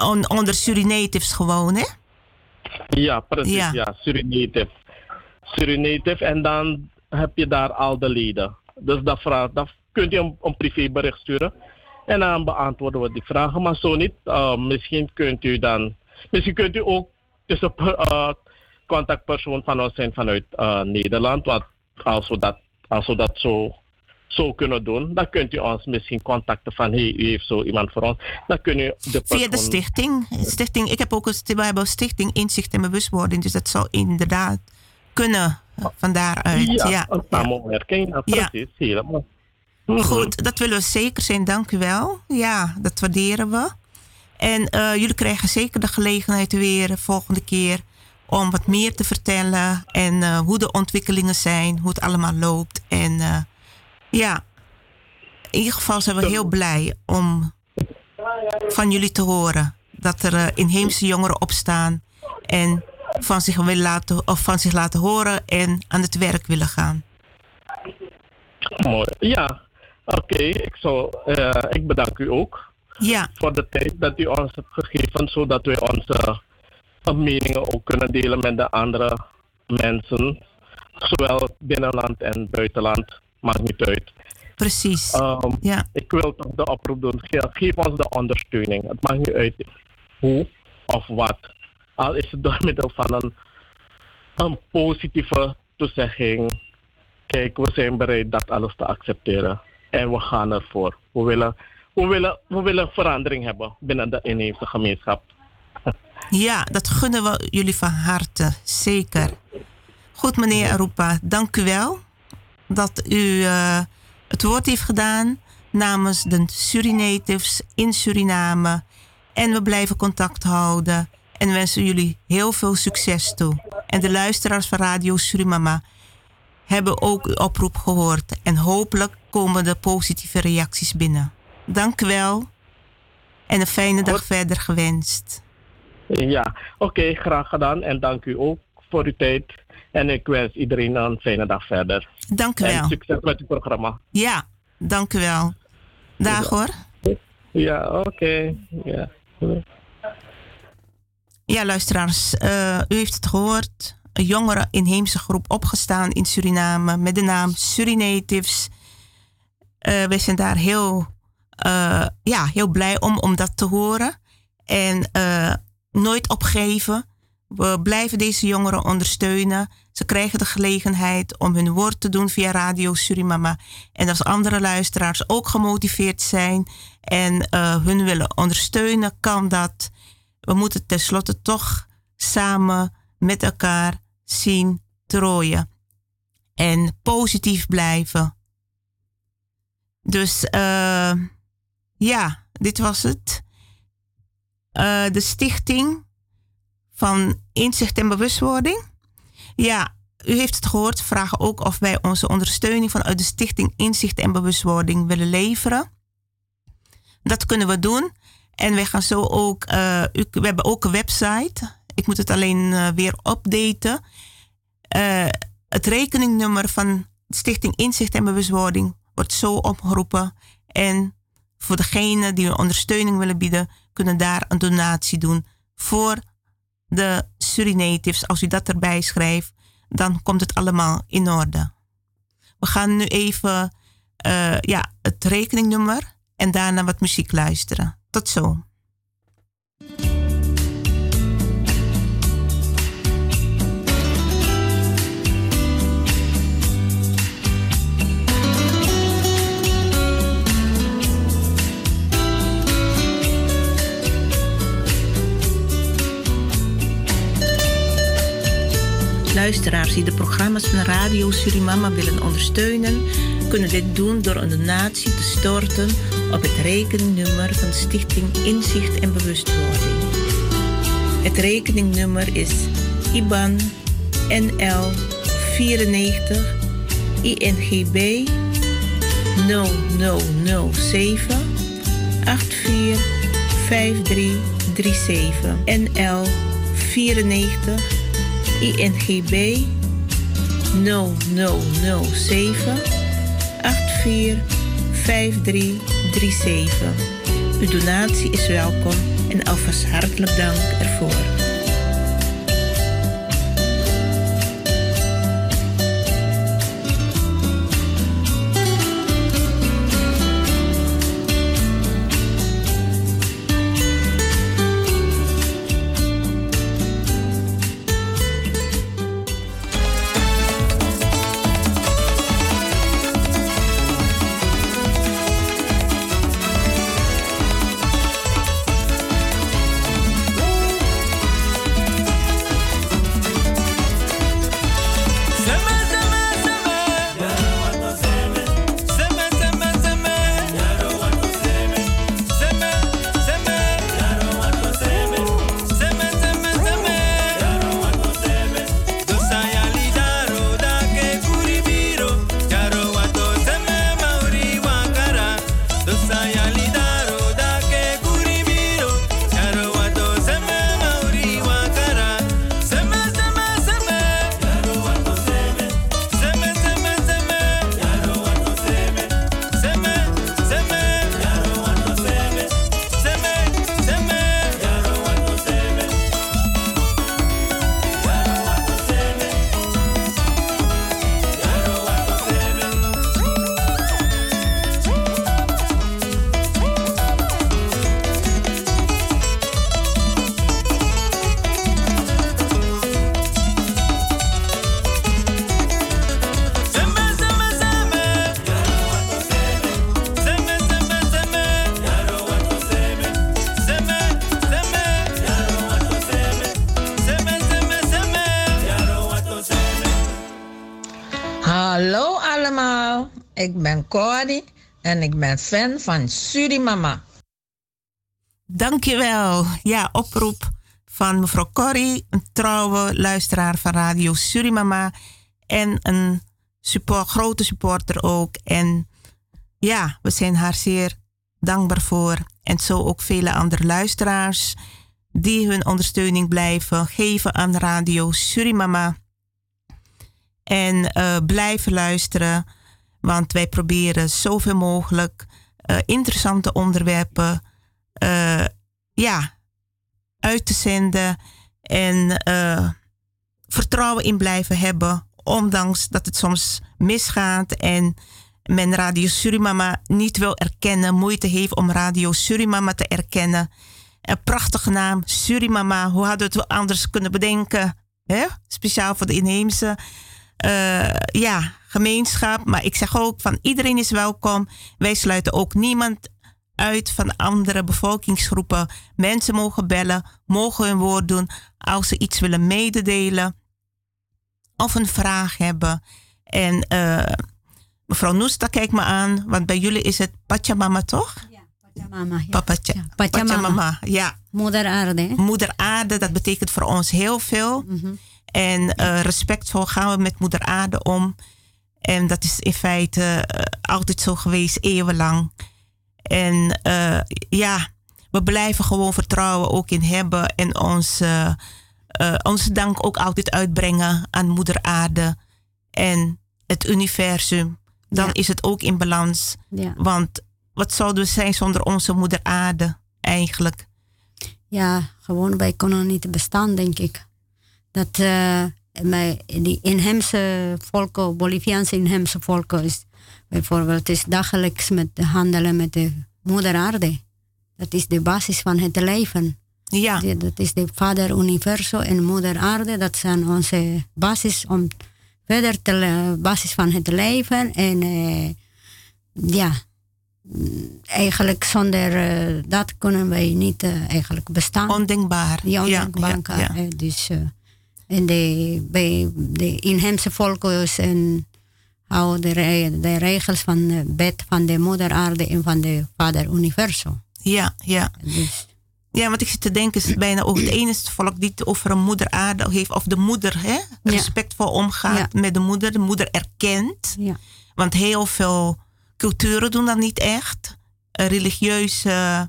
on, onder Surinatives gewoon, hè? Ja, precies. Ja, ja Surinative. Surinative en dan heb je daar al de leden. Dus dat, vraag, dat kunt je een, een privébericht sturen. En dan beantwoorden we die vragen. Maar zo niet, uh, misschien kunt u dan... Misschien kunt u ook tussen uh, contactpersoon van ons zijn vanuit uh, Nederland. Want als we dat, als we dat zo, zo kunnen doen, dan kunt u ons misschien contacten van hey, u heeft zo iemand voor ons. Dan kun u de persoon... Via de stichting. stichting ik heb ook een, we hebben een stichting Inzicht en Bewustwording, dus dat zou inderdaad kunnen van daaruit. Ja, ja. een samenwerking, ja. precies, ja. helemaal. Mhm. Goed, dat willen we zeker zijn, dank u wel. Ja, dat waarderen we. En uh, jullie krijgen zeker de gelegenheid weer volgende keer om wat meer te vertellen en uh, hoe de ontwikkelingen zijn, hoe het allemaal loopt. En uh, ja, in ieder geval zijn we heel blij om van jullie te horen dat er inheemse jongeren opstaan en van zich, willen laten, of van zich laten horen en aan het werk willen gaan. Mooi. Ja, oké. Ik, ik bedank u ook ja. voor de tijd dat u ons hebt gegeven, zodat we onze meningen ook kunnen delen met de andere mensen, zowel binnenland en buitenland, maakt niet uit. Precies. Um, ja. Ik wil toch de oproep doen, geef ons de ondersteuning. Het maakt niet uit hoe of wat. Al is het door middel van een, een positieve toezegging. Kijk, we zijn bereid dat alles te accepteren. En we gaan ervoor. We willen we willen, we willen verandering hebben binnen de inheemse gemeenschap. Ja, dat gunnen we jullie van harte, zeker. Goed, meneer Arupa, dank u wel dat u uh, het woord heeft gedaan namens de Surinatives in Suriname. En we blijven contact houden en wensen jullie heel veel succes toe. En de luisteraars van Radio Surimama hebben ook uw oproep gehoord en hopelijk komen de positieve reacties binnen. Dank u wel. En een fijne dag verder gewenst. Ja, oké, graag gedaan. En dank u ook voor uw tijd. En ik wens iedereen een fijne dag verder. Dank u wel. En succes met uw programma. Ja, dank u wel. Dag hoor. Ja, oké. Ja. Ja, luisteraars, uh, u heeft het gehoord. Een jongere inheemse groep opgestaan in Suriname met de naam Surinatives. Uh, wij zijn daar heel uh, ja, heel blij om, om dat te horen. En nooit opgeven. We blijven deze jongeren ondersteunen. Ze krijgen de gelegenheid om hun woord te doen via Radio Surimama. En als andere luisteraars ook gemotiveerd zijn en hun willen ondersteunen, kan dat. We moeten tenslotte toch samen met elkaar zien trooien. En positief blijven. Dus uh, ja, dit was het. Uh, de stichting van inzicht en bewustwording. Ja, u heeft het gehoord. Vragen ook of wij onze ondersteuning vanuit de stichting Inzicht en Bewustwording willen leveren. Dat kunnen we doen. En we gaan zo ook. Uh, we hebben ook een website. Ik moet het alleen uh, weer updaten. Uh, het rekeningnummer van Stichting Inzicht en Bewustwording wordt zo opgeroepen. En voor degenen die ondersteuning willen bieden, kunnen daar een donatie doen voor de Surinatives. Als u dat erbij schrijft, dan komt het allemaal in orde. We gaan nu even ja, het rekeningnummer en daarna wat muziek luisteren. Tot zo. Luisteraars die de programma's van Radio Surimama willen ondersteunen, kunnen dit doen door een donatie te storten op het rekeningnummer van Stichting Inzicht en Bewustwording. Het rekeningnummer is IBAN NL 94 INGB 0007 845337 NL 94 INGB 0007 845337. Uw donatie is welkom en alvast hartelijk dank ervoor. En ik ben fan van Surimama. Dankjewel. Ja, oproep van mevrouw Corrie, een trouwe luisteraar van Radio Surimama en een support, grote supporter ook. En ja, we zijn haar zeer dankbaar voor. En zo ook vele andere luisteraars die hun ondersteuning blijven geven aan Radio Surimama. En uh, blijven luisteren want wij proberen zoveel mogelijk uh, interessante onderwerpen uh, ja, uit te zenden. En uh, vertrouwen in blijven hebben. Ondanks dat het soms misgaat en men Radio Surimama niet wil erkennen. Moeite heeft om Radio Surimama te erkennen. Een prachtige naam, Surimama. Hoe hadden we het anders kunnen bedenken? Hè? Speciaal voor de inheemse ja, gemeenschap. Maar ik zeg ook van iedereen is welkom. Wij sluiten ook niemand uit van andere bevolkingsgroepen. Mensen mogen bellen, mogen hun woord doen als ze iets willen mededelen of een vraag hebben. En uh, mevrouw Noesta, kijk me aan, want bij jullie is het Pachamama toch? Ja, Pachamama. Ja. Papacha, ja, Pachamama. Pachamama, ja. Moeder aarde. Hè? Moeder aarde, dat betekent voor ons heel veel. Mm -hmm. En uh, respectvol gaan we met moeder aarde om. En dat is in feite uh, altijd zo geweest, eeuwenlang. En uh, ja, we blijven gewoon vertrouwen ook in hebben en ons, uh, onze dank ook altijd uitbrengen aan moeder aarde en het universum. Dan Ja. is het ook in balans. Ja. Want wat zouden we zijn zonder onze moeder aarde eigenlijk? Ja, gewoon wij kunnen niet bestaan, denk ik. Dat uh, bij die inheemse volken, Boliviaanse inheemse volken, is bijvoorbeeld is dagelijks met handelen met de moeder aarde. Dat is de basis van het leven. Ja. Dat is de vader universo en moeder aarde. Dat zijn onze basis om verder te basis van het leven. En eh, ja, eigenlijk zonder eh, dat kunnen wij niet eh, eigenlijk bestaan. Ondenkbaar. Ja, ondenkbaar. ja, ja. Dus, en de, bij de inheemse volken en houden de, de regels van de wet van de moeder aarde en van de vader universo. Ja, ja. Dus, Ja, want ik zit te denken, is bijna ook het enige volk die het over een moeder aarde heeft, of de moeder hè, respectvol omgaat met de moeder, de moeder erkent. Ja. Want heel veel culturen doen dat niet echt. Religieuze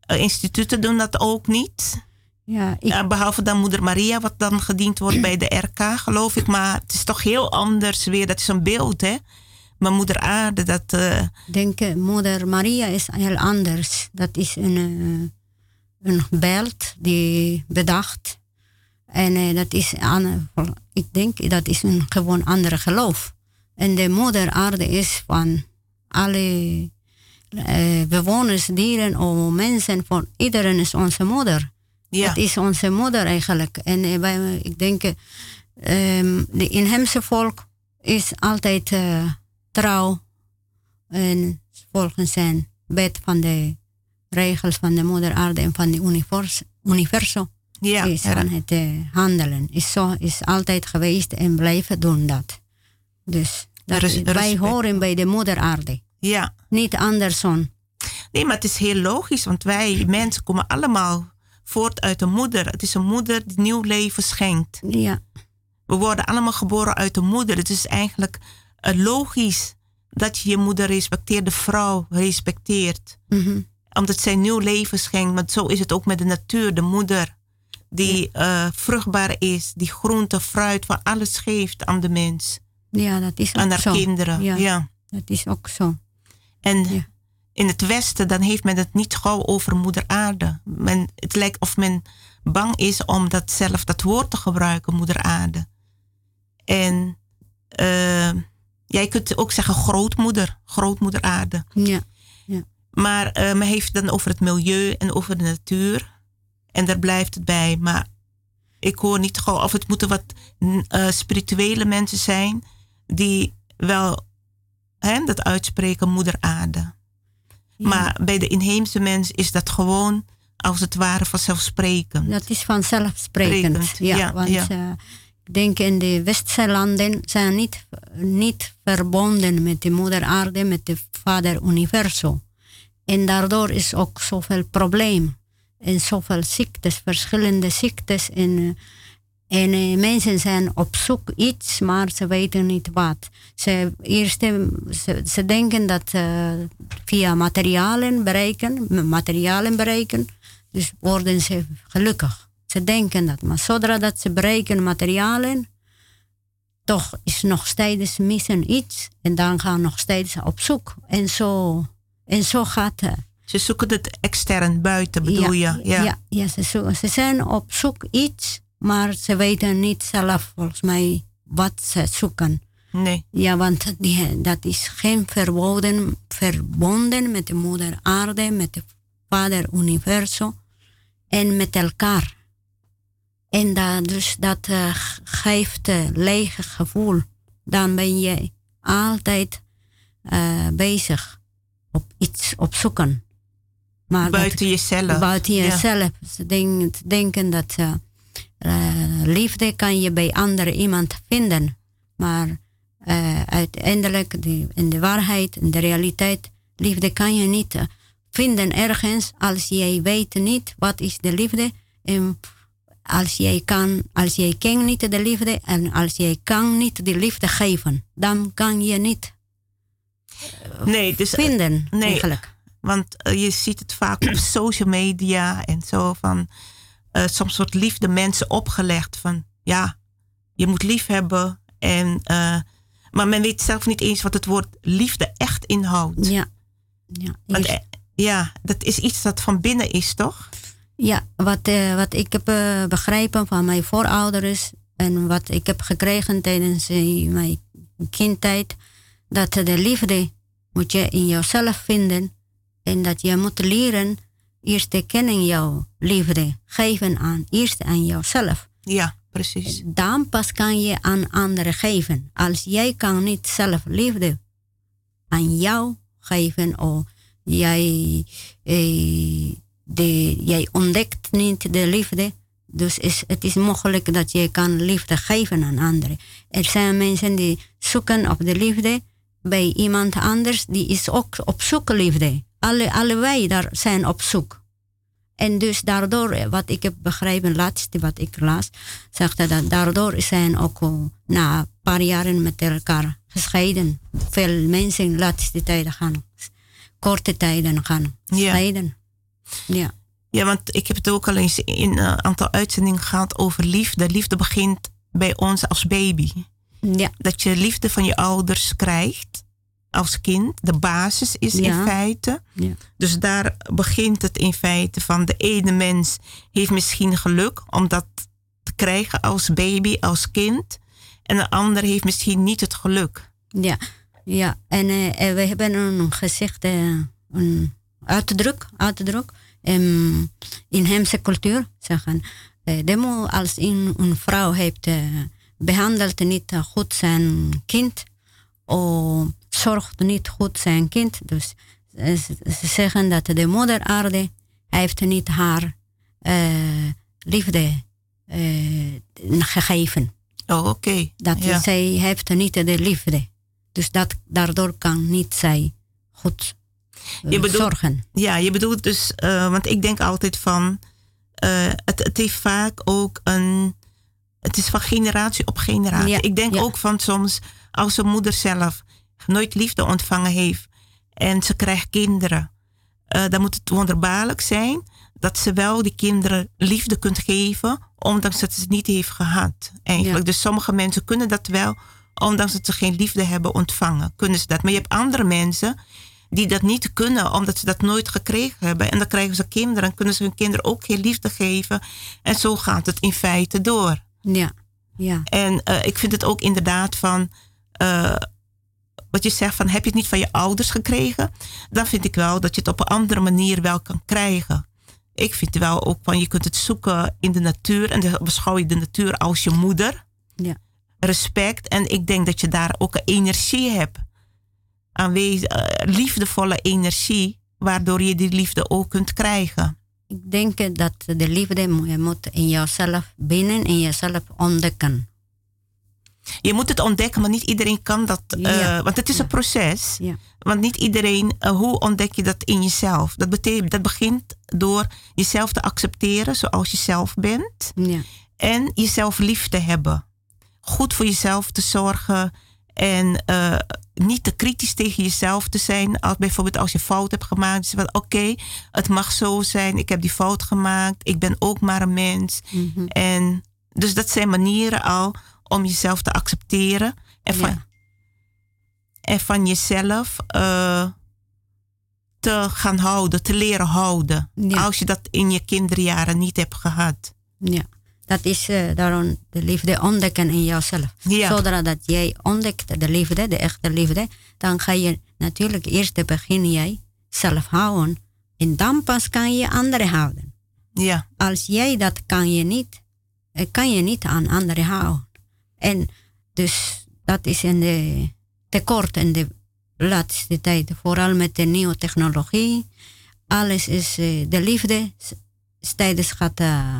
eh, instituten doen dat ook niet. Ja, ik, Ja, behalve dan moeder Maria, wat dan gediend wordt bij de RK, geloof ik. Maar het is toch heel anders weer. Dat is een beeld, hè. Maar moeder aarde, dat... eh, denk, moeder Maria is heel anders. Dat is een, eh, een beeld die bedacht. En eh, dat is, aan, ik denk, dat is een gewoon andere geloof. En de moeder aarde is van alle bewoners, dieren of mensen, van iedereen is onze moeder. Ja. Dat is onze moeder eigenlijk. En eh, wij, ik denk, ehm, de inheemse volk is altijd eh, trouw en volgens zijn wet van de regels van de moeder aarde en van de univers, universum ja, is aan het handelen. Is, zo, is altijd geweest en blijven doen dat. Dus dat, wij respect. horen bij de moeder aarde. ja. Niet andersom. Nee, maar het is heel logisch, want wij mensen komen allemaal voort uit een moeder. Het is een moeder die nieuw leven schenkt. Ja, We worden allemaal geboren uit een moeder. Het is eigenlijk eh, logisch dat je je moeder respecteert, de vrouw respecteert. mhm. Omdat zij nieuw leven schenkt. Maar zo is het ook met de natuur, de moeder. Die eh, vruchtbaar is, die groente, fruit, van alles geeft aan de mens. ja dat is ook Aan haar zo. kinderen. Ja, ja. dat is ook zo. En Ja. In het Westen, dan heeft men het niet gauw over moeder aarde. Men, het lijkt of men bang is om dat zelf dat woord te gebruiken, moeder aarde. En eh, jij kunt ook zeggen grootmoeder, grootmoeder aarde. Ja, Maar eh, men heeft het dan over het milieu en over de natuur. En daar blijft het bij. Maar ik hoor niet gauw of het moeten wat eh, spirituele mensen zijn die wel hè, dat uitspreken, moeder aarde. Ja. Maar bij de inheemse mens is dat gewoon als het ware vanzelfsprekend. Dat is vanzelfsprekend. Sprekend, Ja, ja, want ja. eh, ik denk in de westerse landen zijn niet, niet verbonden met de moeder aarde, met de vader universum. En daardoor is ook zoveel probleem. En zoveel ziektes, verschillende ziektes. En, eh, en eh, mensen zijn op zoek iets, maar ze weten niet wat. Ze, eerst, eh, ze, ze denken dat eh, via materialen bereiken, materialen bereiken, dus worden ze gelukkig. Ze denken dat, maar zodra dat ze bereiken materialen, toch is nog steeds missen iets. En dan gaan nog steeds op zoek. En zo, en zo gaat het. Ze zoeken het extern buiten, bedoel je? Ja, ja, ja, ze, zo- ze zijn op zoek iets, maar ze weten niet zelf volgens mij wat ze zoeken. Nee. Ja, want die, dat is geen verboden, verbonden met de moeder aarde, met de vader universum en met elkaar. En dat, dus dat eh, geeft een lege gevoel. Dan ben je altijd eh, bezig op iets op zoeken. Maar Buiten dat- jezelf. Buiten Ja. jezelf. Ze denken, denken dat liefde kan je bij andere iemand vinden. Maar eh, uiteindelijk, die, in de waarheid, in de realiteit, liefde kan je niet eh, vinden ergens als jij weet niet wat is de liefde. En als jij kan, als jij kent niet de liefde en als jij kan niet de liefde geven, dan kan je niet nee, dus, eh, vinden nee, eigenlijk. Want eh, je ziet het vaak op social media en zo van. Eh, soms wordt liefde mensen opgelegd van ja, je moet lief hebben. En, eh, maar men weet zelf niet eens wat het woord liefde echt inhoudt. Ja. ja. Want, eh, ja, dat is iets dat van binnen is, toch? Ja, wat, eh, wat ik heb begrepen van mijn voorouders en wat ik heb gekregen tijdens mijn kindtijd, dat de liefde moet je in jezelf vinden en dat je moet leren eerst te kennen jouw liefde geven aan eerst aan jezelf. Ja, precies. Dan pas kan je aan anderen geven. Als jij kan niet zelf liefde aan jou geven of jij, eh, de, jij ontdekt niet de liefde, dus is, het is mogelijk dat je kan liefde geven aan anderen. Er zijn mensen die zoeken op de liefde bij iemand anders, die is ook op zoek liefde. Alle, allebei daar zijn op zoek. En dus daardoor, eh, wat ik heb begrepen, laatste wat ik las, zegt hij dat daardoor zijn ook eh, na een paar jaren met elkaar gescheiden. Veel mensen de laatste tijden gaan, korte tijden gaan scheiden. Ja. Ja, want ik heb het ook al eens in een aantal uitzendingen gehad over liefde. Liefde begint bij ons als baby. Ja. Dat je liefde van je ouders krijgt als kind. De basis is Ja. in feite. Ja. Dus daar begint het in feite van. De ene mens heeft misschien geluk om dat te krijgen als baby, als kind. En de ander heeft misschien niet het geluk. Ja, ja. en eh, we hebben een gezegd, eh, een uitdruk, uitdruk em, in Hemse cultuur zeggen. eh, demo als een, een vrouw heeft eh, behandeld niet goed zijn kind of zorgt niet goed zijn kind. Dus eh, ze, ze zeggen dat de moeder aarde heeft niet haar eh, liefde eh, gegeven. Oh, oké. Dat Ja. zij heeft niet de liefde. Dus dat, daardoor kan niet zij goed Je bedoelt, zorgen. Ja, je bedoelt dus, want ik denk altijd van, het, het heeft vaak ook een, het is van generatie op generatie. Ja, ik denk ja. ook van soms, als een moeder zelf nooit liefde ontvangen heeft en ze krijgt kinderen, eh, dan moet het wonderbaarlijk zijn dat ze wel die kinderen liefde kunt geven, ondanks dat ze het niet heeft gehad. Eigenlijk. Dus sommige mensen kunnen dat wel, ondanks dat ze geen liefde hebben ontvangen, kunnen ze dat. Maar je hebt andere mensen die dat niet kunnen, omdat ze dat nooit gekregen hebben. En dan krijgen ze kinderen en kunnen ze hun kinderen ook geen liefde geven. En zo gaat het in feite door. Ja, ja. En eh, ik vind het ook inderdaad van, eh, wat je zegt van, heb je het niet van je ouders gekregen? Dan vind ik wel dat je het op een andere manier wel kan krijgen. Ik vind wel ook van, je kunt het zoeken in de natuur. En dan beschouw je de natuur als je moeder. Ja. Respect. En ik denk dat je daar ook een energie hebt. Aanwezig, eh, liefdevolle energie. Waardoor je die liefde ook kunt krijgen. Ik denk dat de liefde moet je moet in jezelf binnen in jezelf ontdekken. Je moet het ontdekken, maar niet iedereen kan dat. eh, Ja. Want het is een proces. Ja. Want niet iedereen, eh, hoe ontdek je dat in jezelf? Dat, betekent, dat begint door jezelf te accepteren zoals je zelf bent. Ja. En jezelf lief te hebben. Goed voor jezelf te zorgen. En eh, niet te kritisch tegen jezelf te zijn. Als, bijvoorbeeld als je fout hebt gemaakt. Dus oké, het mag zo zijn. Ik heb die fout gemaakt. Ik ben ook maar een mens. Mhm. En dus dat zijn manieren al om jezelf te accepteren. En van, en van jezelf eh, te gaan houden, te leren houden. Als je dat in je kinderjaren niet hebt gehad. Ja, dat is eh, daarom de liefde ontdekken in jezelf. Ja. Zodra dat jij ontdekt de liefde, de echte liefde, dan ga je natuurlijk eerst begin jij zelf houden. En dan pas kan je anderen houden. Ja. Als jij dat kan je niet, eh, kan je niet aan anderen houden. En dus dat is in de tekort in de laatste tijd, vooral met de nieuwe technologie. alles is eh, de liefde. Tijdens gaat, eh,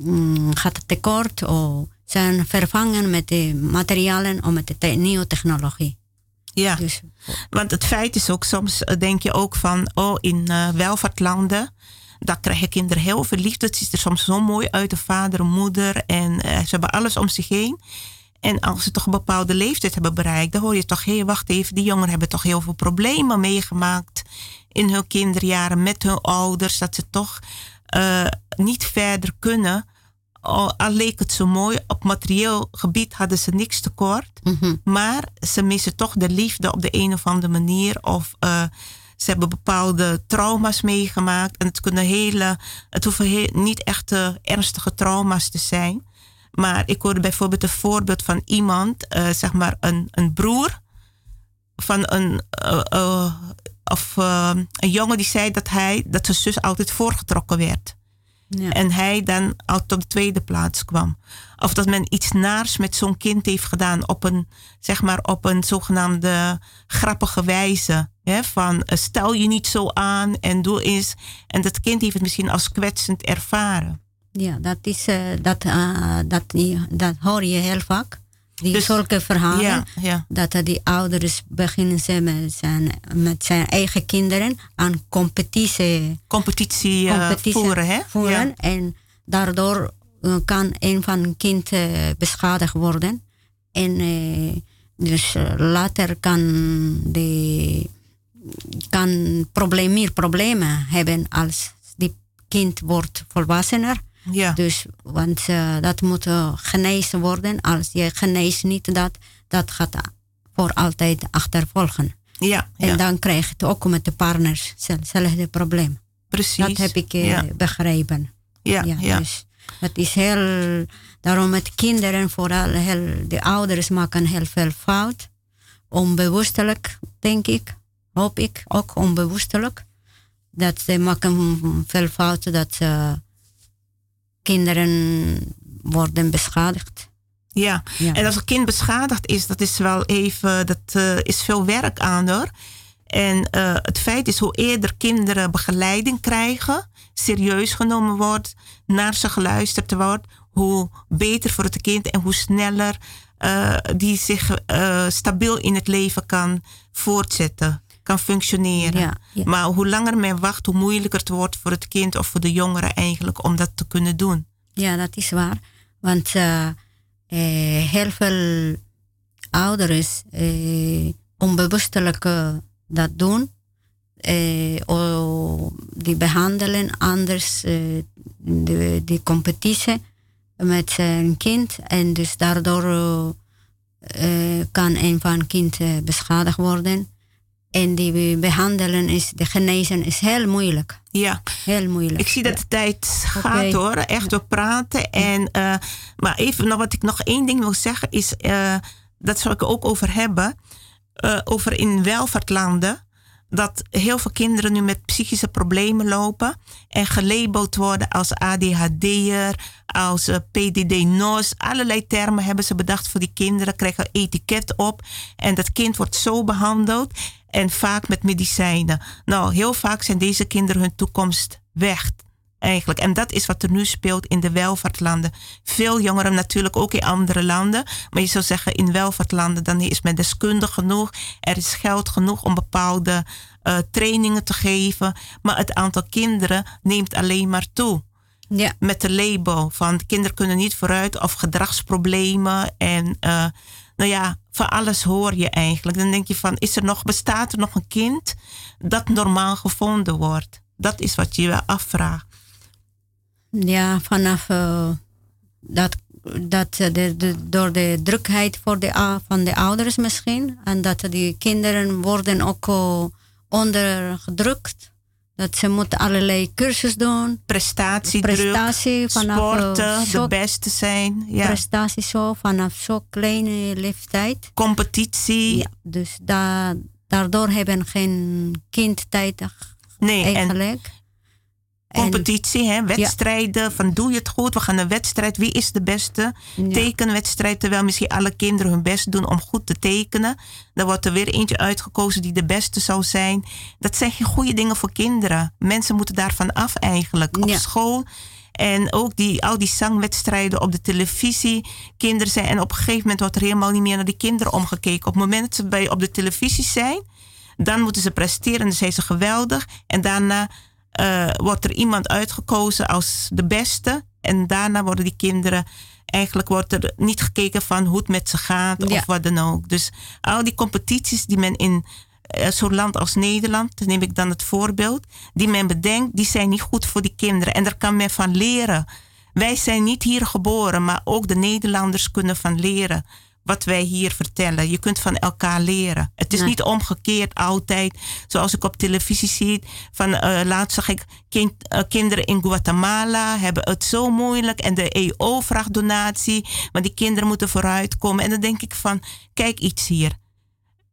mm, gaat tekort of zijn vervangen met de materialen of met de te- nieuwe technologie. Ja, Dus want het feit is ook, soms eh, denk je ook van, oh, in welvaartlanden, daar krijgen kinderen heel veel liefde. Het ziet er soms zo mooi uit, de vader en moeder, en eh, ze hebben alles om zich heen. En als ze toch een bepaalde leeftijd hebben bereikt, dan hoor je toch, hé, hey, wacht even, die jongeren hebben toch heel veel problemen meegemaakt in hun kinderjaren met hun ouders, dat ze toch eh, niet verder kunnen. Al, al leek het zo mooi, op materieel gebied hadden ze niks tekort. mhm. Maar ze missen toch de liefde op de een of andere manier. Of eh, ze hebben bepaalde trauma's meegemaakt. En het kunnen hele. Het hoeven heel, niet echt eh, ernstige trauma's te zijn. Maar ik hoorde bijvoorbeeld een voorbeeld van iemand, eh, zeg maar een, een broer van een. eh, of een jongen die zei dat hij, dat zijn zus altijd voorgetrokken werd. ja. En hij dan altijd op de tweede plaats kwam. Of dat men iets naars met zo'n kind heeft gedaan op een, zeg maar, op een zogenaamde grappige wijze. Van eh, stel je niet zo aan en doe eens. En dat kind heeft het misschien als kwetsend ervaren. ja, dat, is, eh, dat, eh, dat, dat hoor je heel vaak. Die Dus- zulke verhalen. Ja, ja. Dat die ouders beginnen ze met zijn, met zijn eigen kinderen aan competitie Competitie, voeren, hè? voeren. Ja. En daardoor kan een van hun kind beschadigd worden. En dus later kan de kan probleem, meer problemen hebben als die kind wordt volwassener. Ja. Dus, want eh, dat moet eh, genezen worden. Als je geneest niet dat, dat gaat voor altijd achtervolgen. Ja, En dan krijg je het ook met de partners hetzelfde probleem. precies. Dat heb ik eh, ja. begrepen. Ja, ja. Dus het is heel, daarom met kinderen, vooral heel, de ouders maken heel veel fout. Onbewustelijk, denk ik, hoop ik, ook onbewustelijk. Dat ze maken veel fouten dat kinderen worden beschadigd. Ja. Ja. en als een kind beschadigd is, dat is wel even, dat eh, is veel werk aan hoor. En eh, het feit is hoe eerder kinderen begeleiding krijgen, serieus genomen wordt, naar ze geluisterd wordt, hoe beter voor het kind en hoe sneller eh, die zich stabiel in het leven kan voortzetten, kan functioneren. Ja, ja. Maar hoe langer men wacht, hoe moeilijker het wordt voor het kind of voor de jongeren eigenlijk om dat te kunnen doen. Ja, dat is waar. Want eh, eh, heel veel ouders eh, onbewustelijk eh, dat doen. Eh, die behandelen anders eh, de, die competitie met zijn kind. En dus daardoor kan een van kind beschadigd worden. En die behandelen is, de genezen is heel moeilijk. Ja. Heel moeilijk. Ik zie dat de tijd gaat hoor. Echt, we praten. En, eh, maar even nog wat ik nog één ding wil zeggen is, eh, dat zal ik ook over hebben. eh, over in welvaartlanden. Dat heel veel kinderen nu met psychische problemen lopen. En gelabeld worden als ADHD'er, als PDD-NOS. Allerlei termen hebben ze bedacht voor die kinderen. Krijgen een etiket op. En dat kind wordt zo behandeld. En vaak met medicijnen. Nou, heel vaak zijn deze kinderen hun toekomst weg. Eigenlijk. En dat is wat er nu speelt in de welvaartlanden. Veel jongeren natuurlijk ook in andere landen. Maar je zou zeggen in welvaartlanden dan is men deskundig genoeg. Er is geld genoeg om bepaalde eh, trainingen te geven. Maar het aantal kinderen neemt alleen maar toe. Ja. Met de label van kinderen kunnen niet vooruit of gedragsproblemen. En eh, nou ja, van alles hoor je eigenlijk. Dan denk je van, is er nog, bestaat er nog een kind dat normaal gevonden wordt? Dat is wat je je afvraagt. Ja, vanaf eh, dat, dat eh, de, door de drukheid voor de, van de ouders misschien. En dat die kinderen worden ook eh, ondergedrukt. Dat ze moeten allerlei cursus doen. Prestatiedruk, Prestatie vanaf eh, sporten, de zo- beste zijn. Ja. Prestatie zo vanaf zo'n kleine leeftijd. Competitie. Ja, dus da, daardoor hebben geen kind tijd Nee, en eigenlijk. Competitie, hè, wedstrijden. Van doe je het goed? We gaan een wedstrijd. Wie is de beste? Tekenwedstrijd. Terwijl misschien alle kinderen hun best doen om goed te tekenen. Dan wordt er weer eentje uitgekozen die de beste zou zijn. Dat zijn geen goede dingen voor kinderen. Mensen moeten daarvan af eigenlijk. Op school. En ook die, al die zangwedstrijden op de televisie. Kinderen zijn. En op een gegeven moment wordt er helemaal niet meer naar die kinderen omgekeken. Op het moment dat ze bij, op de televisie zijn. Dan moeten ze presteren. En dan zijn ze geweldig. En daarna uh, wordt er iemand uitgekozen als de beste. En daarna worden die kinderen, eigenlijk wordt er niet gekeken van hoe het met ze gaat of wat dan ook. Dus al die competities die men in uh, zo'n land als Nederland, neem ik dan het voorbeeld, die men bedenkt, die zijn niet goed voor die kinderen. En daar kan men van leren. Wij zijn niet hier geboren, maar ook de Nederlanders kunnen van leren wat wij hier vertellen. Je kunt van elkaar leren. Het is niet omgekeerd altijd. Zoals ik op televisie zie. Van uh, laatst zag ik kind, uh, kinderen in Guatemala hebben het zo moeilijk. En de EO vraagt donatie. Maar die kinderen moeten vooruitkomen. En dan denk ik van, kijk iets hier.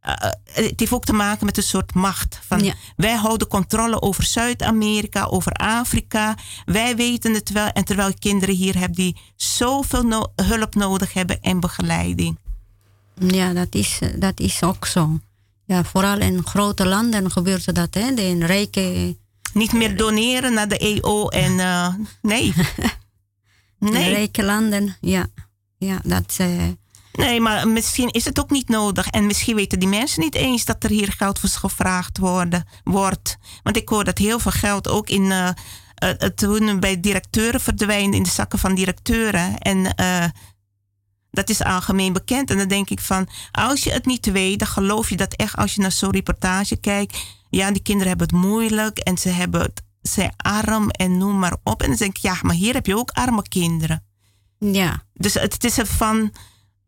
Uh, het heeft ook te maken met een soort macht. Van, ja. Wij houden controle over Zuid-Amerika, over Afrika. Wij weten het wel. En terwijl ik kinderen hier heb die zoveel no hulp nodig hebben en begeleiding. Ja, dat is, dat is ook zo. Ja, vooral in grote landen gebeurt dat. Hè? De rijke... Niet meer doneren naar de EO en uh, nee. nee. rijke landen, ja. Ja, dat... Uh, Nee, maar misschien is het ook niet nodig. En misschien weten die mensen niet eens dat er hier geld voor gevraagd worden, wordt. Want ik hoor dat heel veel geld ook in uh, het bij directeuren verdwijnt in de zakken van directeuren. En uh, dat is algemeen bekend. En dan denk ik van, als je het niet weet, dan geloof je dat echt als je naar zo'n reportage kijkt. Ja, die kinderen hebben het moeilijk en ze hebben het, zijn arm en noem maar op. En dan denk ik, ja, maar hier heb je ook arme kinderen. Ja. Dus het is van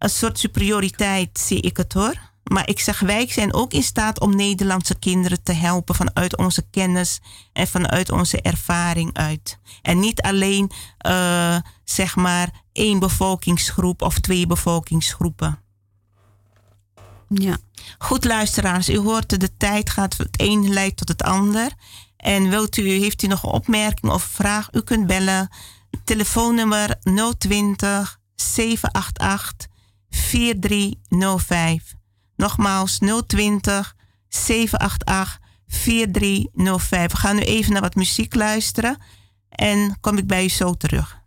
een soort superioriteit, zie ik het hoor. Maar ik zeg, wij zijn ook in staat om Nederlandse kinderen te helpen vanuit onze kennis en vanuit onze ervaring uit. En niet alleen, uh, zeg maar, één bevolkingsgroep of twee bevolkingsgroepen. Ja. Goed, luisteraars, u hoort de tijd gaat, het een leidt tot het ander. En wilt u, heeft u nog een opmerking of vraag? U kunt bellen. Telefoonnummer 020 788 4305. Nogmaals 020 788 4305. We gaan nu even naar wat muziek luisteren en kom ik bij u zo terug.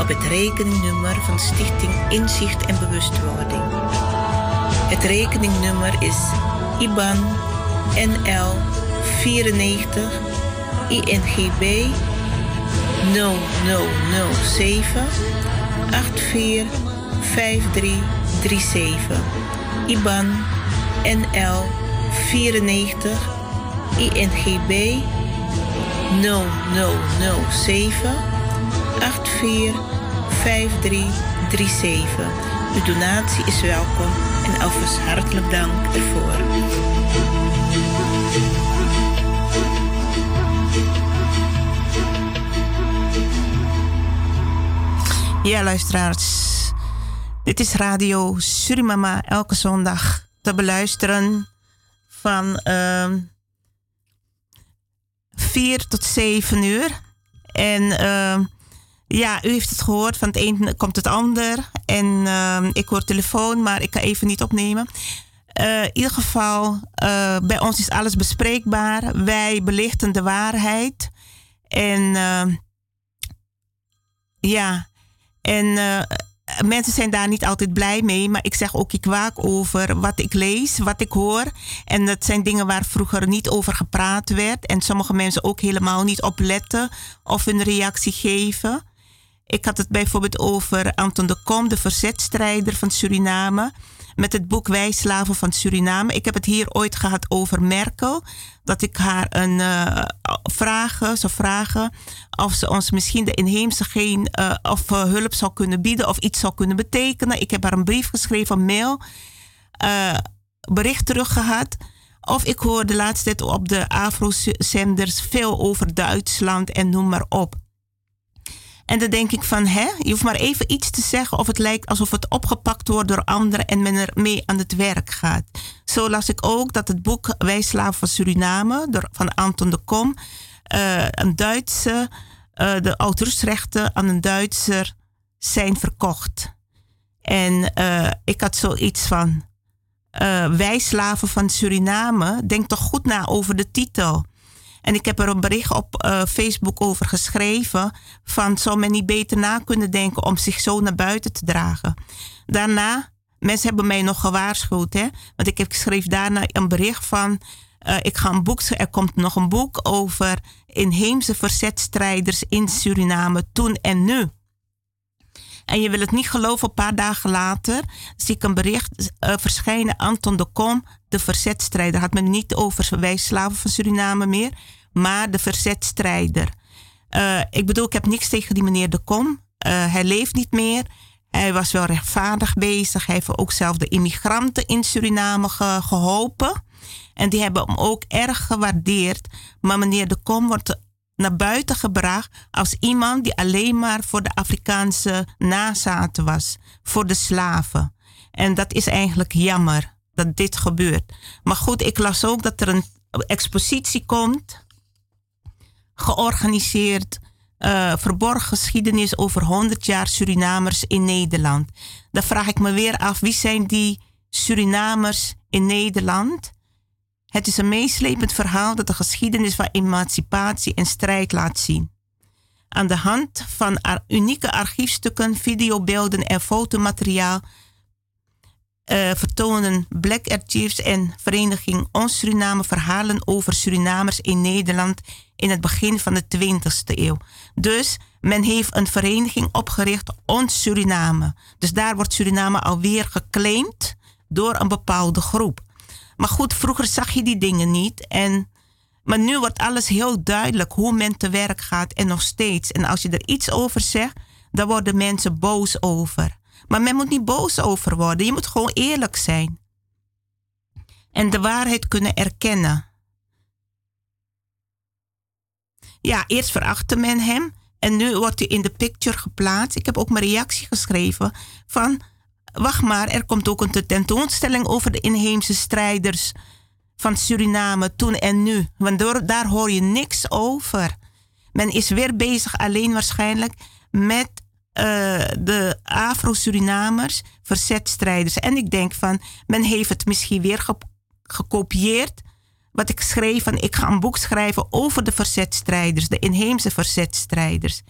Op het rekeningnummer van Stichting Inzicht en Bewustwording. Het rekeningnummer is IBAN NL 94 INGB 0007 845337 IBAN NL 94 INGB 0007 845337. Uw donatie is welkom en alvast hartelijk dank ervoor. Ja, luisteraars. Dit is Radio Surimama elke zondag te beluisteren van uh, 4 tot 7 uur. En uh, ja, u heeft het gehoord, van het een komt het ander. En uh, ik hoor telefoon, maar ik kan even niet opnemen. Uh, in ieder geval, uh, bij ons is alles bespreekbaar. Wij belichten de waarheid. En ja, en mensen zijn daar niet altijd blij mee, maar ik zeg ook, ik waak over wat ik lees, wat ik hoor. En dat zijn dingen waar vroeger niet over gepraat werd. En sommige mensen ook helemaal niet op letten of een reactie geven. Ik had het bijvoorbeeld over Anton de Kom, de verzetstrijder van Suriname met het boek Wij Slaven van Suriname. Ik heb het hier ooit gehad over Merkel. Dat ik haar een uh, vragen, zou vragen of ze ons misschien de inheemse geen uh, of uh, hulp zou kunnen bieden of iets zou kunnen betekenen. Ik heb haar een brief geschreven, een mail, bericht terug gehad. Of ik hoor de laatste tijd op de Afro-zenders veel over Duitsland en noem maar op. En dan denk ik van, hè, je hoeft maar even iets te zeggen of het lijkt alsof het opgepakt wordt door anderen en men er mee aan het werk gaat. Zo las ik ook dat het boek Wij Slaven van Suriname door, van Anton de Kom, uh, een Duitse, uh, de auteursrechten aan een Duitser zijn verkocht. En uh, ik had zoiets van, Wij Slaven van Suriname, denk toch goed na over de titel. En ik heb er een bericht op uh, Facebook over geschreven. Van zou men niet beter na kunnen denken om zich zo naar buiten te dragen. Daarna, mensen hebben mij nog gewaarschuwd. Hè? Want ik heb geschreven daarna een bericht van. Uh, ik ga een boek, er komt nog een boek over inheemse verzetstrijders in Suriname toen en nu. En je wil het niet geloven, een paar dagen later zie ik een bericht uh, verschijnen. Anton de Kom, de verzetstrijder. Had men niet over wij slaven van Suriname meer, maar de verzetstrijder. Uh, ik bedoel, ik heb niks tegen die meneer de Kom. Uh, hij leeft niet meer. Hij was wel rechtvaardig bezig. Hij heeft ook zelf de immigranten in Suriname ge geholpen. En die hebben hem ook erg gewaardeerd. Maar meneer de Kom wordt naar buiten gebracht als iemand die alleen maar voor de Afrikaanse nazaten was, voor de slaven. En dat is eigenlijk jammer dat dit gebeurt. Maar goed, ik las ook dat er een expositie komt, georganiseerd, uh, verborgen geschiedenis over 100 jaar Surinamers in Nederland. Dan vraag ik me weer af, wie zijn die Surinamers in Nederland? Het is een meeslepend verhaal dat de geschiedenis van emancipatie en strijd laat zien. Aan de hand van unieke archiefstukken, videobeelden en fotomateriaal uh, vertonen Black Archives en Vereniging Ons Suriname verhalen over Surinamers in Nederland in het begin van de 20e eeuw. Dus men heeft een vereniging opgericht, Ons Suriname. Dus daar wordt Suriname alweer geclaimd door een bepaalde groep. Maar goed, vroeger zag je die dingen niet. En, maar nu wordt alles heel duidelijk hoe men te werk gaat en nog steeds. En als je er iets over zegt, dan worden mensen boos over. Maar men moet niet boos over worden. Je moet gewoon eerlijk zijn. En de waarheid kunnen erkennen. Ja, eerst verachtte men hem. En nu wordt hij in de picture geplaatst. Ik heb ook mijn reactie geschreven van wacht maar, er komt ook een tentoonstelling over de inheemse strijders van Suriname toen en nu. Want daar hoor je niks over. Men is weer bezig alleen waarschijnlijk met uh, de Afro-Surinamers, verzetstrijders. En ik denk van, men heeft het misschien weer ge gekopieerd wat ik schreef van ik ga een boek schrijven over de verzetstrijders, de inheemse verzetstrijders.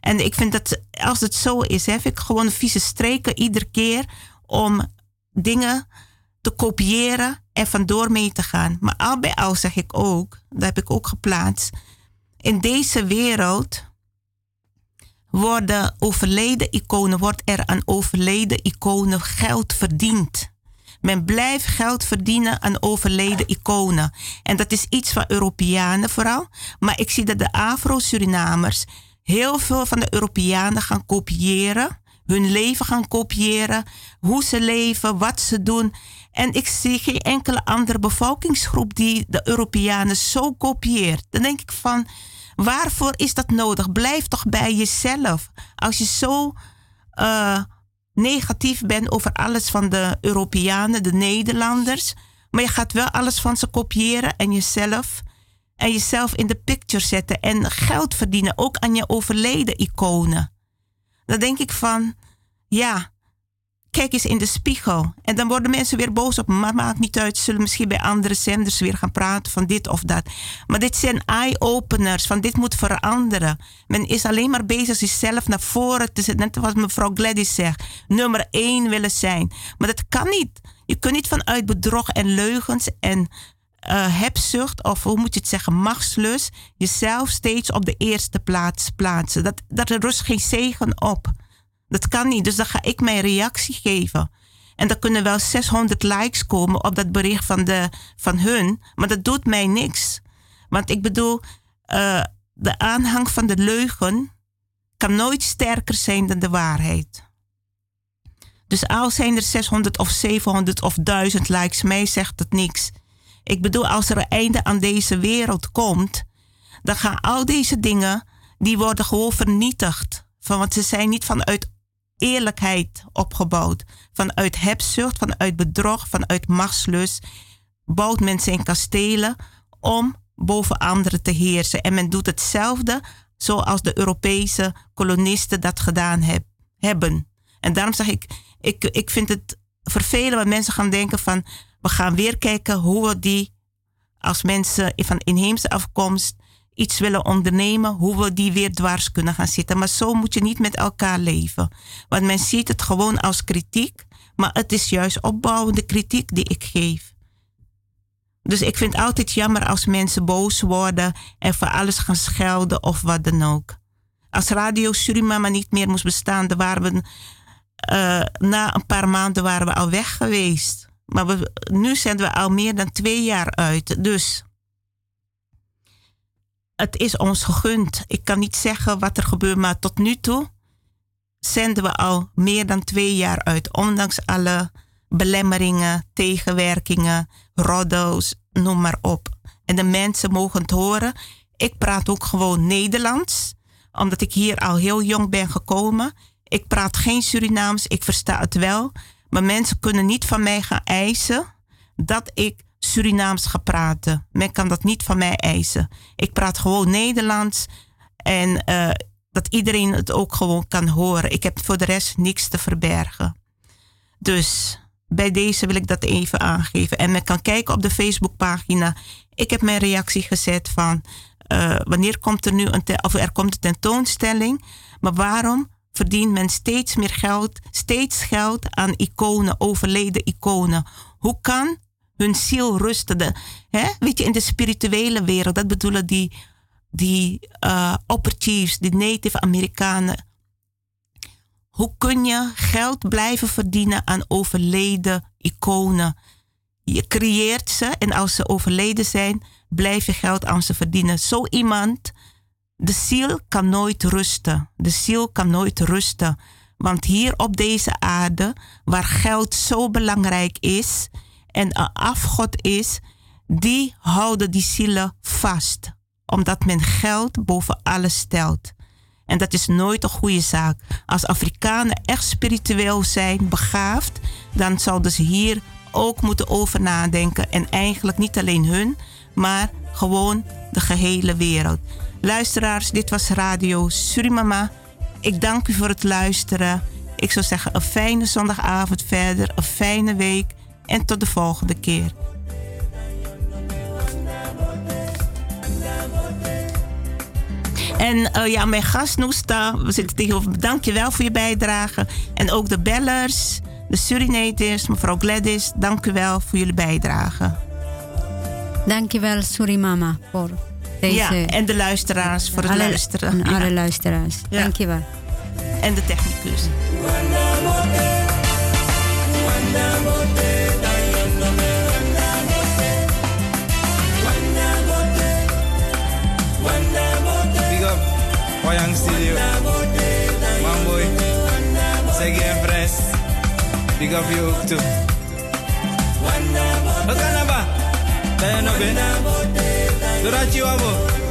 En ik vind dat als het zo is, heb ik gewoon vieze streken iedere keer om dingen te kopiëren en vandoor mee te gaan. Maar al bij al zeg ik ook, dat heb ik ook geplaatst. In deze wereld worden overleden iconen, wordt er aan overleden iconen geld verdiend. Men blijft geld verdienen aan overleden iconen. En dat is iets van Europeanen vooral. Maar ik zie dat de Afro-Surinamers heel veel van de Europeanen gaan kopiëren. Hun leven gaan kopiëren. Hoe ze leven, wat ze doen. En ik zie geen enkele andere bevolkingsgroep die de Europeanen zo kopieert. Dan denk ik van, waarvoor is dat nodig? Blijf toch bij jezelf. Als je zo uh, negatief bent over alles van de Europeanen, de Nederlanders. Maar je gaat wel alles van ze kopiëren en jezelf. En jezelf in de picture zetten en geld verdienen, ook aan je overleden iconen. Dan denk ik van, ja, kijk eens in de spiegel. En dan worden mensen weer boos op me. Maar maakt niet uit. Zullen misschien bij andere zenders weer gaan praten van dit of dat. Maar dit zijn eye-openers. Van dit moet veranderen. Men is alleen maar bezig zichzelf naar voren te zetten. Net wat mevrouw Gladys zegt. Nummer één willen zijn. Maar dat kan niet. Je kunt niet vanuit bedrog en leugens en uh, hebzucht, of hoe moet je het zeggen, machtslust, jezelf steeds op de eerste plaats plaatsen. Dat, dat rust geen zegen op. Dat kan niet. Dus dan ga ik mijn reactie geven. En dan kunnen wel 600 likes komen op dat bericht van, de, van hun. Maar dat doet mij niks. Want ik bedoel, uh, de aanhang van de leugen kan nooit sterker zijn dan de waarheid. Dus al zijn er 600 of 700 of 1000 likes, mij zegt het niks. Ik bedoel, als er een einde aan deze wereld komt, dan gaan al deze dingen, die worden gewoon vernietigd. Van, want ze zijn niet vanuit eerlijkheid opgebouwd. Vanuit hebzucht, vanuit bedrog, vanuit machtslust bouwt men zijn kastelen om boven anderen te heersen. En men doet hetzelfde zoals de Europese kolonisten dat gedaan heb, hebben. En daarom zeg ik, ik, ik vind het vervelend dat mensen gaan denken van, we gaan weer kijken hoe we die als mensen van inheemse afkomst iets willen ondernemen, hoe we die weer dwars kunnen gaan zitten. Maar zo moet je niet met elkaar leven. Want men ziet het gewoon als kritiek, maar het is juist opbouwende kritiek die ik geef. Dus ik vind het altijd jammer als mensen boos worden en voor alles gaan schelden of wat dan ook. Als Radio Surimama niet meer moest bestaan, dan waren we, uh, na een paar maanden waren we al weg geweest. Maar we, nu zijn we al meer dan twee jaar uit. Dus het is ons gegund. Ik kan niet zeggen wat er gebeurt, maar tot nu toe zenden we al meer dan twee jaar uit. Ondanks alle belemmeringen, tegenwerkingen, roddels, noem maar op. En de mensen mogen het horen. Ik praat ook gewoon Nederlands, omdat ik hier al heel jong ben gekomen. Ik praat geen Surinaams, ik versta het wel. Maar mensen kunnen niet van mij gaan eisen dat ik Surinaams ga praten. Men kan dat niet van mij eisen. Ik praat gewoon Nederlands en uh, dat iedereen het ook gewoon kan horen. Ik heb voor de rest niks te verbergen. Dus bij deze wil ik dat even aangeven. En men kan kijken op de Facebookpagina. Ik heb mijn reactie gezet van uh, wanneer komt er nu een of er komt een tentoonstelling. Maar waarom verdient men steeds meer geld, steeds geld aan iconen, overleden iconen? Hoe kan hun ziel rusten. Hè? Weet je, in de spirituele wereld, dat bedoelen die, die uh, die Native Amerikanen. Hoe kun je geld blijven verdienen aan overleden iconen? Je creëert ze en als ze overleden zijn, blijf je geld aan ze verdienen. Zo iemand, de ziel kan nooit rusten. De ziel kan nooit rusten. Want hier op deze aarde, waar geld zo belangrijk is, en een afgod is, die houden die zielen vast. Omdat men geld boven alles stelt. En dat is nooit een goede zaak. Als Afrikanen echt spiritueel zijn, begaafd, dan zouden ze hier ook moeten over nadenken. En eigenlijk niet alleen hun, maar gewoon de gehele wereld. Luisteraars, dit was Radio Surimama. Ik dank u voor het luisteren. Ik zou zeggen een fijne zondagavond verder, een fijne week en tot de volgende keer. En uh, ja, mijn gast Noesta, we zitten tegenover. Dank je wel voor je bijdrage. En ook de bellers, de Surinators, mevrouw Gladys, dank u wel voor jullie bijdrage. Dank je wel, Surimama, voor deze... Ja, en de luisteraars voor het alle, luisteren. En alle luisteraars. Ja. Dank je wel. En de technicus. Big up, Wayang Studio. Mamboy, Segi en Fres. Big up you ook toe. Okanaba, Durachi Wabo.